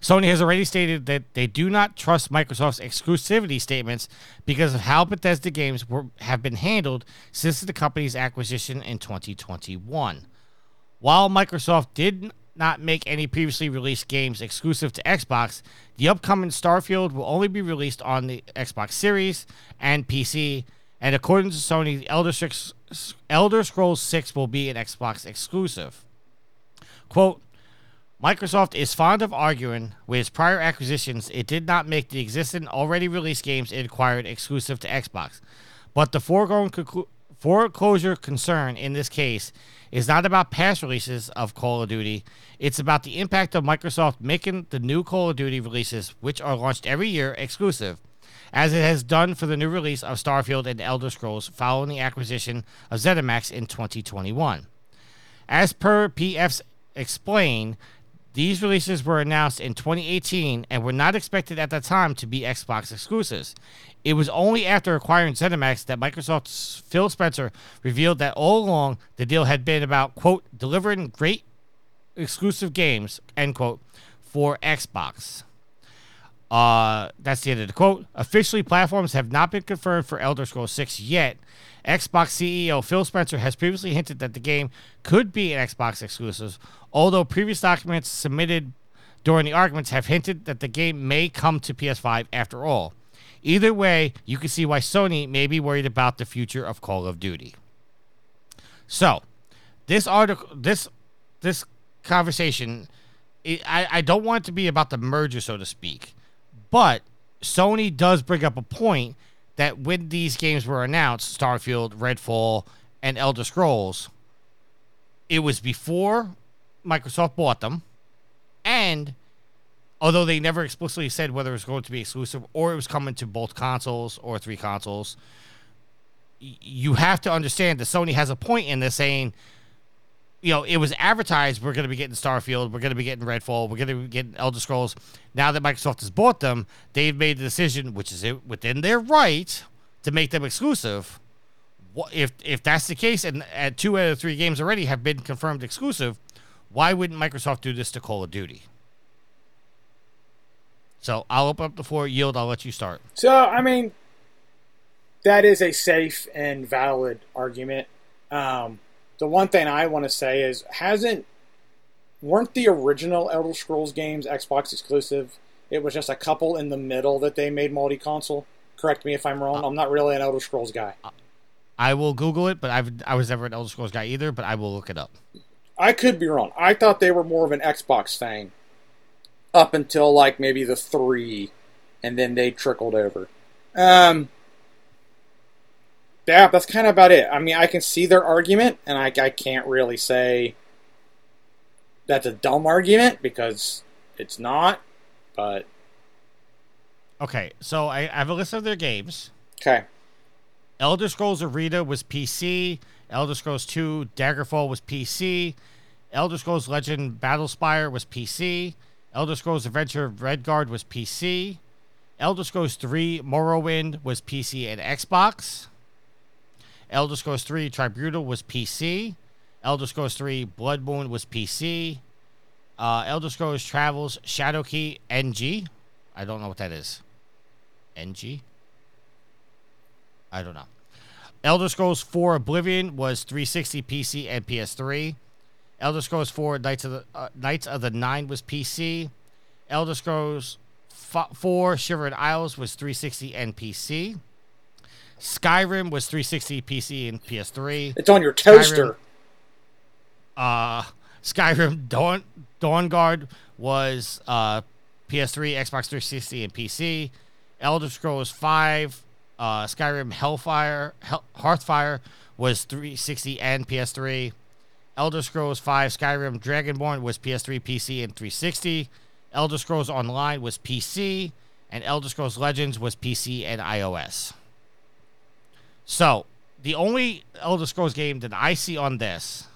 Speaker 1: Sony has already stated that they do not trust Microsoft's exclusivity statements because of how Bethesda games were, have been handled since the company's acquisition in 2021. While Microsoft did not make any previously released games exclusive to Xbox, the upcoming Starfield will only be released on the Xbox Series and PC. And according to Sony, Elder, Six, Elder Scrolls 6 will be an Xbox exclusive. Quote, Microsoft is fond of arguing with its prior acquisitions it did not make the existing already released games it acquired exclusive to Xbox. But the foregoing conclu- foreclosure concern in this case is not about past releases of Call of Duty. It's about the impact of Microsoft making the new Call of Duty releases, which are launched every year, exclusive, as it has done for the new release of Starfield and Elder Scrolls following the acquisition of ZeniMax in 2021. As per PF's explain, these releases were announced in 2018 and were not expected at that time to be Xbox exclusives. It was only after acquiring ZeniMax that Microsoft's Phil Spencer revealed that all along the deal had been about, quote, delivering great exclusive games, end quote, for Xbox. Uh, that's the end of the quote. Officially, platforms have not been confirmed for Elder Scrolls 6 yet. Xbox CEO Phil Spencer has previously hinted that the game could be an Xbox exclusive, although previous documents submitted during the arguments have hinted that the game may come to PS5 after all. Either way, you can see why Sony may be worried about the future of Call of Duty. So, this article, this this conversation, it, I I don't want it to be about the merger, so to speak, but Sony does bring up a point that when these games were announced, Starfield, Redfall, and Elder Scrolls, it was before Microsoft bought them, and although they never explicitly said whether it was going to be exclusive or it was coming to both consoles or three consoles, you have to understand that Sony has a point in this saying, you know, it was advertised we're going to be getting Starfield, we're going to be getting Redfall, we're going to be getting Elder Scrolls. Now that Microsoft has bought them, they've made the decision, which is within their right, to make them exclusive. If if that's the case, and uh, two out of three games already have been confirmed exclusive, why wouldn't Microsoft do this to Call of Duty? So I'll open up the floor. Yield. I'll let you start.
Speaker 3: So, I mean, that is a safe and valid argument. Um, the one thing I want to say is, hasn't weren't the original Elder Scrolls games Xbox exclusive? It was just a couple in the middle that they made multi-console. Correct me if I'm wrong. I'm not really an Elder Scrolls guy.
Speaker 1: I will Google it, but I've I was never an Elder Scrolls guy either. But I will look it up.
Speaker 3: I could be wrong. I thought they were more of an Xbox thing up until like maybe the three, and then they trickled over. Um, yeah, that's kind of about it. I mean, I can see their argument, and I, I can't really say that's a dumb argument because it's not. But
Speaker 1: Okay, so I, I have a list of their games.
Speaker 3: okay,
Speaker 1: Elder Scrolls Arena was PC. Elder Scrolls 2 Daggerfall was PC. Elder Scrolls Legend Battlespire was PC. Elder Scrolls Adventure Redguard was PC. Elder Scrolls 3 Morrowind was PC and Xbox. Elder Scrolls 3 Tribunal was PC. Elder Scrolls 3 Blood Moon was PC. Uh, Elder Scrolls Travels Shadowkey NG. I don't know what that is. NG? I don't know. Elder Scrolls 4 Oblivion was 360 PC and PS3. Elder Scrolls 4 Knights of the uh, Knights of the Nine was PC. Elder Scrolls f- 4 Shivering Isles was 360 and PC. Skyrim was 360 PC and PS3.
Speaker 3: it's on your toaster.
Speaker 1: Uh, Skyrim Dawn Dawn Guard was uh, PS3, Xbox 360, and PC. Elder Scrolls 5, uh, Skyrim Hellfire, Hell, Hearthfire was 360 and PS3. Elder Scrolls 5, Skyrim Dragonborn was PS3, PC, and 360. Elder Scrolls Online was PC, and Elder Scrolls Legends was PC and iOS. So, the only Elder Scrolls game that I see on this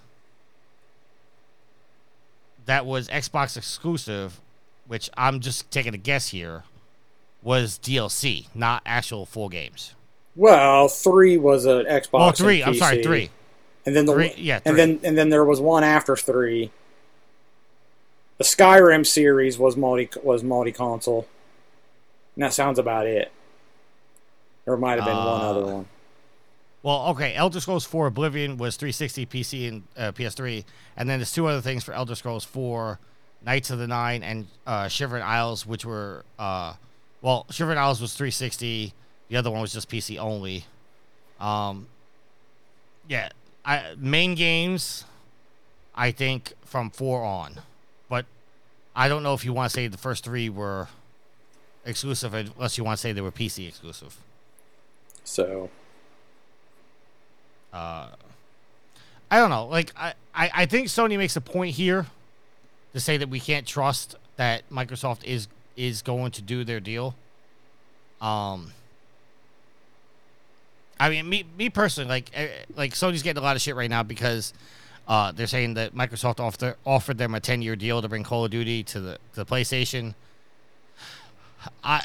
Speaker 1: that was Xbox exclusive, which I'm just taking a guess here, was DLC, not actual full games.
Speaker 3: Well, three was an Xbox.
Speaker 1: Well, three. I'm sorry, three.
Speaker 3: And then the
Speaker 1: Three, yeah,
Speaker 3: and then and then there was one after three. The Skyrim series was multi was multi console. And that sounds about it. There might have been one
Speaker 1: Uh,
Speaker 3: other one.
Speaker 1: Well, okay, Elder Scrolls 4 Oblivion was 360 PC and uh, PS3, and then there's two other things for Elder Scrolls 4, Knights of the Nine and uh, Shivering Isles, which were uh, well, Shivering Isles was 360, the other one was just PC only. Um, yeah, I main games, I think from four on, but I don't know if you want to say the first three were exclusive, unless you want to say they were PC exclusive.
Speaker 3: So
Speaker 1: uh, I don't know. Like I, I, I think Sony makes a point here to say that we can't trust that Microsoft is is going to do their deal. Um, I mean, me me personally, like eh, like Sony's getting a lot of shit right now because uh, they're saying that Microsoft offered offered them a ten year deal to bring Call of Duty to the to the PlayStation. I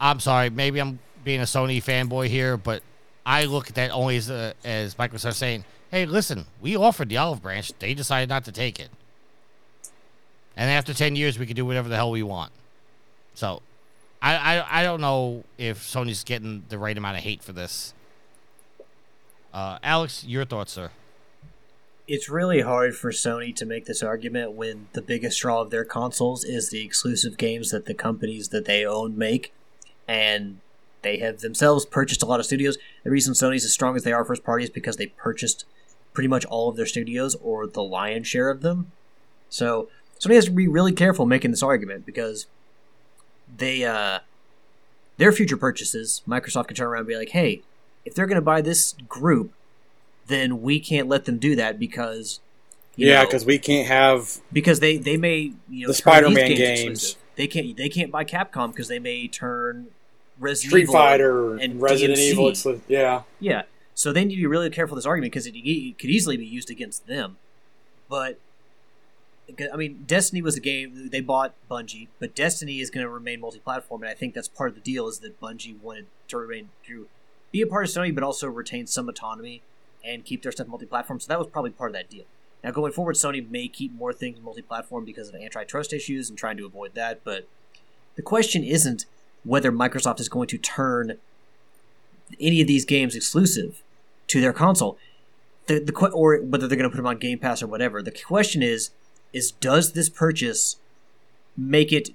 Speaker 1: I'm sorry, maybe I'm being a Sony fanboy here, but I look at that only as a, as Microsoft saying, "Hey, listen, we offered the olive branch. They decided not to take it, and after ten years, we can do whatever the hell we want." So, I I, I don't know if Sony's getting the right amount of hate for this. Uh, Alex, your thoughts, sir?
Speaker 2: It's really hard for Sony to make this argument when the biggest draw of their consoles is the exclusive games that the companies that they own make, and they have themselves purchased a lot of studios. The reason Sony's as strong as they are first party is because they purchased pretty much all of their studios or the lion's share of them. So Sony has to be really careful making this argument because they uh their future purchases, Microsoft can turn around and be like, "Hey, if they're going to buy this group, then we can't let them do that because
Speaker 3: yeah, because we can't have
Speaker 2: because they they may you know
Speaker 3: The Spider-Man
Speaker 2: games
Speaker 3: games.
Speaker 2: They can't they can't buy Capcom because they may turn Resident
Speaker 3: Street
Speaker 2: Evil
Speaker 3: Fighter
Speaker 2: and
Speaker 3: Resident
Speaker 2: DMC.
Speaker 3: Evil. Exclu- yeah,
Speaker 2: Yeah, so they need to be really careful with this argument because it, it could easily be used against them. But I mean, Destiny was a game they bought Bungie, but Destiny is going to remain multi-platform, and I think that's part of the deal is that Bungie wanted to remain to be a part of Sony, but also retain some autonomy and keep their stuff multi-platform. So that was probably part of that deal. Now going forward, Sony may keep more things multi-platform because of antitrust issues and trying to avoid that, but The question isn't whether Microsoft is going to turn any of these games exclusive to their console. The, the or whether they're going to put them on Game Pass or whatever. The question is is does this purchase make it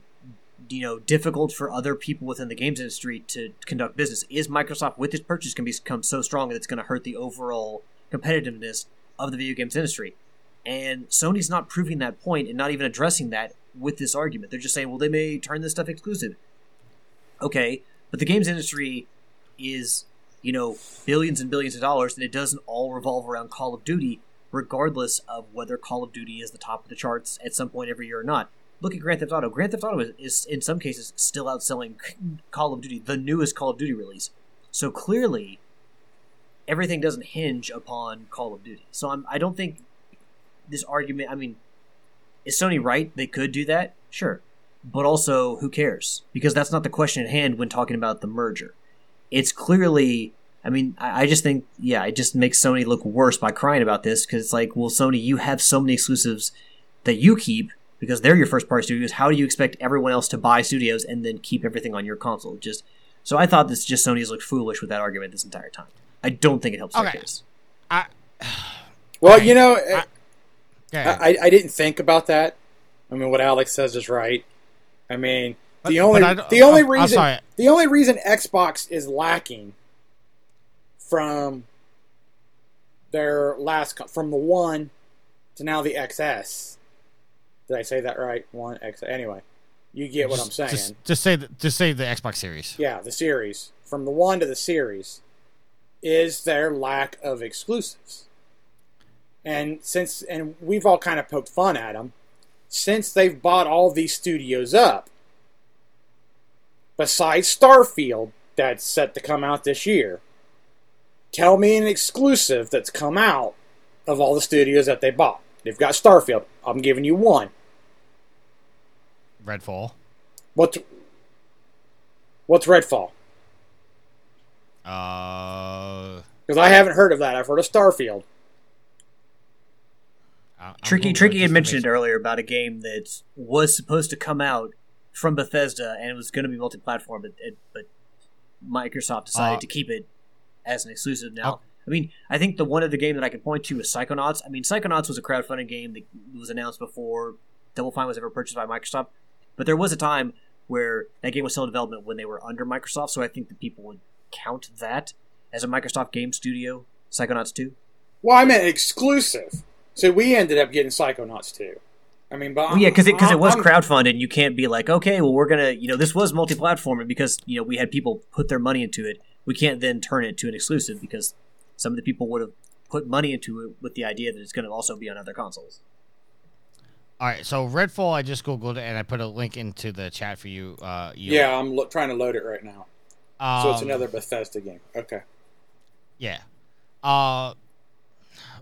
Speaker 2: you know difficult for other people within the games industry to conduct business? Is Microsoft with this purchase going to become so strong that it's going to hurt the overall competitiveness of the video games industry? And Sony's not proving that point and not even addressing that with this argument. They're just saying, well, they may turn this stuff exclusive. Okay, but the games industry is, you know, billions and billions of dollars, and it doesn't all revolve around Call of Duty, regardless of whether Call of Duty is the top of the charts at some point every year or not. Look at Grand Theft Auto. Grand Theft Auto is, is in some cases, still outselling Call of Duty, the newest Call of Duty release. So clearly, everything doesn't hinge upon Call of Duty. So I'm, I don't think this argument. I mean, is Sony right? They could do that, sure, but also who cares? Because that's not the question at hand when talking about the merger. It's clearly. I mean, I, I just think, yeah, it just makes Sony look worse by crying about this because it's like, well, Sony, you have so many exclusives that you keep because they're your first party studios. How do you expect everyone else to buy studios and then keep everything on your console? Just so I thought this just Sony's looked foolish with that argument this entire time. I don't think it helps their
Speaker 1: Okay.
Speaker 2: case.
Speaker 1: I,
Speaker 3: Well,
Speaker 1: Okay.
Speaker 3: you know,
Speaker 1: I-
Speaker 3: I, I didn't think about that. I mean, what Alex says is right. I mean,
Speaker 1: But-
Speaker 3: the only
Speaker 1: but I don't-
Speaker 3: the only
Speaker 1: I'm- I'm
Speaker 3: reason the only reason Xbox is lacking from their last from the one to now the XS. Did I say that right? One X. Anyway, you get what I'm saying.
Speaker 1: Just, just say, the, just say the Xbox Series.
Speaker 3: Yeah, the series from the one to the series is their lack of exclusives. And since and we've all kind of poked fun at them since they've bought all these studios up. Besides Starfield that's set to come out this year. Tell me an exclusive that's come out of all the studios that they bought. They've got Starfield. I'm giving you one.
Speaker 1: Redfall.
Speaker 3: What's What's Redfall?
Speaker 1: Uh,
Speaker 3: Because I haven't heard of that. I've heard of Starfield.
Speaker 1: I- I'm
Speaker 2: Tricky Tricky
Speaker 1: just
Speaker 2: had mentioned
Speaker 1: make-
Speaker 2: earlier about a game that was supposed to come out from Bethesda and it was going to be multi-platform, but it, but Microsoft decided
Speaker 1: Uh,
Speaker 2: to keep it as an exclusive. Now,
Speaker 1: Oh.
Speaker 2: I mean, I think the one other game that I can point to is Psychonauts. I mean, Psychonauts was a crowdfunding game that was announced before Double Fine was ever purchased by Microsoft, but there was a time where that game was still in development when they were under Microsoft. So I think that people would count that as a Microsoft game studio. Psychonauts two.
Speaker 3: Well, I meant exclusive. So we ended up getting Psychonauts 2. I mean, but
Speaker 2: Well, yeah, because it because it was
Speaker 3: I'm-
Speaker 2: crowdfunded. You can't be like, okay, well, we're gonna, you know, this was multi-platform, and because you know we had people put their money into it, we can't then turn it to an exclusive because some of the people would have put money into it with the idea that it's going to also be on other consoles.
Speaker 1: All right, so Redfall, I just googled it and I put a link into the chat for you. Uh, you
Speaker 3: Yeah, I'm lo- trying to load it right now. So it's
Speaker 1: Um,
Speaker 3: another Bethesda game. Okay.
Speaker 1: Yeah. Uh,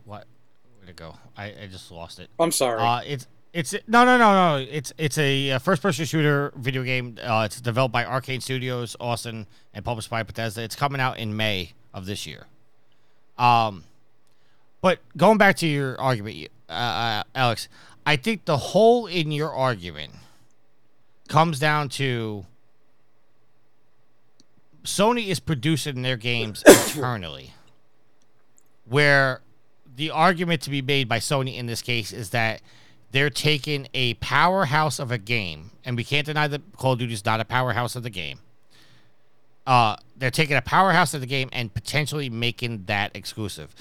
Speaker 1: what? Where'd it go? I, I just lost it.
Speaker 3: I'm sorry.
Speaker 1: Uh, it's it's no no no no. It's it's a, uh first-person shooter video game. Uh, it's developed by Arcane Studios, Austin, and published by Bethesda. It's coming out in May of this year. Um, but going back to your argument, uh, uh, Alex, I think the hole in your argument comes down to Sony is producing their games internally, where the argument to be made by Sony in this case is that they're taking a powerhouse of a game, and we can't deny that Call of Duty is not a powerhouse of the game. Uh, they're taking a powerhouse of the game and potentially making that exclusive.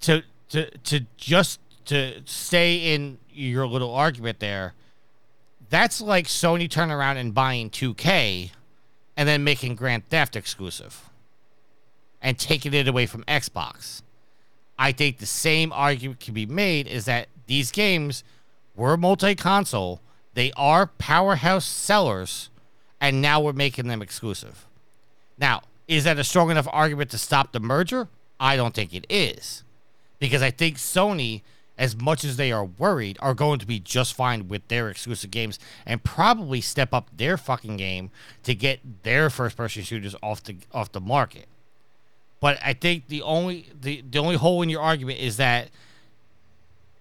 Speaker 1: To to to just to stay in your little argument there, that's like Sony turning around and buying 2K and then making Grand Theft exclusive and taking it away from Xbox. I think the same argument can be made is that these games were multi-console, they are powerhouse sellers, and now we're making them exclusive. Now, is that a strong enough argument to stop the merger? I don't think it is. Because I think Sony, as much as they are worried, are going to be just fine with their exclusive games and probably step up their fucking game to get their first person shooters off the off the market. But I think the only the, the only hole in your argument is that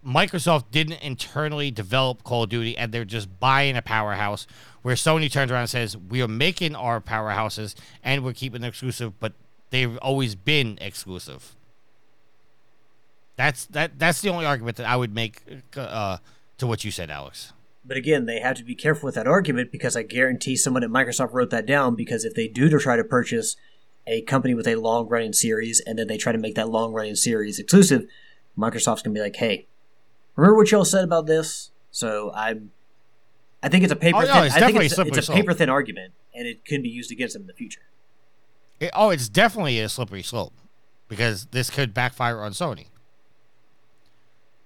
Speaker 1: Microsoft didn't internally develop Call of Duty and they're just buying a powerhouse where Sony turns around and says, We are making our powerhouses and we're keeping exclusive, but they've always been exclusive. That's that that's the only argument that I would make uh, to what you said, Alex.
Speaker 2: But again, they have to be careful with that argument because I guarantee someone at Microsoft wrote that down because if they do to try to purchase a company with a long running series and then they try to make that long running series exclusive, Microsoft's gonna be like, "Hey, remember what y'all said about this?" So I'm, I think it's a paper.
Speaker 1: Oh, no,
Speaker 2: thin,
Speaker 1: it's
Speaker 2: I think
Speaker 1: definitely
Speaker 2: it's, it's a paper thin argument, and it can be used against them in the future.
Speaker 1: It- oh, it's definitely a slippery slope because this could backfire on Sony.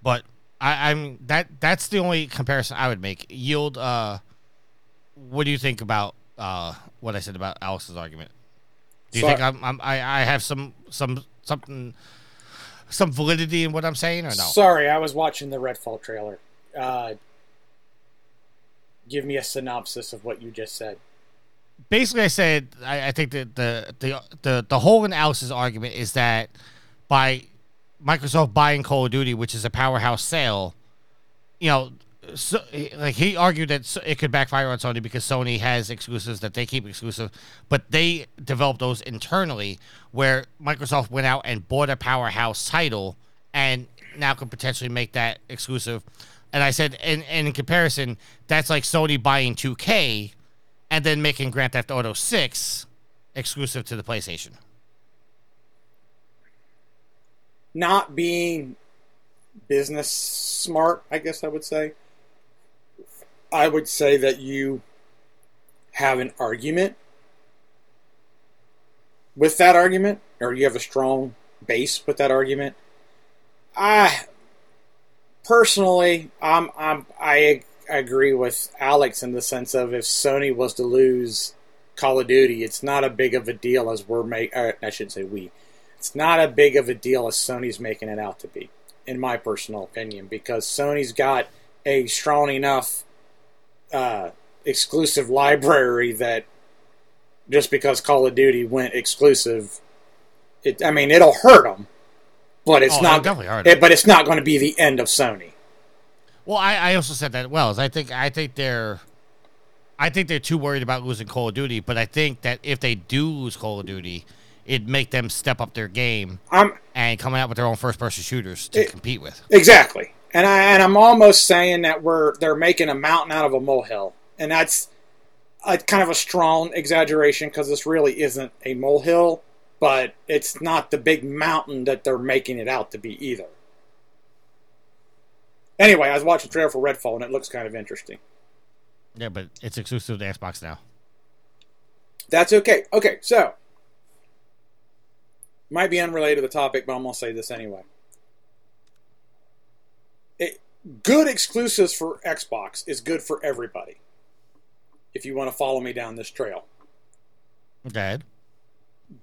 Speaker 1: But I, I'm that that's the only comparison I would make. Yield. Uh, what do you think about uh, what I said about Alex's argument? Do you think I'm, I'm I, I have some some something some validity in what I'm saying or no?
Speaker 3: Sorry, I was watching the Redfall trailer. Uh, give me a synopsis of what you just said.
Speaker 1: basically, I said I, I think that the, the the the hole in Alex's argument is that by Microsoft buying Call of Duty, which is a powerhouse sale, you know, so, like he argued that it could backfire on Sony because Sony has exclusives that they keep exclusive, but they developed those internally, where Microsoft went out and bought a powerhouse title and now could potentially make that exclusive. And I said, and, and in comparison, that's like Sony buying 2K and then making Grand Theft Auto 6 exclusive to the PlayStation.
Speaker 3: Not being business smart, I guess I would say. I would say that you have an argument with that argument, or you have a strong base with that argument. I personally, I'm, I'm, I agree with Alex in the sense of if Sony was to lose Call of Duty, it's not a big of a deal as we're make. Uh, I shouldn't say we. It's not a big of a deal as Sony's making it out to be, in my personal opinion, because Sony's got a strong enough uh, exclusive library that just because Call of Duty went exclusive, it. I mean, it'll hurt them, but it's
Speaker 1: Oh,
Speaker 3: not. it- but it's not going to be the end of Sony.
Speaker 1: Well, I, I also said that well. I think I think they're I think they're too worried about losing Call of Duty, but I think that if they do lose Call of Duty, it'd make them step up their game
Speaker 3: I'm
Speaker 1: and coming out with their own first person shooters to
Speaker 3: It-
Speaker 1: compete with.
Speaker 3: Exactly. And I and I'm almost saying that we're they're making a mountain out of a molehill. And that's a kind of a strong exaggeration because this really isn't a molehill, but it's not the big mountain that they're making it out to be either. Anyway, I was watching the trailer for Redfall and it looks kind of interesting.
Speaker 1: Yeah, but it's exclusive to Xbox now.
Speaker 3: That's okay. Okay, so might be unrelated to the topic, but I'm gonna say this anyway. It, good exclusives for Xbox is good for everybody. If you want to follow me down this trail,
Speaker 1: Okay.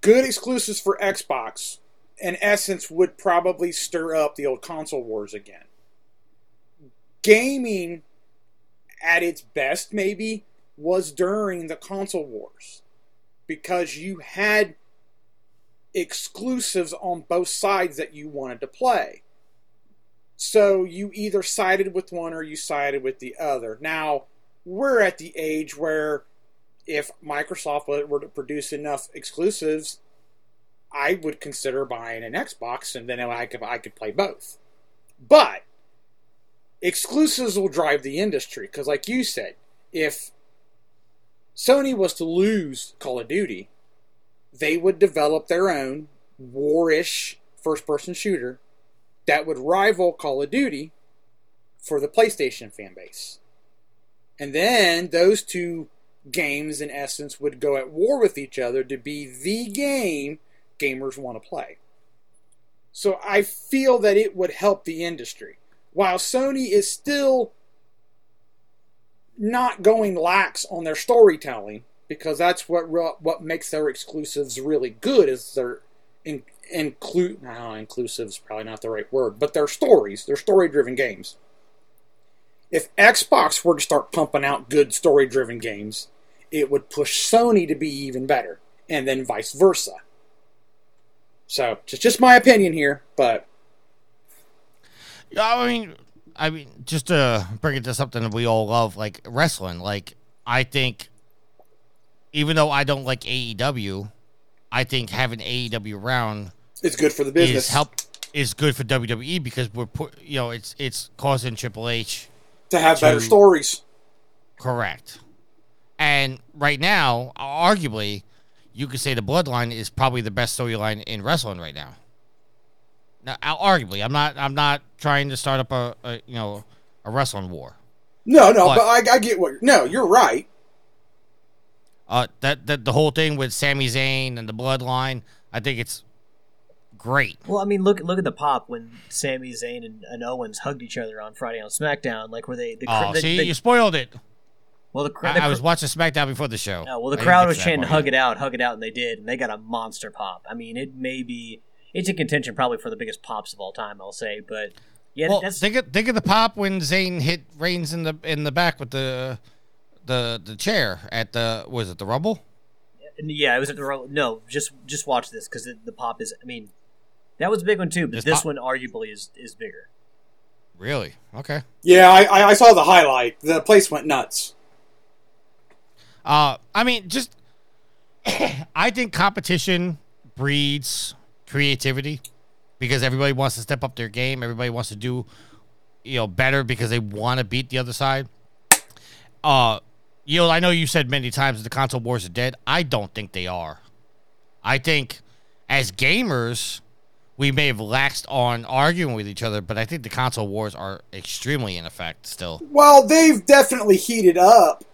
Speaker 3: good exclusives for Xbox, in essence, would probably stir up the old console wars again. Gaming, at its best, maybe, was during the console wars because you had exclusives on both sides that you wanted to play. So you either sided with one or you sided with the other. Now, we're at the age where if Microsoft were to produce enough exclusives, I would consider buying an Xbox and then I could I could play both. But exclusives will drive the industry because like you said, if Sony was to lose Call of Duty, they would develop their own warish first person shooter that would rival Call of Duty for the PlayStation fan base. And then those two games, in essence, would go at war with each other to be the game gamers want to play. So I feel that it would help the industry. While Sony is still not going lax on their storytelling, because that's what what makes their exclusives really good is their in, include no, inclusive is probably not the right word, but their stories, their story driven games. If Xbox were to start pumping out good story driven games, it would push Sony to be even better, and then vice versa. So, just just my opinion here, but
Speaker 1: Yeah, I mean, I mean, just to bring it to something that we all love, like wrestling. Like, I think, even though I don't like AEW, I think having AEW around
Speaker 3: It's good for the business.
Speaker 1: is help is good for WWE because we're put, you know, it's it's causing Triple H
Speaker 3: to have better stories.
Speaker 1: correct. And right now, arguably, you could say the Bloodline is probably the best storyline in wrestling right now. Now, arguably, I'm not I'm not trying to start up a, a you know a wrestling war.
Speaker 3: No, no,
Speaker 1: But-
Speaker 3: but I, I get what. No, you're right.
Speaker 1: Uh, that that the whole thing with Sami Zayn and the Bloodline, I think it's great.
Speaker 2: Well, I mean, look look at the pop when Sami Zayn and, and Owens hugged each other on Friday on SmackDown, like where they the,
Speaker 1: Oh,
Speaker 2: the,
Speaker 1: see,
Speaker 2: the-
Speaker 1: you spoiled it.
Speaker 2: well the, cr-
Speaker 1: I,
Speaker 2: the
Speaker 1: I was watching SmackDown before the show.
Speaker 2: No, well, the
Speaker 1: I
Speaker 2: crowd was
Speaker 1: to
Speaker 2: chanting "hug it out, hug it out," and they did, and they got a monster pop. I mean, it may be it's in contention probably for the biggest pops of all time. I'll say, but yeah,
Speaker 1: Well, think of, think of the pop when Zayn hit Reigns in the in the back with the the the chair at the was it the Rumble?
Speaker 2: yeah, it was at the ro- no. Just just watch this because the, the pop is. I mean, that was a big one too, but
Speaker 1: This
Speaker 2: this
Speaker 1: pop-
Speaker 2: one arguably is is bigger.
Speaker 1: Really? Okay.
Speaker 3: Yeah, I, I, I saw the highlight. The place went nuts.
Speaker 1: Uh, I mean, just I think competition breeds creativity because everybody wants to step up their game. Everybody wants to do, you know, better because they want to beat the other side. Uh, know, I know you said many times the console wars are dead. I don't think they are. I think as gamers, we may have laxed on arguing with each other, but I think the console wars are extremely in effect still.
Speaker 3: Well, they've definitely heated up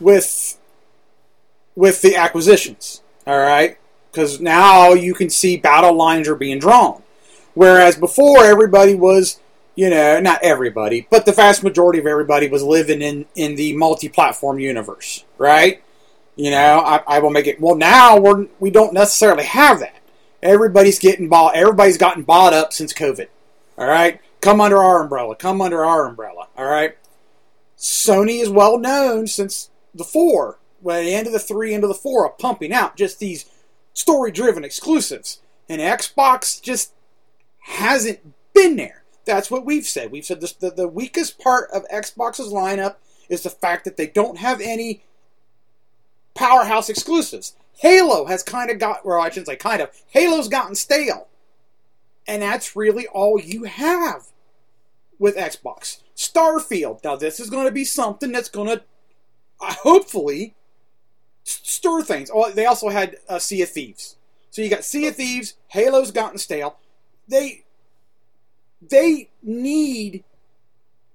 Speaker 3: with with the acquisitions. All right, because now you can see battle lines are being drawn, whereas before everybody was, you know, not everybody, but the vast majority of everybody was living in in the multi-platform universe, right? You know, I, I will make it. Well, now we're we don't necessarily have that. Everybody's getting bought. Everybody's gotten bought up since COVID. All right, come under our umbrella. Come under our umbrella. All right. Sony is well known since the four, well, the end of the three, end of the four, of pumping out just these story-driven exclusives, and Xbox just hasn't been there. That's what we've said. We've said this, the, the weakest part of Xbox's lineup is the fact that they don't have any powerhouse exclusives. Halo has kind of got, well, I shouldn't say kind of, Halo's gotten stale. And that's really all you have with Xbox. Starfield. Now, this is going to be something that's going to, uh, hopefully, stir things. Oh, they also had uh, Sea of Thieves. So you got Sea of Thieves, Halo's gotten stale. They they need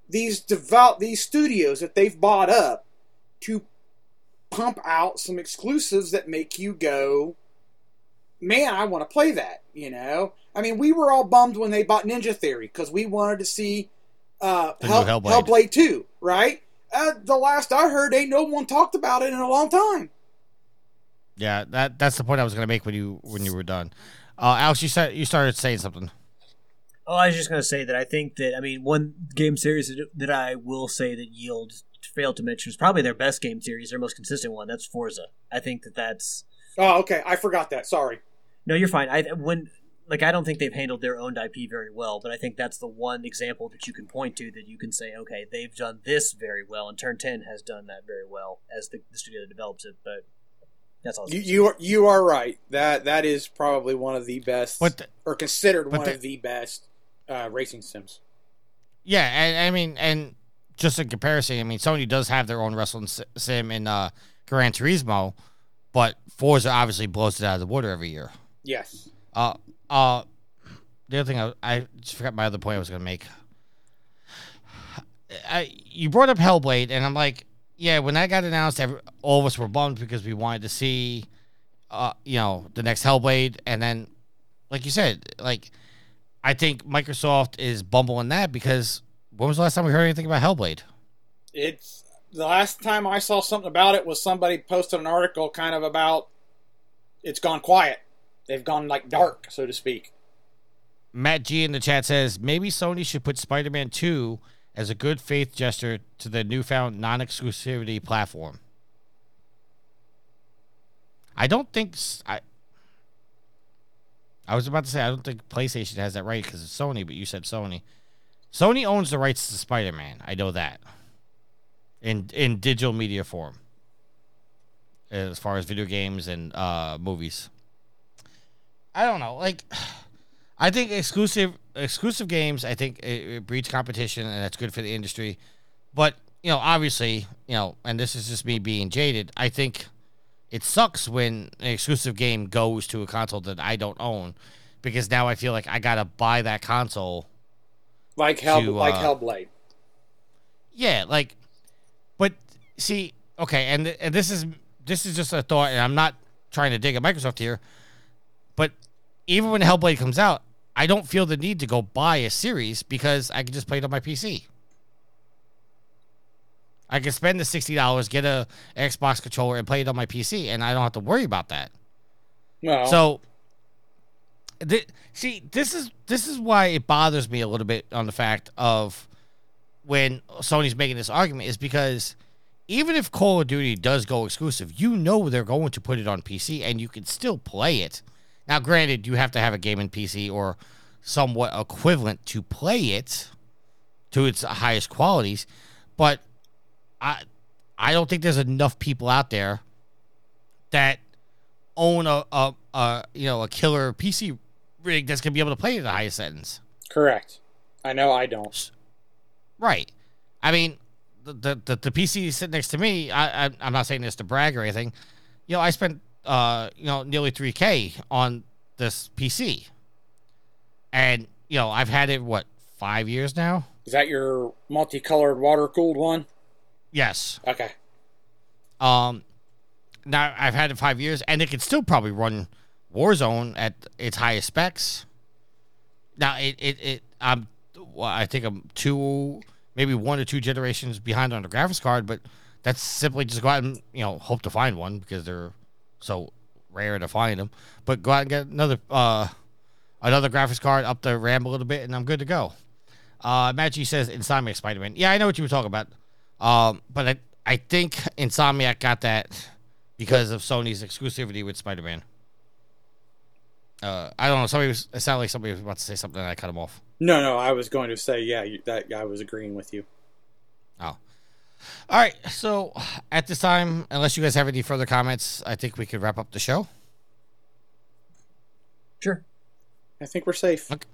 Speaker 3: these develop these studios that they've bought up to pump out some exclusives that make you go, man, I want to play that. You know, I mean, we were all bummed when they bought Ninja Theory because we wanted to see uh, Hell,
Speaker 1: Hellblade.
Speaker 3: Hellblade Two, right? Uh, the last I heard, ain't no one talked about it in a long time.
Speaker 1: Yeah, that that's the point I was gonna make when you when you were done. Uh, Alex, you said you started saying something.
Speaker 2: Oh, I was just going to say that I think that I mean one game series that, that I will say that Yield failed to mention is probably their best game series, their most consistent one. That's Forza. I think that that's
Speaker 3: Oh, okay, I forgot that. Sorry.
Speaker 2: no, you're fine. I when like I don't think they've handled their owned IP very well, but I think that's the one example that you can point to that you can say, okay, they've done this very well, and Turn Ten has done that very well as the, the studio that develops it. But that's all.
Speaker 3: You you are you are right. That that is probably one of the best,
Speaker 1: But the-
Speaker 3: or considered one
Speaker 1: the-
Speaker 3: of the best uh, racing sims.
Speaker 1: Yeah, and I mean, and just in comparison, I mean, Sony does have their own wrestling si- sim in uh, Gran Turismo, but Forza obviously blows it out of the water every year.
Speaker 3: Yes.
Speaker 1: Uh, uh, the other thing I, I just forgot my other point I was gonna make. I, you brought up Hellblade, and I'm like, yeah, when that got announced, every, all of us were bummed because we wanted to see, uh, you know, the next Hellblade, and then, like you said, like, I think Microsoft is bumbling that because when was the last time we heard anything about Hellblade?
Speaker 3: It's the last time I saw something about it was somebody posted an article kind of about it's gone quiet. They've gone like dark, so to speak.
Speaker 1: Matt G in the chat says maybe Sony should put Spider-Man 2 as a good faith gesture to the newfound non-exclusivity platform. I don't think I. I was about to say I don't think PlayStation has that right because it's Sony, but you said Sony. Sony owns the rights to Spider-Man. I know that. In in digital media form. As far as video games and uh, movies. I don't know. Like, I think exclusive exclusive games. I think it, it breeds competition, and that's good for the industry. But you know, obviously, you know, and this is just me being jaded. I think it sucks when an exclusive game goes to a console that I don't own, because now I feel like I gotta buy that console.
Speaker 3: Like Hell,
Speaker 1: To,
Speaker 3: like
Speaker 1: uh,
Speaker 3: Hellblade.
Speaker 1: Yeah, like, but see, okay, and and this is this is just a thought, and I'm not trying to dig at Microsoft here, but even when Hellblade comes out, I don't feel the need to go buy a series because I can just play it on my PC. I can spend the sixty dollars, get a Xbox controller, and play it on my PC, and I don't have to worry about that.
Speaker 3: Well,
Speaker 1: So, th- see, this is this is why it bothers me a little bit on the fact of when Sony's making this argument is because even if Call of Duty does go exclusive, you know they're going to put it on PC and you can still play it. Now, granted, you have to have a gaming PC or somewhat equivalent to play it to its highest qualities, but I I don't think there's enough people out there that own a, a, a you know a killer PC rig that's gonna be able to play at the highest settings.
Speaker 3: correct. I know I don't.
Speaker 1: Right. I mean, the the, the, the PC sitting next to me. I, I I'm not saying this to brag or anything. You know, I spent uh you know nearly three k on this PC, and you know I've had it what five years now.
Speaker 3: Is that your multicolored water cooled one?
Speaker 1: Yes.
Speaker 3: Okay.
Speaker 1: Um, now I've had it five years, and it can still probably run Warzone at its highest specs. Now it it it I'm well, I think I'm two maybe one or two generations behind on the graphics card, but that's simply just go out and you know hope to find one because they're so rare to find them. But go out and get another uh another graphics card up the RAM a little bit, and I'm good to go. Uh, Matt G says Insomniac Spider Man. Yeah, I know what you were talking about. Um, but I, I think Insomniac got that because of Sony's exclusivity with Spider Man. Uh, I don't know. Somebody was. It sounded like somebody was about to say something, and I cut him off.
Speaker 3: No, no, I was going to say, yeah, you, that guy was agreeing with you.
Speaker 1: Oh. All right. So at this time, unless you guys have any further comments, I think we could wrap up the show.
Speaker 2: Sure.
Speaker 3: I think we're safe.
Speaker 1: Okay.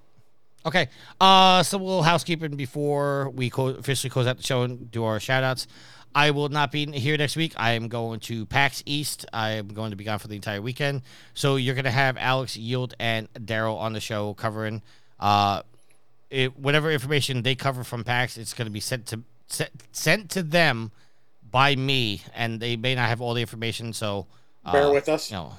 Speaker 1: Uh, some little housekeeping before we co- officially close out the show and do our shout outs. I will not be here next week. I am going to PAX East. I am going to be gone for the entire weekend. So you're going to have Alex Yield and Daryl on the show covering uh, it, whatever information they cover from PAX. It's going to be sent to sent, sent to them by me, and they may not have all the information. So uh,
Speaker 3: Bear with us.
Speaker 1: You know,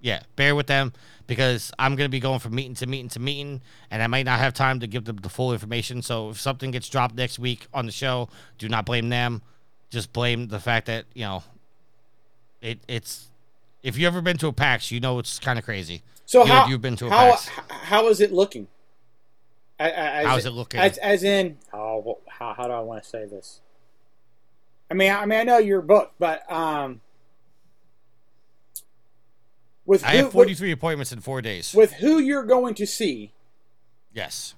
Speaker 1: yeah, bear with them because I'm going to be going from meeting to meeting to meeting, and I might not have time to give them the full information. So if something gets dropped next week on the show, do not blame them. Just blame the fact that you know it. It's if you've ever been to a PAX, you know it's kind of crazy.
Speaker 3: So
Speaker 1: You-
Speaker 3: how
Speaker 1: you've been to a
Speaker 3: how
Speaker 1: PAX.
Speaker 3: how is it looking? A- a- As,
Speaker 1: How's it looking?
Speaker 3: As, as in, oh, well, how how do I want to say this? I mean, I mean, I know your book, but um, with
Speaker 1: I
Speaker 3: who,
Speaker 1: have
Speaker 3: with,
Speaker 1: 43 appointments in four days.
Speaker 3: with who you're going to see,
Speaker 1: yes.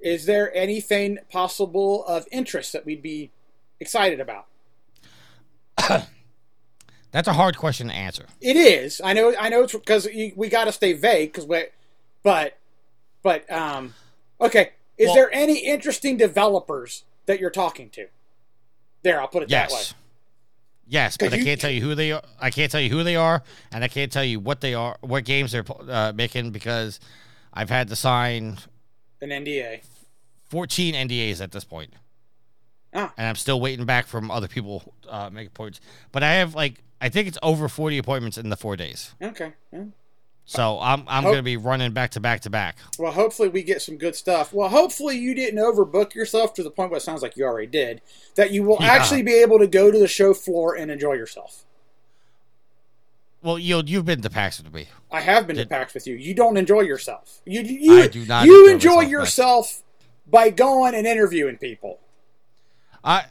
Speaker 3: is there anything possible of interest that we'd be excited about?
Speaker 1: That's a hard question to answer.
Speaker 3: It is. I know. I know. It's because we got to stay vague. Because we, but, but um, okay. Is
Speaker 1: Well-
Speaker 3: there any interesting developers that you're talking to? There, I'll put it that way.
Speaker 1: Yes. Yes, but I can't tell you who they are. I can't tell you who they are, and I can't tell you what they are, what games they're uh, making because I've had to sign
Speaker 3: An NDA.
Speaker 1: 14 NDAs at this point.
Speaker 3: Ah.
Speaker 1: And I'm still waiting back from other people uh, making points. But I have like I think it's over 40 appointments in the four days.
Speaker 3: Okay. yeah.
Speaker 1: So I'm I'm
Speaker 3: Oh.
Speaker 1: gonna be running back to back to back.
Speaker 3: Well, hopefully we get some good stuff. Well, hopefully you didn't overbook yourself to the point where it sounds like you already did. That you will
Speaker 1: Yeah.
Speaker 3: actually be able to go to the show floor and enjoy yourself.
Speaker 1: Well, you you've been to PAX with me.
Speaker 3: I have been to
Speaker 1: Did-
Speaker 3: PAX with you. You don't enjoy yourself. You you
Speaker 1: I do not
Speaker 3: you
Speaker 1: enjoy
Speaker 3: enjoy
Speaker 1: myself,
Speaker 3: yourself by going and interviewing people.
Speaker 1: I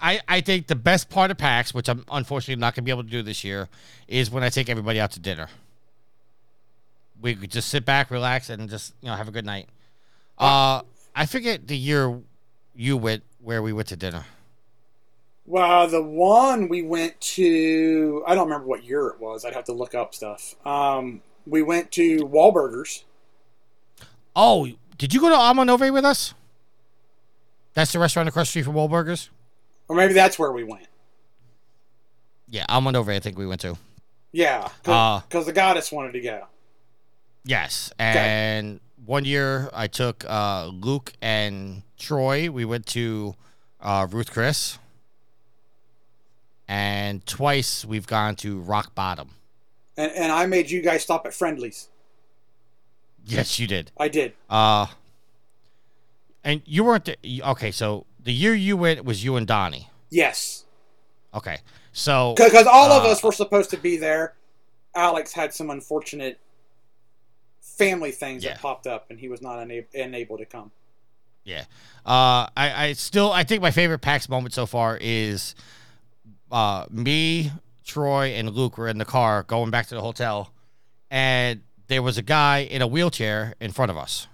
Speaker 1: I I think the best part of PAX, which I'm unfortunately not gonna be able to do this year, is when I take everybody out to dinner. We could just sit back, relax, and just you know have a good night. Uh, I forget the year you went where we went to dinner.
Speaker 3: Well, the one we went to, I don't remember what year it was. I'd have to look up stuff. Um, we went to Wahlburgers.
Speaker 1: Oh, did you go to Alma Nove with us? That's the restaurant across the street from Wahlburgers.
Speaker 3: Or maybe that's where we went.
Speaker 1: Yeah, Alma Nove. I think we went to.
Speaker 3: Yeah,
Speaker 1: Uh,
Speaker 3: because the goddess wanted to go.
Speaker 1: Yes, and one year I took uh, Luke and Troy. We went to uh, Ruth Chris, and twice we've gone to Rock Bottom.
Speaker 3: And, and I made you guys stop at Friendly's.
Speaker 1: Yes, you did.
Speaker 3: I did.
Speaker 1: Uh, and you weren't the, okay. So the year you went was you and Donnie.
Speaker 3: Yes.
Speaker 1: Okay, so
Speaker 3: Because all of
Speaker 1: uh,
Speaker 3: us were supposed to be there. Alex had some unfortunate family things
Speaker 1: Yeah.
Speaker 3: that popped up, and he was not unable, unable to come.
Speaker 1: Yeah. Uh, I, I still I think my favorite PAX moment so far is uh, me, Troy, and Luke were in the car going back to the hotel, and there was a guy in a wheelchair in front of us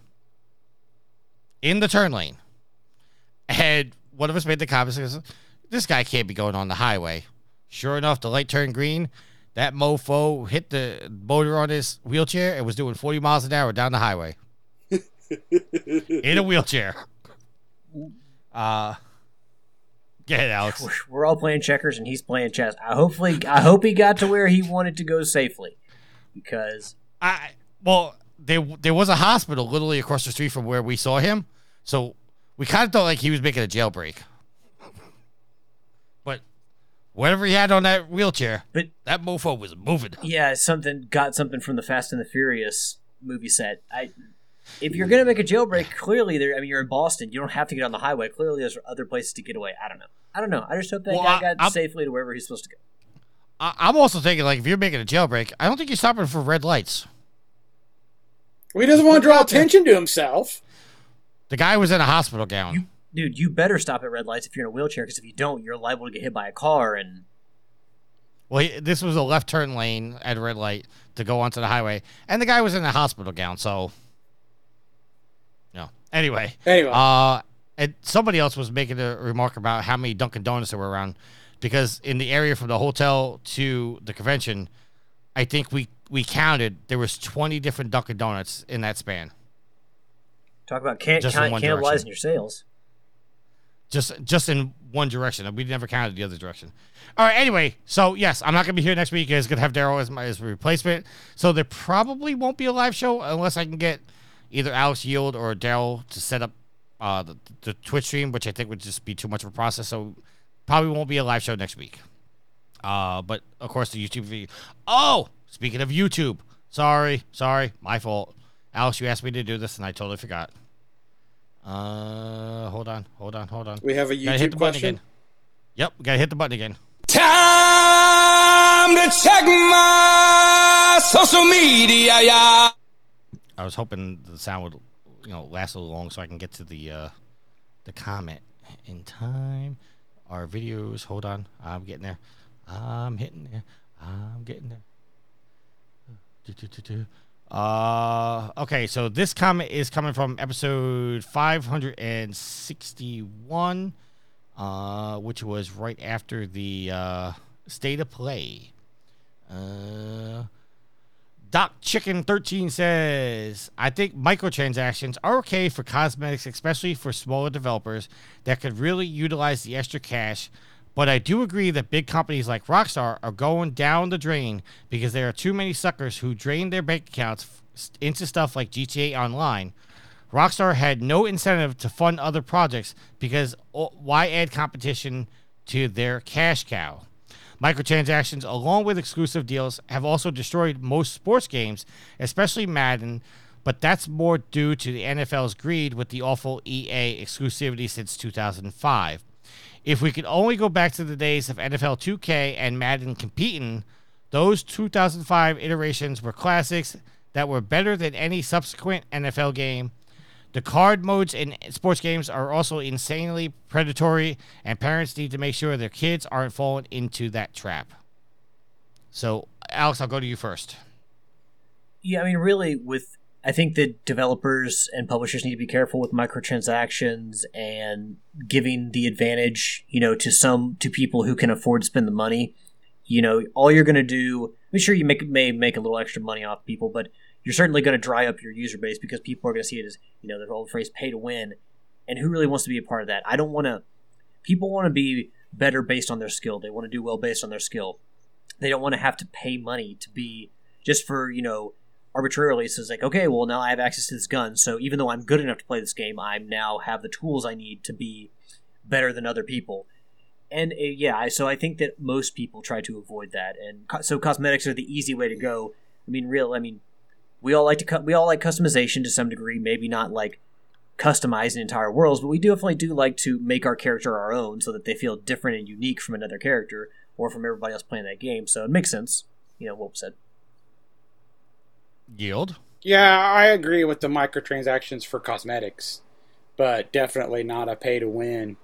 Speaker 1: in the turn lane, and one of us made the comment, "This guy can't be going on the highway." Sure enough, the light turned green. That mofo hit the motor on his wheelchair and was doing 40 miles an hour down the highway in a wheelchair. Uh, get it, Alex.
Speaker 2: We're, we're all playing checkers and he's playing chess. I hopefully, I hope he got to where he wanted to go safely, because
Speaker 1: I well, there there was a hospital literally across the street from where we saw him, so we kind of thought like he was making a jailbreak. But whatever he had on that wheelchair,
Speaker 2: But-
Speaker 1: that mofo was moving.
Speaker 2: yeah, something got something from the Fast and the Furious movie set. I, if you're gonna make a jailbreak, clearly there. I mean, you're in Boston. You don't have to get on the highway. Clearly, there's other places to get away. I don't know. I don't know. I just hope that
Speaker 1: Well,
Speaker 2: guy
Speaker 1: I-
Speaker 2: got
Speaker 1: I'm-
Speaker 2: safely to wherever he's supposed to go.
Speaker 1: I, I'm also thinking like if you're making a jailbreak, I don't think you're stopping for red lights.
Speaker 3: Well, he doesn't want to draw attention to himself.
Speaker 1: The guy was in a hospital gown.
Speaker 2: You, dude, you better stop at red lights if you're in a wheelchair, because if you don't, you're liable to get hit by a car. And
Speaker 1: Well, he, this was a left turn lane at a red light to go onto the highway, and the guy was in a hospital gown. So, no. Anyway,
Speaker 3: Anyway,
Speaker 1: uh, and somebody else was making a remark about how many Dunkin' Donuts there were around, because in the area from the hotel to the convention, I think we we counted there was twenty different Dunkin' Donuts in that span.
Speaker 2: talk about can,
Speaker 1: Just in
Speaker 2: can,
Speaker 1: one
Speaker 2: cannibalizing
Speaker 1: direction.
Speaker 2: your sales.
Speaker 1: Just just in one direction. We never counted the other direction. All right. Anyway, so yes, I'm not gonna be here next week. It's gonna have Daryl as my as replacement. So there probably won't be a live show unless I can get either Alex Yield or Daryl to set up uh, the, the Twitch stream, which I think would just be too much of a process. So probably won't be a live show next week. Uh, but of course the YouTube video. Oh, speaking of YouTube, sorry, sorry, my fault. Alex, you asked me to do this, and I totally forgot. Uh, hold on, hold on, hold on.
Speaker 3: we have a
Speaker 1: Gotta hit
Speaker 3: YouTube
Speaker 1: the button
Speaker 3: question.
Speaker 1: again. Yep, gotta hit the button again.
Speaker 6: Time to check my social media, yeah.
Speaker 1: I was hoping the sound would, you know, last a little long so I can get to the uh, the comment in time. Our videos. Hold on, I'm getting there. I'm hitting there. I'm getting there. Do, do, do, do. Uh, okay, so this comment is coming from episode 561, uh, which was right after the uh, state of play. Uh, Doc Chicken 13 says, I think microtransactions are okay for cosmetics, especially for smaller developers that could really utilize the extra cash. But I do agree that big companies like Rockstar are going down the drain because there are too many suckers who drain their bank accounts into stuff like GTA Online. Rockstar had no incentive to fund other projects because why add competition to their cash cow? Microtransactions, along with exclusive deals, have also destroyed most sports games, especially Madden, but that's more due to the NFL's greed with the awful EA exclusivity since 2005. If we could only go back to the days of NFL 2K and Madden competing, those 2005 iterations were classics that were better than any subsequent NFL game. The card modes in sports games are also insanely predatory, and parents need to make sure their kids aren't falling into that trap. So, Alex, I'll go to you first.
Speaker 2: Yeah, I mean, really, with I think that developers and publishers need to be careful with microtransactions and giving the advantage, you know, to some to people who can afford to spend the money. You know, all you're going to do. I'm sure you make may make a little extra money off people, but you're certainly going to dry up your user base because people are going to see it as you know the old phrase "pay to win," and who really wants to be a part of that? I don't want to. People want to be better based on their skill. They want to do well based on their skill. They don't want to have to pay money to be just for you know arbitrarily it says like okay well now i have access to this gun so even though i'm good enough to play this game i now have the tools i need to be better than other people. And uh, yeah so i think that most people try to avoid that and co- so cosmetics are the easy way to go. I mean real i mean we all like to cut we all like customization to some degree maybe not like customizing entire worlds but we definitely do like to make our character our own so that they feel different and unique from another character or from everybody else playing that game so it makes sense you know what said
Speaker 1: Yield.
Speaker 3: Yeah, I agree with the microtransactions for cosmetics, but definitely not a pay to win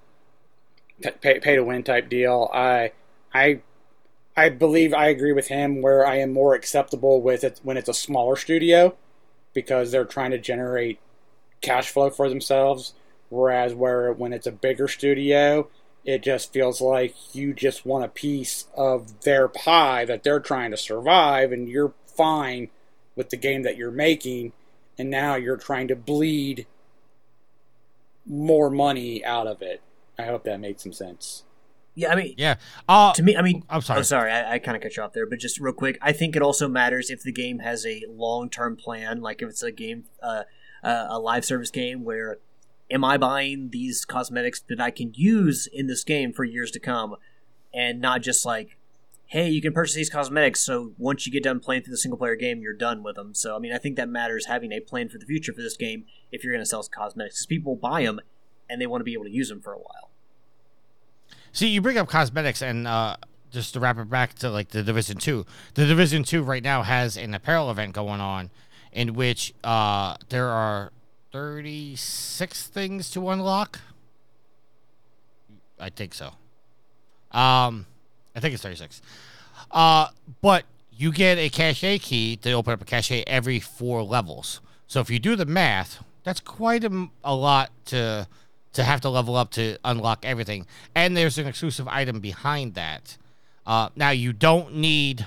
Speaker 3: pay, pay to win type deal. I I I believe I agree with him where I am more acceptable with it when it's a smaller studio because they're trying to generate cash flow for themselves whereas where when it's a bigger studio it just feels like you just want a piece of their pie that they're trying to survive and you're fine with the game that you're making and now you're trying to bleed more money out of it. I hope that made some sense.
Speaker 2: yeah i mean
Speaker 1: Yeah. Uh,
Speaker 2: to me, I mean,
Speaker 1: I'm sorry.
Speaker 2: Oh, sorry, I, I kind of cut you off there, but just real quick, I think it also matters if the game has a long-term plan, like if it's a game, uh, uh, a live service game, where am I buying these cosmetics that I can use in this game for years to come, and not just like, hey, you can purchase these cosmetics, so once you get done playing through the single-player game, you're done with them. So, I mean, I think that matters having a plan for the future for this game if you're going to sell cosmetics, because people buy them and they want to be able to use them for a while.
Speaker 1: See, you bring up cosmetics, and uh, just to wrap it back to like the Division Two. The Division Two right now has an apparel event going on, in which uh, there are thirty six things to unlock. I think so. Um, I think it's thirty six. Uh, but you get a cache key to open up a cache every four levels. So if you do the math, that's quite a, a lot to to have to level up to unlock everything. And there's an exclusive item behind that. Uh, now you don't need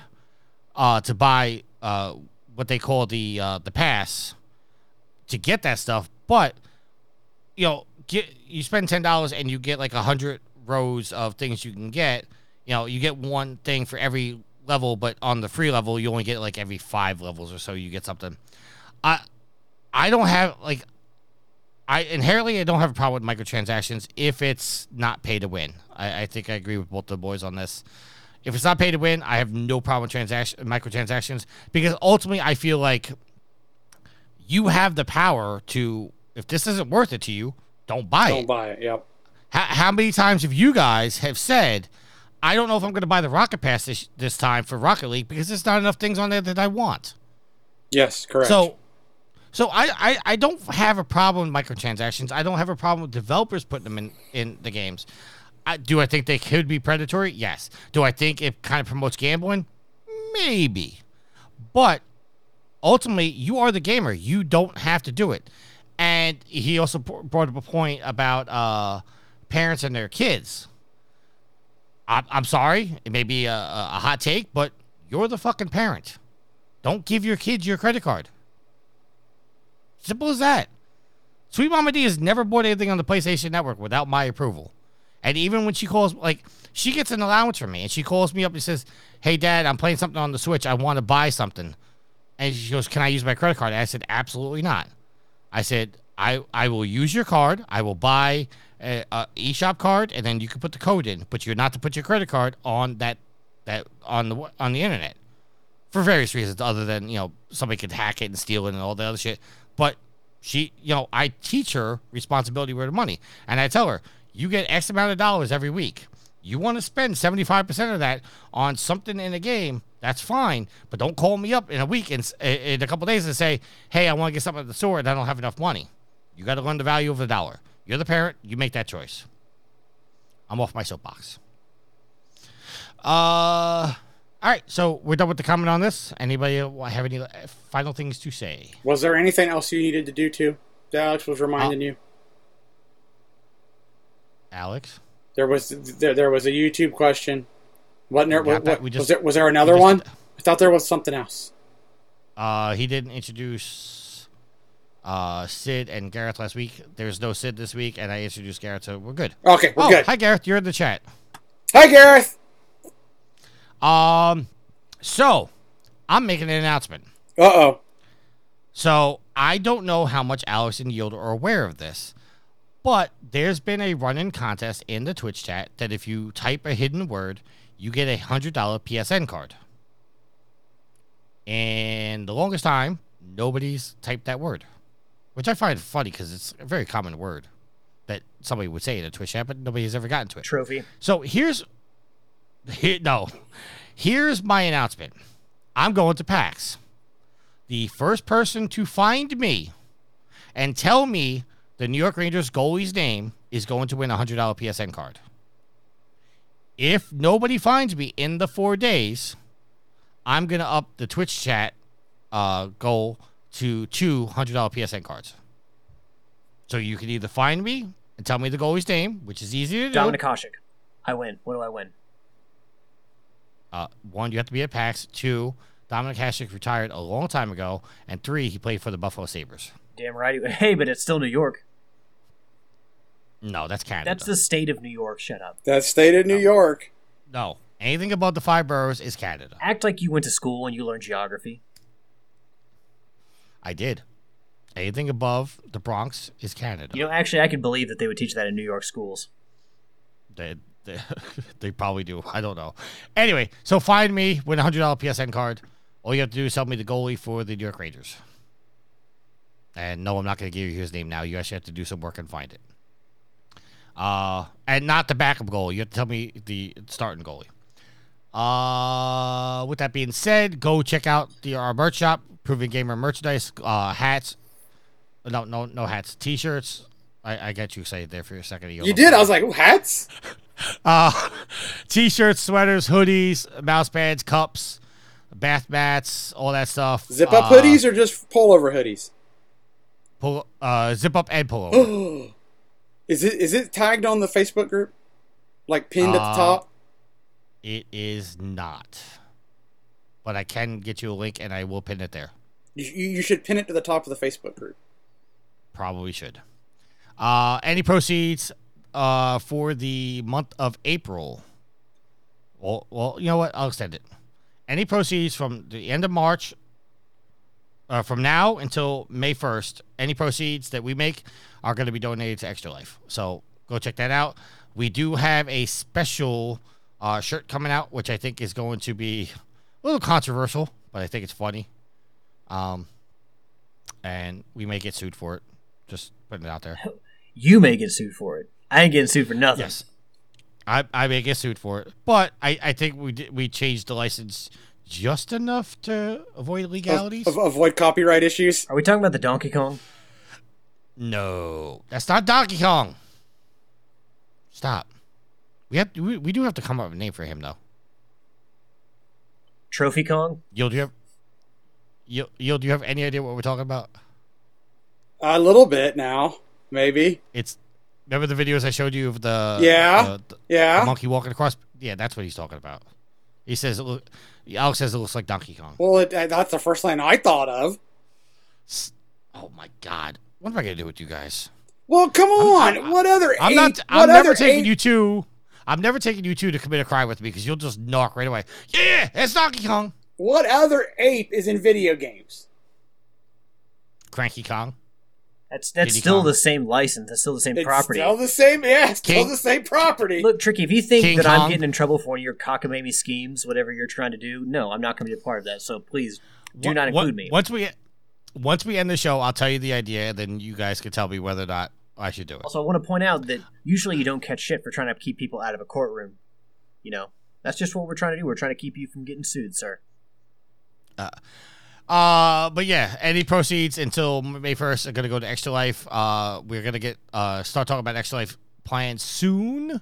Speaker 1: uh, to buy uh, what they call the uh, the pass to get that stuff, but you know, get you spend ten dollars and you get like a hundred rows of things you can get. You know, you get one thing for every level, but on the free level, you only get like every five levels or so. You get something. I I don't have like I inherently I don't have a problem with microtransactions if it's not pay to win. I, I think I agree with both the boys on this. If it's not pay to win, I have no problem with transaction microtransactions because ultimately I feel like you have the power to if this isn't worth it to you, don't buy it.
Speaker 3: Don't buy it. Yep.
Speaker 1: How, how many times have you guys have said, I don't know if I'm going to buy the Rocket Pass this, this time for Rocket League because there's not enough things on there that I want.
Speaker 3: Yes, correct.
Speaker 1: So, so I, I, I don't have a problem with microtransactions. I don't have a problem with developers putting them in, in the games. I, do I think they could be predatory? Yes. Do I think it kind of promotes gambling? Maybe. But ultimately, you are the gamer. You don't have to do it. And he also brought up a point about uh, parents and their kids. I, I'm sorry, it may be a, a a hot take, but you're the fucking parent. Don't give your kids your credit card. Simple as that. Sweet Mama D has never bought anything on the PlayStation Network without my approval. And even when she calls, like, she gets an allowance from me and she calls me up and says, Hey, Dad, I'm playing something on the Switch. I want to buy something. And she goes, Can I use my credit card? And I said, Absolutely not. I said, I, I will use your card. I will buy a, a eShop card, and then you can put the code in. But you're not to put your credit card on that that on the on the internet for various reasons, other than you know somebody could hack it and steal it and all the other shit. But she, you know, I teach her responsibility with money, and I tell her, you get X amount of dollars every week. You want to spend seventy five percent of that on something in a game, that's fine. But don't call me up in a week and in a couple days and say, hey, I want to get something at the store and I don't have enough money. You got to learn the value of the dollar. You're the parent. You make that choice. I'm off my soapbox. Uh, All right, so we're done with the comment on this. Anybody have any uh, final things to say?
Speaker 3: Was there anything else you needed to do too? that Alex was reminding you.
Speaker 1: Alex?
Speaker 3: There was there, there was a YouTube question. Wasn't there? What, what-
Speaker 1: We
Speaker 3: was there was there another
Speaker 1: just-
Speaker 3: one? I thought there was something else.
Speaker 1: Uh, he didn't introduce uh, Sid and Gareth last week. There's no Sid this week, and I introduced Gareth, so we're good.
Speaker 3: Okay, we're
Speaker 1: oh,
Speaker 3: good.
Speaker 1: hi Gareth, you're in the chat.
Speaker 3: Hi, Gareth.
Speaker 1: Um, so I'm making an announcement.
Speaker 3: Uh oh.
Speaker 1: So I don't know how much Alex and Yield are aware of this, but there's been a run-in contest in the Twitch chat that if you type a hidden word, you get a hundred dollar PSN card. And the longest time, nobody's typed that word, which I find funny because it's a very common word that somebody would say in a Twitch chat, but nobody's ever gotten to it.
Speaker 2: Trophy.
Speaker 1: So here's here, no. Here's my announcement. I'm going to PAX. The first person to find me and tell me the New York Rangers goalie's name is going to win a $100 PSN card. If nobody finds me in the 4 days, I'm going to up the Twitch chat uh, goal to two $100 PSN cards. So you can either find me and tell me the goalie's name, which is easy to do.
Speaker 2: Dominik Hasek. I win. What do I win?
Speaker 1: Uh, one, you have to be at PAX. Two, Dominik Hasek retired a long time ago. And three, he played for the Buffalo Sabres.
Speaker 2: Damn right. Hey, but it's still New York.
Speaker 1: No, that's Canada.
Speaker 2: That's the state of New York. Shut up.
Speaker 3: That's state of New York.
Speaker 1: no. Anything above the five boroughs is Canada.
Speaker 2: Act like you went to school and you learned geography.
Speaker 1: I did. Anything above the Bronx is Canada.
Speaker 2: You know, actually, I could believe that they would teach that in New York schools.
Speaker 1: They, they, they probably do. I don't know. Anyway, so find me, win a $100 PSN card. All you have to do is tell me the goalie for the New York Rangers. And no, I'm not going to give you his name now. You actually have to do some work and find it. Uh, and not the backup goalie. You have to tell me the starting goalie. Uh, with that being said, go check out the our merch shop, Proven Gamer merchandise, uh, hats. No, no, no hats, t-shirts. I, I got you excited there for a second.
Speaker 3: You did. I was like, hats.
Speaker 1: Uh, t-shirts, sweaters, hoodies, mouse pads, cups, bath mats, all that stuff.
Speaker 3: Zip up
Speaker 1: Uh,
Speaker 3: hoodies or just pullover hoodies?
Speaker 1: Pull, uh, zip up and pull over.
Speaker 3: is it is it tagged on the Facebook group? Like pinned at
Speaker 1: Uh,
Speaker 3: the top?
Speaker 1: It is not, but I can get you a link and I will pin it there.
Speaker 3: You, you should pin it to the top of the Facebook group.
Speaker 1: Probably should. Uh, any proceeds uh, for the month of April? Well, well, you know what? I'll extend it. Any proceeds from the end of March, uh, from now until May 1st, any proceeds that we make are going to be donated to Extra Life. So go check that out. We do have a special uh, shirt coming out, which I think is going to be a little controversial, but I think it's funny. Um, and we may get sued for it. Just putting it out there.
Speaker 2: You may get sued for it. I ain't getting sued for nothing.
Speaker 1: Yes, I I may get sued for it, but I I think we did, we changed the license just enough to avoid legalities.
Speaker 3: Av- avoid copyright issues.
Speaker 2: Are we talking about the Donkey Kong?
Speaker 1: no, that's not Donkey Kong. Stop. We have we, we do have to come up with a name for him though.
Speaker 2: Trophy Kong?
Speaker 1: You'll do you have you you do you have any idea what we're talking about?
Speaker 3: A little bit now, maybe.
Speaker 1: It's remember the videos I showed you of the
Speaker 3: Yeah.
Speaker 1: the, the-
Speaker 3: Yeah.
Speaker 1: the monkey walking across. Yeah, that's what he's talking about. He says it look. Alex says it looks like Donkey Kong.
Speaker 3: Well, it, that's the first thing I thought of.
Speaker 1: Oh my god, what am I gonna do with you guys?
Speaker 3: Well, come on. what other?
Speaker 1: I'm
Speaker 3: ape-
Speaker 1: not. I'm never
Speaker 3: other
Speaker 1: taking
Speaker 3: ape-
Speaker 1: you two. I'm never taking you two to commit a crime with me because you'll just knock right away. Yeah, it's Donkey Kong,
Speaker 3: What other ape is in video games?
Speaker 1: Cranky Kong.
Speaker 2: That's that's
Speaker 1: Diddy
Speaker 2: still
Speaker 1: Kong.
Speaker 2: the same license. That's still the same
Speaker 3: It's
Speaker 2: property.
Speaker 3: still the same. Yeah, it's still the same property.
Speaker 2: Look, Tricky, if you think
Speaker 1: King
Speaker 2: that
Speaker 1: Kong.
Speaker 2: I'm getting in trouble for your cockamamie schemes, whatever you're trying to do, no, I'm not going to be a part of that. So please do
Speaker 1: Wha-
Speaker 2: not
Speaker 1: wha-
Speaker 2: include me.
Speaker 1: Once we once we end the show, I'll tell you the idea, and then you guys can tell me whether or not I should do it.
Speaker 2: Also, I want to point out that usually you don't catch shit for trying to keep people out of a courtroom. You know, that's just what we're trying to do. We're trying to keep you from getting sued, sir.
Speaker 1: Uh, uh, but yeah, any proceeds until May first are gonna go to Extra Life. Uh, we're gonna get uh start talking about Extra Life plans soon. Uh,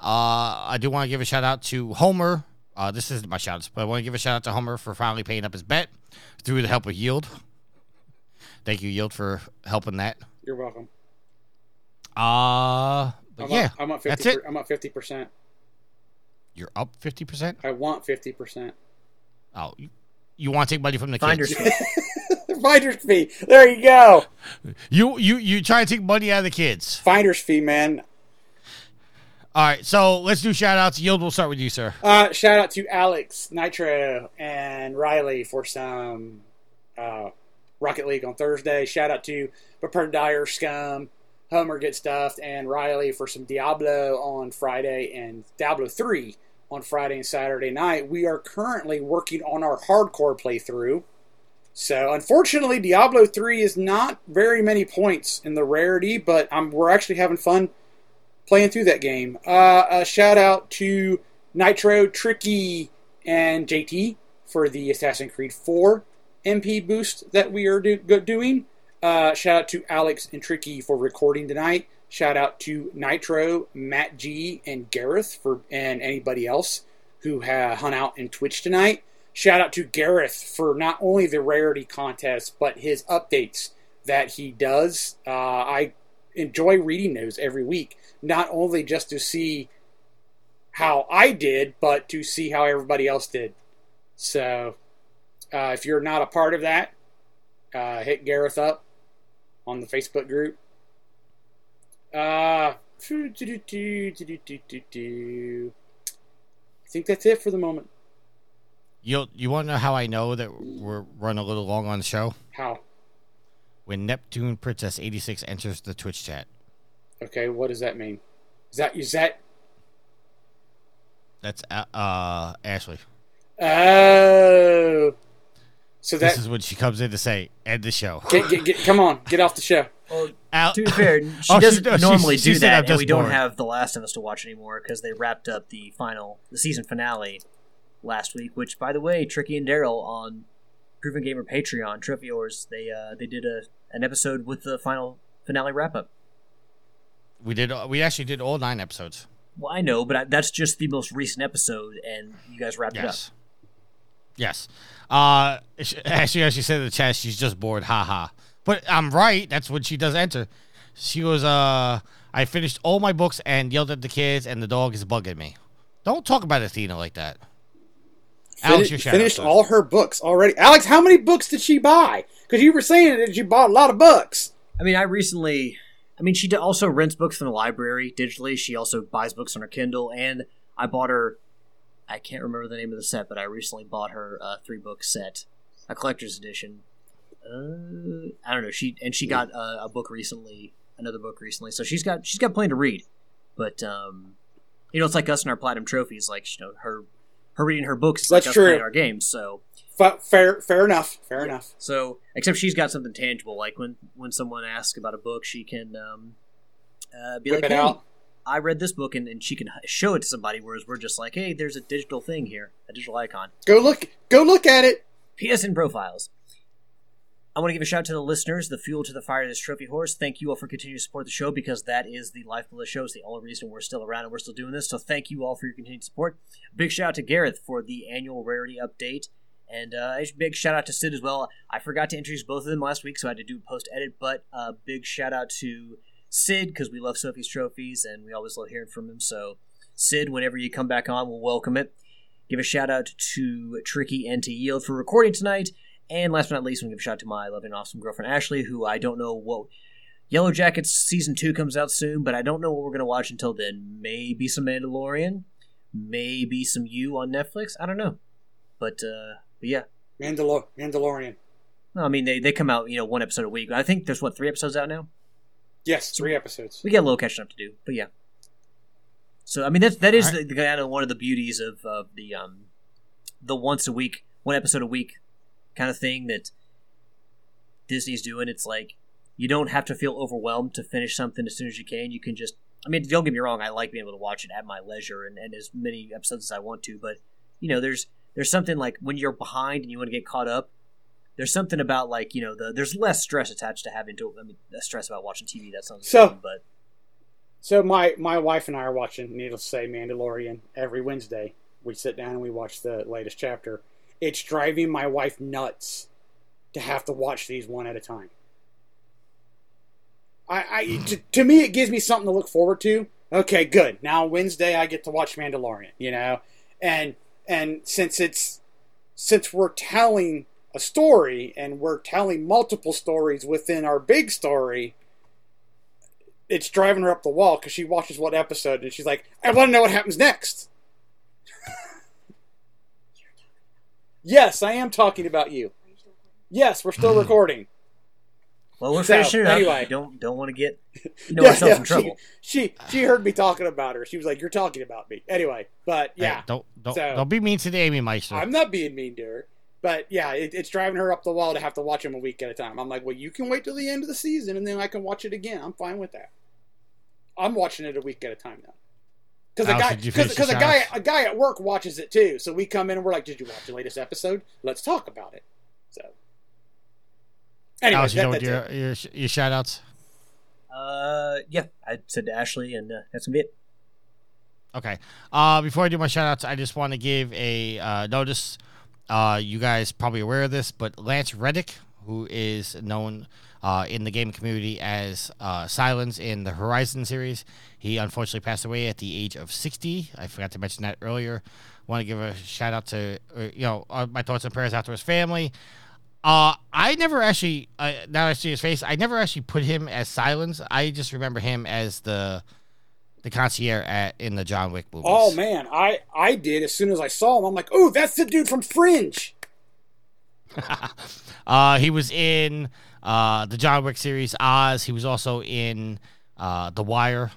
Speaker 1: I do want to give a shout out to Homer. Uh, this isn't my shout outs, but I want to give a shout out to Homer for finally paying up his bet through the help of Yield. Thank you, Yield, for helping that.
Speaker 3: You're welcome.
Speaker 1: Uh, but
Speaker 3: I'm
Speaker 1: yeah,
Speaker 3: up, I'm up 50
Speaker 1: that's it.
Speaker 3: I'm up 50%.
Speaker 1: You're up 50%?
Speaker 3: I want 50%.
Speaker 1: Oh, you, you want to take money from the
Speaker 2: Finder's
Speaker 1: kids?
Speaker 2: fee.
Speaker 3: Finder's fee. There you go.
Speaker 1: You, you, you try to take money out of the kids.
Speaker 3: Finder's fee, man.
Speaker 1: All right, so let's do shout outs. Yield, we'll start with you, sir.
Speaker 3: Uh, shout out to Alex, Nitro, and Riley for some uh, Rocket League on Thursday. Shout out to Prepared Dyer, Scum, Homer gets Stuffed, and Riley for some Diablo on Friday and Diablo 3 on Friday and Saturday night. We are currently working on our hardcore playthrough. So, unfortunately, Diablo 3 is not very many points in the rarity, but um, we're actually having fun playing through that game. Uh, a shout out to Nitro, Tricky, and JT for the Assassin's Creed 4 MP boost that we are do- doing. Uh, shout out to Alex and Tricky for recording tonight. Shout out to Nitro, Matt G, and Gareth for and anybody else who ha- hung out in Twitch tonight. Shout out to Gareth for not only the rarity contest but his updates that he does. Uh, I enjoy reading those every week, not only just to see how I did, but to see how everybody else did. So, uh, if you're not a part of that, uh, hit Gareth up on the Facebook group. Uh, I think that's it for the moment.
Speaker 1: You, you want to know how I know that we're running a little long on the show?
Speaker 3: How?
Speaker 1: When Neptune Princess 86 enters the Twitch chat.
Speaker 3: Okay, what does that mean? Is that is that?
Speaker 1: That's uh, uh Ashley.
Speaker 3: Oh, so that
Speaker 1: This is when she comes in to say, end the show.
Speaker 3: get, get, get, come on, get off the show.
Speaker 2: Well,
Speaker 1: Al-
Speaker 2: to be fair, she
Speaker 1: Oh, she-
Speaker 2: doesn't
Speaker 1: she-
Speaker 2: normally
Speaker 1: she
Speaker 2: do
Speaker 1: said,
Speaker 2: that, and
Speaker 1: just
Speaker 2: we don't have The Last of Us to watch anymore because they wrapped up the final, the season finale last week. Which, by the way, Tricky and Daryl on Proven Gamer Patreon Trophy they uh, they did a an episode with the final finale wrap up.
Speaker 1: We did. We actually did all nine episodes.
Speaker 2: Well, I know, but I, that's just the most recent episode, and you guys wrapped
Speaker 1: Yes. It up. Yes. Uh, sh- actually, as she said in the chat, she's just bored. Ha ha. But I'm right. That's when she does enter. She goes, uh, I finished all my books and yelled at the kids, and the dog is bugging me. Don't talk about Athena like that. Alex, your shout
Speaker 3: finished all her books already. Alex, how many books did she buy? Because you were saying that she bought a lot of books.
Speaker 2: I mean, I recently, I mean, she also rents books from the library digitally. She also buys books on her Kindle, and I bought her. I can't remember the name of the set, but I recently bought her a three book set, a collector's edition. Uh, I don't know. She and she got a, a book recently, another book recently. So she's got she's got plenty to read. But um, you know, it's like us and our platinum trophies. Like you know, her her reading her books is like
Speaker 3: That's
Speaker 2: us
Speaker 3: true.
Speaker 2: playing our games. So
Speaker 3: Fa- fair, fair enough. Fair enough.
Speaker 2: so, except she's got something tangible. Like when when someone asks about a book, she can um, uh, be
Speaker 3: Whip
Speaker 2: like,
Speaker 3: it
Speaker 2: "Hey,
Speaker 3: out.
Speaker 2: I read this book," and, and she can show it to somebody. Whereas we're just like, "Hey, there's a digital thing here, a digital icon."
Speaker 3: Go look. Go look at it.
Speaker 2: PSN profiles. I want to give a shout out to the listeners, the fuel to the fire of this Trophy Whores. Thank you all for continuing to support the show because that is the lifeblood of the show. It's the only reason we're still around and we're still doing this. So thank you all for your continued support. Big shout out to Gareth for the annual rarity update. And uh, a big shout out to Sid as well. I forgot to introduce both of them last week, so I had to do post edit. But uh, big shout out to Sid because we love Sophie's trophies and we always love hearing from him. So Sid, whenever you come back on, we'll welcome it. Give a shout out to Tricky and to Yield for recording tonight. And last but not least, I'm to give a shout out to my loving, awesome girlfriend Ashley, who I don't know what. Yellowjackets season two comes out soon, but I don't know what we're going to watch until then. Maybe some Mandalorian, maybe some You on Netflix. I don't know, but uh, but yeah.
Speaker 3: Mandalor- Mandalorian.
Speaker 2: I mean they, they come out you know one episode a week. I think there's what three episodes out now.
Speaker 3: Yes, three episodes.
Speaker 2: We got a little catching up to do, but yeah. So I mean that's that is
Speaker 1: All
Speaker 2: the, the kind of one of the beauties of, of the um the once a week, one episode a week kind of thing that Disney's doing. It's like you don't have to feel overwhelmed to finish something as soon as you can. You can just I mean, don't get me wrong, I like being able to watch it at my leisure and, and as many episodes as I want to, but you know, there's there's something like when you're behind and you want to get caught up, there's something about like, you know, the there's less stress attached to having to I mean, stress about watching TV, that sounds
Speaker 3: So-
Speaker 2: but
Speaker 3: So my my wife and I are watching, needless to say, Mandalorian every Wednesday. we sit down and we watch the latest chapter. It's driving my wife nuts to have to watch these one at a time. I, I to, to me, it gives me something to look forward to. Okay, good. Now Wednesday, I get to watch Mandalorian. You know, and and since it's since we're telling a story and we're telling multiple stories within our big story, it's driving her up the wall because she watches one episode and she's like, I want to know what happens next. yes, I am talking about you. Yes, we're still recording.
Speaker 2: Well, we're
Speaker 3: So,
Speaker 2: finishing it up.
Speaker 3: anyway.
Speaker 2: Don't don't want to get you know
Speaker 3: Yeah,
Speaker 2: ourselves
Speaker 3: yeah,
Speaker 2: in trouble.
Speaker 3: She, she she heard me talking about her. She was like, "You're talking about me." Anyway, but
Speaker 1: Hey,
Speaker 3: yeah,
Speaker 1: don't don't
Speaker 3: So-
Speaker 1: don't be mean to the Amy Meister.
Speaker 3: I'm not being mean to her. But yeah, it, it's driving her up the wall to have to watch them a week at a time. I'm like, well, you can wait till the end of the season and then I can watch it again. I'm fine with that. I'm watching it a week at a time now. Because a guy,
Speaker 1: did you finish
Speaker 3: because a guy, a guy at work watches it too. So we come in and we're like, "Did you watch the latest episode? Let's talk about it." So, anyway,
Speaker 1: Alice, you
Speaker 3: that,
Speaker 1: know your, your your shout outs?
Speaker 2: Uh, yeah, I said to Ashley, and uh, that's gonna be it.
Speaker 1: Okay. Uh, before I do my shout outs, I just want to give a uh, notice. Uh, you guys probably aware of this, but Lance Reddick, who is known uh, in the gaming community as uh, Sylens in the Horizon series, he unfortunately passed away at the age of 60. I forgot to mention that earlier. Want to give a shout out to, uh, you know, uh, my thoughts and prayers out to his family. Uh, I never actually, uh, now I see his face, I never actually put him as Sylens. I just remember him as the the concierge at in the John Wick movies.
Speaker 3: Oh man, I I did as soon as I saw him. I'm like, "Oh, that's the dude from Fringe."
Speaker 1: Uh, he was in uh, the John Wick series Oz. He was also in uh, The Wire.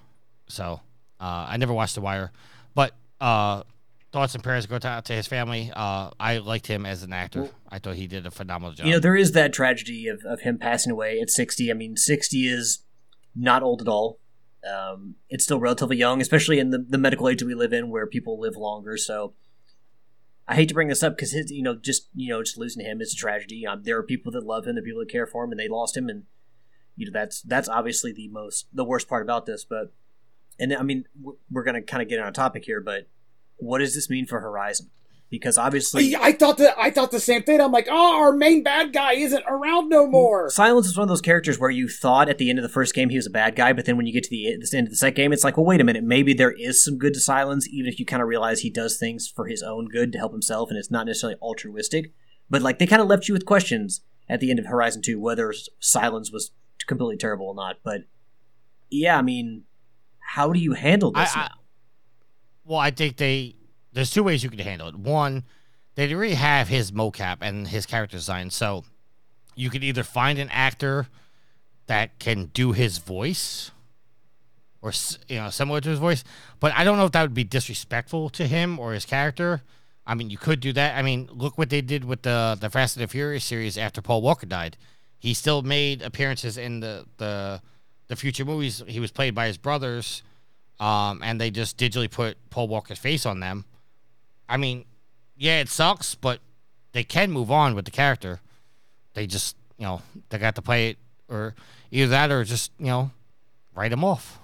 Speaker 1: So uh, I never watched The Wire, but uh, thoughts and prayers go to, to his family. Uh, I liked him as an actor. I thought he did a phenomenal job.
Speaker 2: You know, there is that tragedy of, of him passing away at 60. I mean, 60 is not old at all. Um, it's still relatively young, especially in the, the medical age that we live in where people live longer. So I hate to bring this up because his, you know, just, you know, just losing him is a tragedy. Um, there are people that love him, there people that care for him, and they lost him. And, you know, that's, that's obviously the most, the worst part about this. But, and I mean, we're- we're going to kind of get on a topic here, but what does this mean for Horizon? Because obviously.
Speaker 3: I, I thought that I thought the same thing. I'm like, "Oh, our main bad guy isn't around no more."
Speaker 2: Sylens is one of those characters where you thought at the end of the first game he was a bad guy, but then when you get to the, the end of the second game, it's like, well, wait a minute, maybe there is some good to Sylens, even if you kind of realize he does things for his own good to help himself, and it's not necessarily altruistic. But like they kind of left you with questions at the end of Horizon Two whether Sylens was completely terrible or not. But yeah, I mean, how do you handle this
Speaker 1: I- I-
Speaker 2: now?
Speaker 1: Well, I think they there's two ways you could handle it. One, they really have his mocap and his character design, so you could either find an actor that can do his voice or you know similar to his voice, but I don't know if that would be disrespectful to him or his character. I mean, you could do that. I mean, look what they did with the the Fast and the Furious series after Paul Walker died. He still made appearances in the the the future movies. He was played by his brothers um, and they just digitally put Paul Walker's face on them. I mean, yeah, it sucks, but they can move on with the character. They just, you know, they got to play it, or either that, or just, you know, write him off.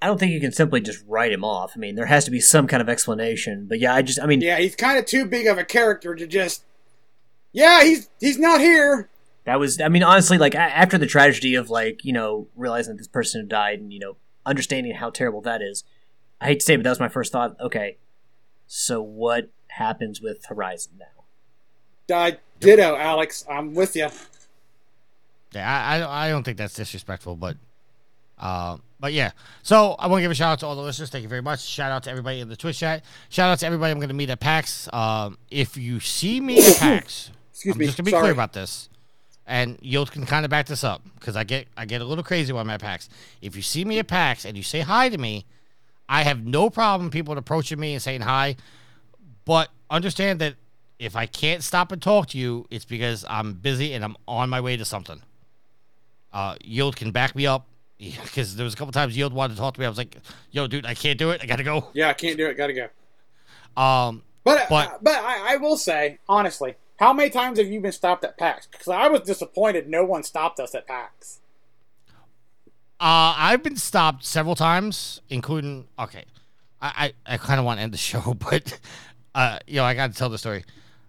Speaker 2: I don't think you can simply just write him off. I mean, there has to be some kind of explanation. But yeah, I just, I mean,
Speaker 3: Yeah, he's kind of too big of a character to just. Yeah, he's he's not here.
Speaker 2: That was, I mean, honestly, like after the tragedy of like you know realizing that this person had died and you know understanding how terrible that is. I hate to say, it, but that was my first thought. Okay, so what happens with Horizon now?
Speaker 3: Uh, ditto, Alex. I'm with you.
Speaker 1: Yeah, I, I, I don't think that's disrespectful, but, uh, but yeah. So I want to give a shout out to all the listeners. Thank you very much. Shout out to everybody in the Twitch chat. Shout out to everybody I'm going to meet at PAX. Um, if you see me at PAX,
Speaker 3: Excuse
Speaker 1: I'm
Speaker 3: me.
Speaker 1: just to be
Speaker 3: Sorry.
Speaker 1: clear about this, and Yield can kind of back this up because I get I get a little crazy when I'm at PAX. If you see me at PAX and you say hi to me, I have no problem people approaching me and saying hi, but understand that if I can't stop and talk to you, it's because I'm busy and I'm on my way to something. Uh, Yield can back me up because there was a couple times Yield wanted to talk to me. I was like, "Yo, dude, I can't do it. I gotta go."
Speaker 3: Yeah, I can't do it. Gotta go.
Speaker 1: Um,
Speaker 3: But
Speaker 1: But-
Speaker 3: but, I, I will say honestly, how many times have you been stopped at PAX? Because I was disappointed no one stopped us at PAX.
Speaker 1: Uh, I've been stopped several times, including okay. I, I, I kind of want to end the show, but uh, you know, I got to tell the story.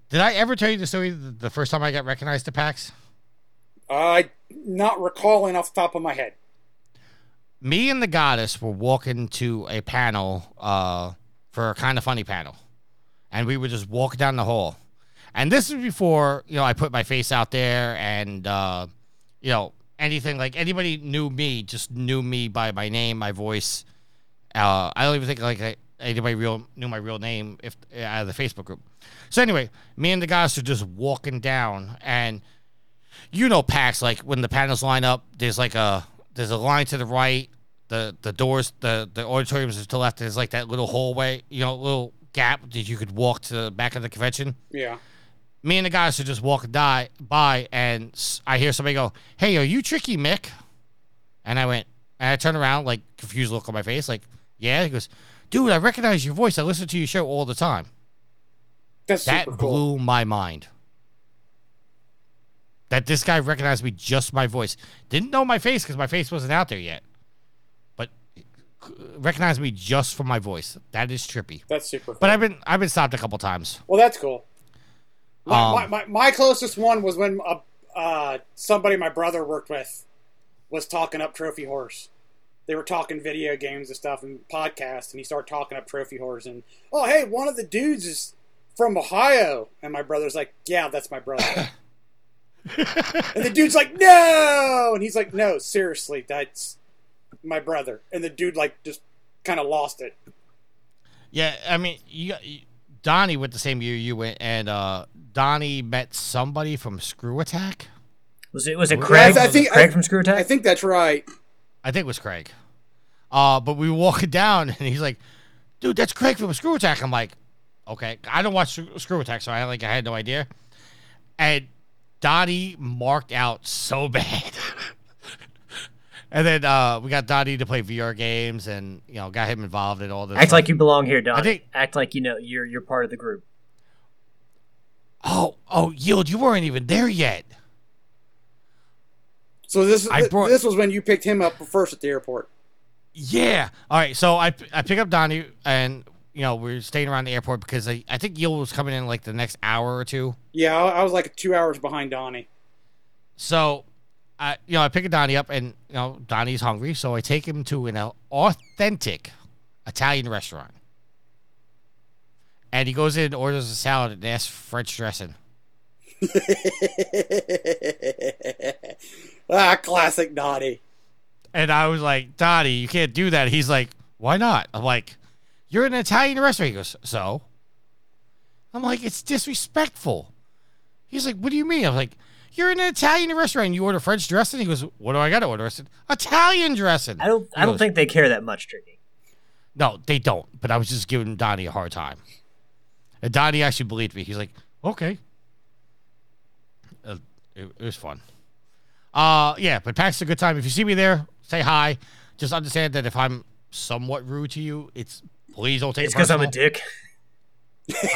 Speaker 1: Did I ever tell you the story the, first time I got recognized to PAX?
Speaker 3: I not recalling off the top of my head.
Speaker 1: Me and the goddess were walking to a panel uh, for a kind of funny panel, and we would just walk down the hall. And this is before you know I put my face out there, and uh, you know anything like anybody knew me, just knew me by my name, my voice. Uh, I don't even think like anybody real knew my real name if out of the Facebook group. So anyway, me and the guys are just walking down, and you know, PAX like when the panels line up, there's like a there's a line to the right, the the doors, the the auditoriums to the left. There's like that little hallway, you know, little gap that you could walk to the back of the convention
Speaker 3: Yeah.
Speaker 1: Me and the guys are just walking die, by, and I hear somebody go, "Hey, are you Tricky Mick?" And I went, and I turned around, like confused look on my face, like, "Yeah." He goes, "Dude, I recognize your voice. I listen to your show all the time."
Speaker 3: That's
Speaker 1: That
Speaker 3: super cool.
Speaker 1: blew my mind. That this guy recognized me just my voice. Didn't know my face because my face wasn't out there yet, but uh, recognized me just from my voice. That is trippy.
Speaker 3: That's super cool.
Speaker 1: But I've been I've been stopped a couple times.
Speaker 3: well, that's cool. My,
Speaker 1: Um,
Speaker 3: my, my, my closest one was when uh, uh, somebody my brother worked with was talking up Trophy Whores. They were talking video games and stuff and podcasts, and he started talking up Trophy Whores. And oh, hey, one of the dudes is from Ohio, and my brother's like, "Yeah, that's my brother." and the dude's like, "No," and he's like, "No, seriously, that's my brother." And the dude like just kind of lost it.
Speaker 1: Yeah, I mean, you, got- you Donnie went the same year you went, and uh, Donnie met somebody from Screw Attack.
Speaker 2: Was it was it
Speaker 1: Yeah,
Speaker 2: Craig?
Speaker 3: I think-
Speaker 2: Craig
Speaker 3: I-
Speaker 2: from Screw Attack?
Speaker 3: I think that's right.
Speaker 1: I think it was Craig. Uh, but we were walking down, and he's like, "Dude, that's Craig from Screw Attack." I'm like, "Okay, I don't watch Screw- Screw Attack, so I like I had no idea." And Donnie marked out so bad. And then uh, we got Donnie to play VR games, and you know, got him involved in all this.
Speaker 2: Act
Speaker 1: stuff.
Speaker 2: like you belong here, Don.
Speaker 1: I think-
Speaker 2: Act like you know you're you're part of the group.
Speaker 1: oh, oh, yield, you weren't even there yet.
Speaker 3: So this
Speaker 1: I brought-
Speaker 3: this was when you picked him up first at the airport.
Speaker 1: Yeah. All right. So I I pick up Donnie and you know we're staying around the airport because I, I think Yul was coming in like the next hour or two.
Speaker 3: Yeah, I, I was like two hours behind Donnie.
Speaker 1: So I you know I pick a Donnie up and you know Donnie's hungry, so I take him to an authentic Italian restaurant. And he goes in and orders a salad and asks for French dressing.
Speaker 3: ah, classic Donnie.
Speaker 1: And I was like, Donnie, you can't do that. He's like, why not? I'm like, you're in an Italian restaurant. He goes, so? I'm like, it's disrespectful. He's like, what do you mean? I'm like, you're in an Italian restaurant. and You order French dressing. He goes, what do I got to order? I said, Italian dressing.
Speaker 2: I don't.
Speaker 1: He
Speaker 2: I don't
Speaker 1: goes,
Speaker 2: think they care that much, Tricky.
Speaker 1: No, they don't. But I was just giving Donnie a hard time. And Donnie actually believed me. He's like, okay. Uh, it, it was fun. Uh, yeah, but PAX a good time. If you see me there, say hi. Just understand that if I'm somewhat rude to you, it's please don't take
Speaker 2: It's
Speaker 1: it
Speaker 2: because I'm a dick.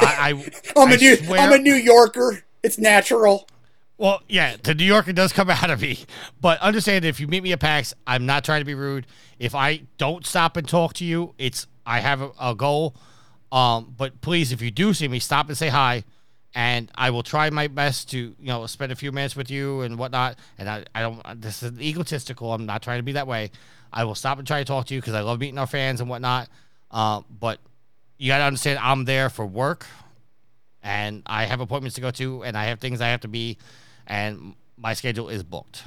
Speaker 1: I, I,
Speaker 3: I'm a
Speaker 1: I
Speaker 3: New
Speaker 1: swear-
Speaker 3: I'm a New Yorker. It's natural.
Speaker 1: Well, yeah, the New Yorker does come out of me. But understand if you meet me at PAX, I'm not trying to be rude. If I don't stop and talk to you, it's I have a, a goal. Um, but please, if you do see me, stop and say hi, and I will try my best to you know spend a few minutes with you and whatnot. And I, I don't. This is egotistical. I'm not trying to be that way. I will stop and try to talk to you because I love meeting our fans and whatnot. Uh, but you got to understand, I'm there for work and I have appointments to go to, and I have things I have to be, and my schedule is booked.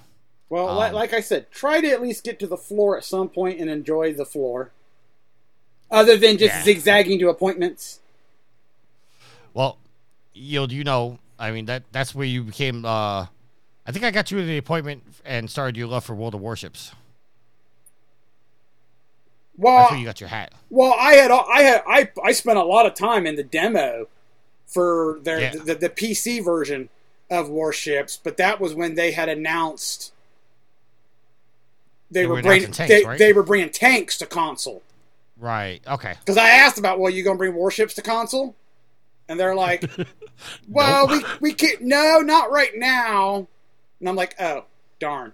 Speaker 3: Well,
Speaker 1: Um,
Speaker 3: like I said, try to at least get to the floor at some point and enjoy the floor. Other than just
Speaker 1: Yeah.
Speaker 3: zigzagging to appointments.
Speaker 1: Well, Yield, you know, I mean that that's where you became. uh I think I got you to the appointment and started your love for World of Warships.
Speaker 3: Well,
Speaker 1: That's where you got your hat.
Speaker 3: well, I had I had I I spent a lot of time in the demo for their
Speaker 1: Yeah.
Speaker 3: the, the PC version of Warships, but that was when they had announced they,
Speaker 1: They
Speaker 3: were,
Speaker 1: were
Speaker 3: bringing
Speaker 1: announcing
Speaker 3: they,
Speaker 1: tanks, right?
Speaker 3: they were bringing tanks to console.
Speaker 1: Right. Okay.
Speaker 3: Because I asked about, well, you gonna bring warships to console? And they're like, well, we we can't. No, not right now. And I'm like, oh, darn.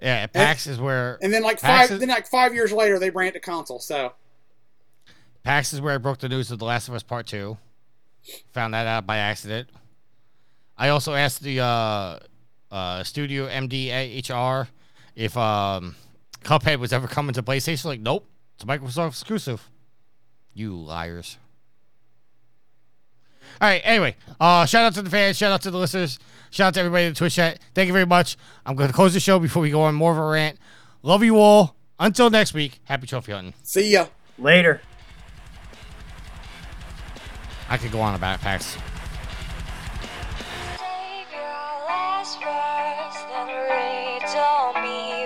Speaker 1: Yeah, PAX is where.
Speaker 3: And then like
Speaker 1: PAX
Speaker 3: five,
Speaker 1: is-
Speaker 3: then like five years later, they bring it to console. So
Speaker 1: PAX is where I broke the news of The Last of Us Part 2. Found that out by accident. I also asked the uh, uh, studio MDHR if um, Cuphead was ever coming to PlayStation. Like, nope, it's a Microsoft exclusive. You liars. All right. Anyway, uh, shout out to the fans. Shout out to the listeners. Shout out to everybody in the Twitch chat. Thank you very much. I'm going to close the show before we go on more of a rant. Love you all. Until next week. Happy trophy hunting.
Speaker 3: See ya.
Speaker 2: Later.
Speaker 1: I could go on about
Speaker 7: PAX. Last words, then riddle me